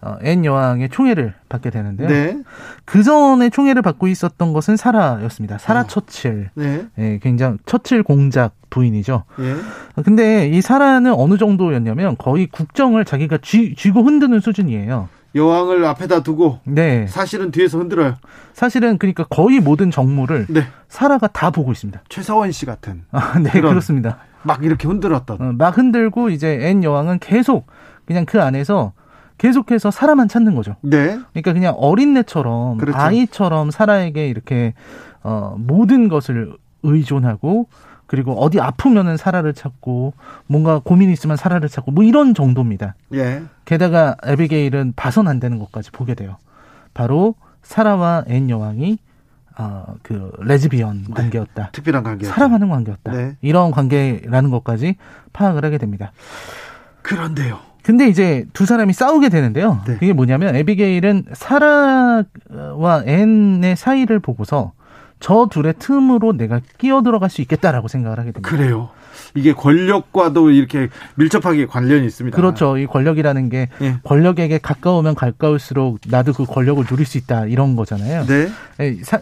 어, 앤 여왕의 총애를 받게 되는데요. 네. 그 전에 총애를 받고 있었던 것은 사라였습니다. 사라 어. 처칠. 네. 네. 굉장히 처칠 공작 부인이죠. 예. 근데 이 사라는 어느 정도였냐면 거의 국정을 자기가 쥐, 쥐고 흔드는 수준이에요. 여왕을 앞에다 두고 네. 사실은 뒤에서 흔들어요. 사실은 그러니까 거의 모든 정무를 네. 사라가 다 보고 있습니다. 최서원 씨 같은. 아, 네, 그렇습니다. 막 이렇게 흔들었던. 어, 막 흔들고 이제 앤 여왕은 계속 그냥 그 안에서 계속해서 사라만 찾는 거죠. 네. 그러니까 그냥 어린애처럼 그렇죠. 아이처럼 사라에게 이렇게 어 모든 것을 의존하고 그리고 어디 아프면은 사라를 찾고 뭔가 고민 있으면 사라를 찾고 뭐 이런 정도입니다. 예. 게다가 에비게일은 봐선 안 되는 것까지 보게 돼요. 바로 사라와 앤 여왕이 어, 그 레즈비언 네. 관계였다. 특별한 관계였다. 사랑하는 관계였다. 네. 이런 관계라는 것까지 파악을 하게 됩니다. 그런데요. 근데 이제 두 사람이 싸우게 되는데요. 네. 그게 뭐냐면 에비게일은 사라와 앤의 사이를 보고서 저 둘의 틈으로 내가 끼어 들어갈 수 있겠다라고 생각을 하게 됩니다. 그래요. 이게 권력과도 이렇게 밀접하게 관련이 있습니다. 그렇죠. 이 권력이라는 게 예. 권력에게 가까우면 가까울수록 나도 그 권력을 누릴 수 있다 이런 거잖아요. 네.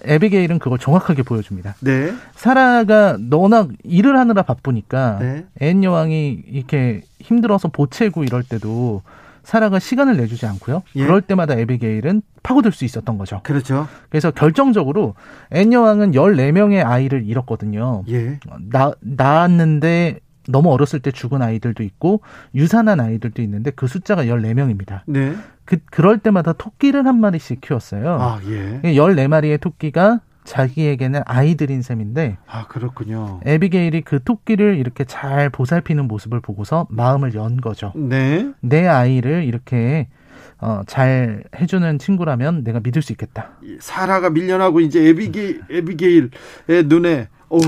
에비게일은 그걸 정확하게 보여줍니다. 네. 사라가 워낙 일을 하느라 바쁘니까 네. 앤 여왕이 이렇게 힘들어서 보채고 이럴 때도 사라가 시간을 내주지 않고요. 예. 그럴 때마다 에비게일은 파고들 수 있었던 거죠. 그렇죠. 그래서 결정적으로 앤 여왕은 14명의 아이를 잃었거든요. 예. 나, 낳았는데 너무 어렸을 때 죽은 아이들도 있고 유산한 아이들도 있는데 그 숫자가 14명입니다. 네. 그 그럴 때마다 토끼를 한 마리씩 키웠어요. 아, 예. 14마리의 토끼가 자기에게는 아이들인 셈인데 아 그렇군요. 에비게일이 그 토끼를 이렇게 잘 보살피는 모습을 보고서 마음을 연 거죠. 네. 내 아이를 이렇게 어, 잘 해주는 친구라면 내가 믿을 수 있겠다. 사라가 밀려나고 이제 에비게일 에비게일의 눈에 어우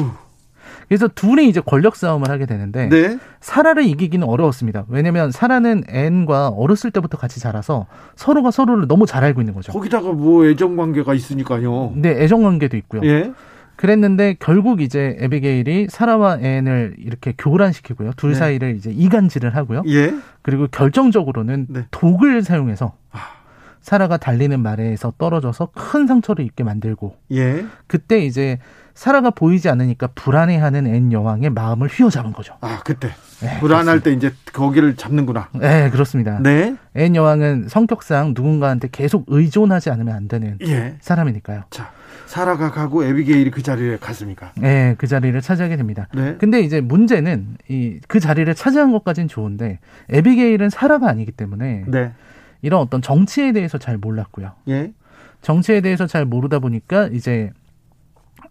그래서 둘이 이제 권력 싸움을 하게 되는데 네. 사라를 이기기는 어려웠습니다. 왜냐면 사라는 앤과 어렸을 때부터 같이 자라서 서로가 서로를 너무 잘 알고 있는 거죠. 거기다가 뭐 애정 관계가 있으니까요. 네, 애정 관계도 있고요. 예. 그랬는데 결국 이제 에비게일이 사라와 앤을 이렇게 교란시키고요. 둘 네. 사이를 이제 이간질을 하고요. 예. 그리고 결정적으로는 네. 독을 사용해서 아. 사라가 달리는 말에서 떨어져서 큰 상처를 입게 만들고 예. 그때 이제 사라가 보이지 않으니까 불안해하는 앤 여왕의 마음을 휘어잡은 거죠. 아 그때 네, 불안할 그렇습니다. 때 이제 거기를 잡는구나. 네 그렇습니다. 네. 앤 여왕은 성격상 누군가한테 계속 의존하지 않으면 안 되는 예. 사람이니까요. 자 사라가 가고 에비게일이 그 자리에 갔습니까? 네, 그 자리를 차지하게 됩니다. 네. 근데 이제 문제는 이 그 자리를 차지한 것까지는 좋은데 에비게일은 사라가 아니기 때문에 네. 이런 어떤 정치에 대해서 잘 몰랐고요. 예. 정치에 대해서 잘 모르다 보니까 이제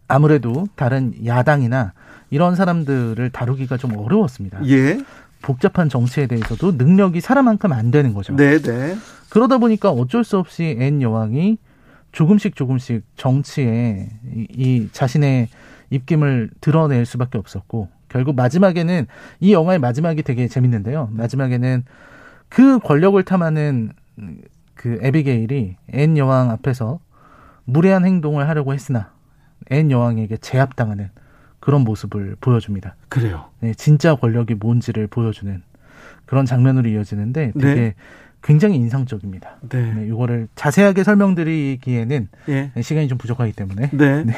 아무래도 다른 야당이나 이런 사람들을 다루기가 좀 어려웠습니다. 예. 복잡한 정치에 대해서도 능력이 사라만큼 안 되는 거죠. 네, 네. 그러다 보니까 어쩔 수 없이 앤 여왕이 조금씩 조금씩 정치에 이, 이 자신의 입김을 드러낼 수밖에 없었고 결국 마지막에는 이 영화의 마지막이 되게 재밌는데요. 마지막에는 그 권력을 탐하는 그 에비게일이 앤 여왕 앞에서 무례한 행동을 하려고 했으나 앤 여왕에게 제압당하는 그런 모습을 보여줍니다. 그래요. 네, 진짜 권력이 뭔지를 보여주는 그런 장면으로 이어지는데 되게 네. 굉장히 인상적입니다. 네. 네. 이거를 자세하게 설명드리기에는 네. 시간이 좀 부족하기 때문에. 네. 네.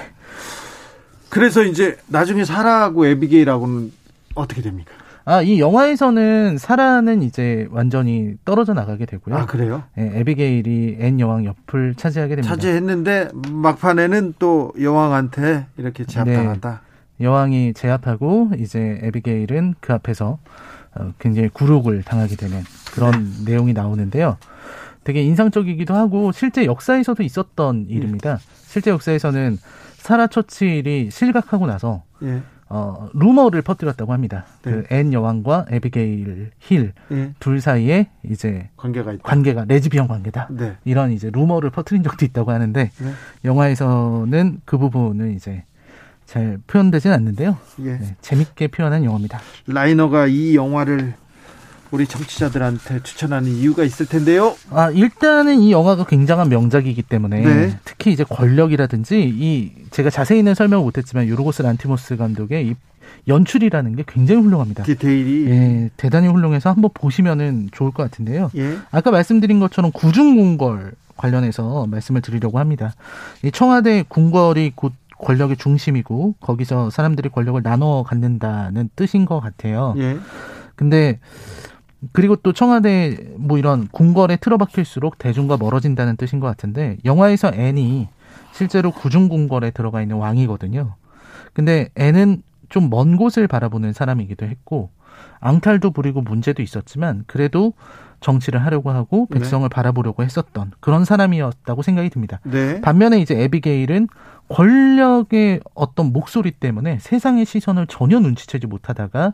그래서 이제 나중에 사라하고 에비게일하고는 어떻게 됩니까? 아, 이 영화에서는 사라는 이제 완전히 떨어져 나가게 되고요. 아, 그래요? 네, 에비게일이 앤 여왕 옆을 차지하게 됩니다. 차지했는데 막판에는 또 여왕한테 이렇게 제압당한다. 네, 여왕이 제압하고 이제 에비게일은 그 앞에서 어, 굉장히 굴욕을 당하게 되는 그런 네. 내용이 나오는데요. 되게 인상적이기도 하고 실제 역사에서도 있었던 일입니다. 네. 실제 역사에서는 사라 처칠이 실각하고 나서 예. 어, 루머를 퍼뜨렸다고 합니다. 네. 그 앤 여왕과 에비게일 힐 둘 네. 사이에 이제 관계가 있다. 관계가 레즈비언 관계다. 네. 이런 이제 루머를 퍼뜨린 적도 있다고 하는데 네. 영화에서는 그 부분은 이제 잘 표현되진 않는데요. 예. 네, 재밌게 표현한 영화입니다. 라이너가 이 영화를 우리 청취자들한테 추천하는 이유가 있을 텐데요. 아, 일단은 이 영화가 굉장한 명작이기 때문에 네. 특히 이제 권력이라든지 이 제가 자세히는 설명을 못했지만 요르고스 란티모스 감독의 이 연출이라는 게 굉장히 훌륭합니다. 디테일이 예, 대단히 훌륭해서 한번 보시면은 좋을 것 같은데요. 예. 아까 말씀드린 것처럼 구중궁궐 관련해서 말씀을 드리려고 합니다. 이 청와대 궁궐이 곧 권력의 중심이고 거기서 사람들이 권력을 나눠 갖는다는 뜻인 것 같아요. 예. 근데 그리고 또 청와대 뭐 이런 궁궐에 틀어박힐수록 대중과 멀어진다는 뜻인 것 같은데 영화에서 앤이 실제로 구중 궁궐에 들어가 있는 왕이거든요. 근데 앤은 좀 먼 곳을 바라보는 사람이기도 했고 앙탈도 부리고 문제도 있었지만 그래도 정치를 하려고 하고 네. 백성을 네. 바라보려고 했었던 그런 사람이었다고 생각이 듭니다. 네. 반면에 이제 에비게일은 권력의 어떤 목소리 때문에 세상의 시선을 전혀 눈치채지 못하다가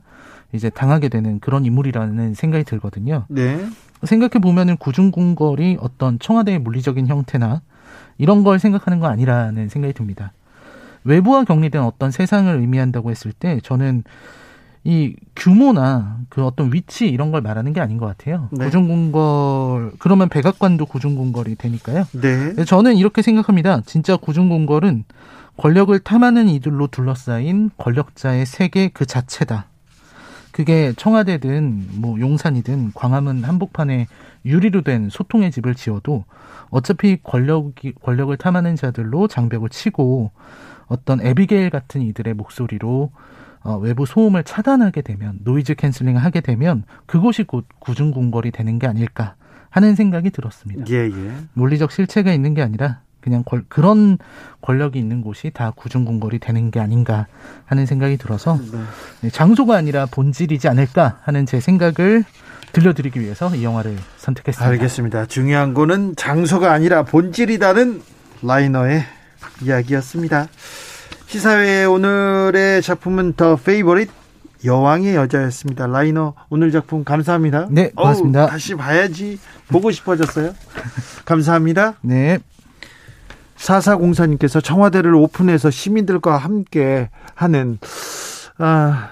이제 당하게 되는 그런 인물이라는 생각이 들거든요. 네. 생각해 보면은 구중궁궐이 어떤 청와대의 물리적인 형태나 이런 걸 생각하는 거 아니라는 생각이 듭니다. 외부와 격리된 어떤 세상을 의미한다고 했을 때 저는 이 규모나 그 어떤 위치 이런 걸 말하는 게 아닌 것 같아요. 네. 구중궁궐 그러면 백악관도 구중궁궐이 되니까요. 네. 저는 이렇게 생각합니다. 진짜 구중궁궐은 권력을 탐하는 이들로 둘러싸인 권력자의 세계 그 자체다. 그게 청와대든 뭐 용산이든 광화문 한복판에 유리로 된 소통의 집을 지어도 어차피 권력이 권력을 탐하는 자들로 장벽을 치고 어떤 에비게일 같은 이들의 목소리로 어, 외부 소음을 차단하게 되면 noise canceling을 하게 되면 그곳이 곧 구중궁궐이 되는 게 아닐까 하는 생각이 들었습니다. 예, 예. 물리적 실체가 있는 게 아니라 그냥 걸, 그런 권력이 있는 곳이 다 구중궁궐이 되는 게 아닌가 하는 생각이 들어서 네. 네 장소가 아니라 본질이지 않을까 하는 제 생각을 들려드리기 위해서 이 영화를 선택했습니다. 알겠습니다. 중요한 거는 장소가 아니라 본질이다는 라이너의 이야기였습니다. 시사회 오늘의 작품은 더 페이버릿 여왕의 여자였습니다. 라이너 오늘 작품 감사합니다. 네, 고맙습니다. 어우, 다시 봐야지 보고 싶어졌어요. 감사합니다. 네. 사사공사님께서 청와대를 오픈해서 시민들과 함께 하는 아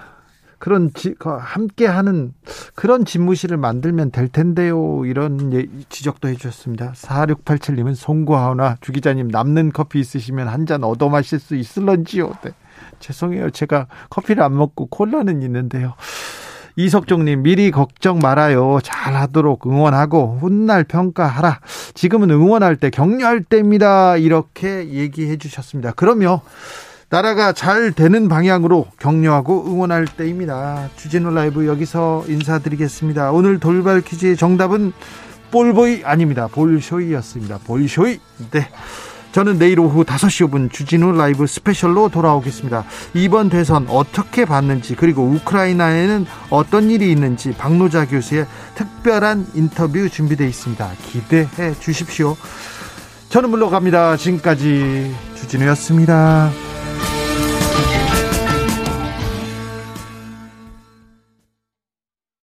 그런 지, 함께 하는 그런 집무실을 만들면 될 텐데요. 이런 예, 지적도 해주셨습니다. 4687님은 송구하오나 주 기자님 남는 커피 있으시면 한 잔 얻어 마실 수 있을런지요. 네. 죄송해요. 제가 커피를 안 먹고 콜라는 있는데요. 이석종님 미리 걱정 말아요. 잘하도록 응원하고 훗날 평가하라. 지금은 응원할 때 격려할 때입니다. 이렇게 얘기해 주셨습니다. 그러면 나라가 잘 되는 방향으로 격려하고 응원할 때입니다. 주진우 라이브 여기서 인사드리겠습니다. 오늘 돌발 퀴즈의 정답은 볼보이 아닙니다. 볼쇼이였습니다. 볼쇼이. 네. 저는 내일 오후 5시 5분 주진우 라이브 스페셜로 돌아오겠습니다. 이번 대선 어떻게 봤는지 그리고 우크라이나에는 어떤 일이 있는지 박노자 교수의 특별한 인터뷰 준비되어 있습니다. 기대해 주십시오. 저는 물러갑니다. 지금까지 주진우였습니다.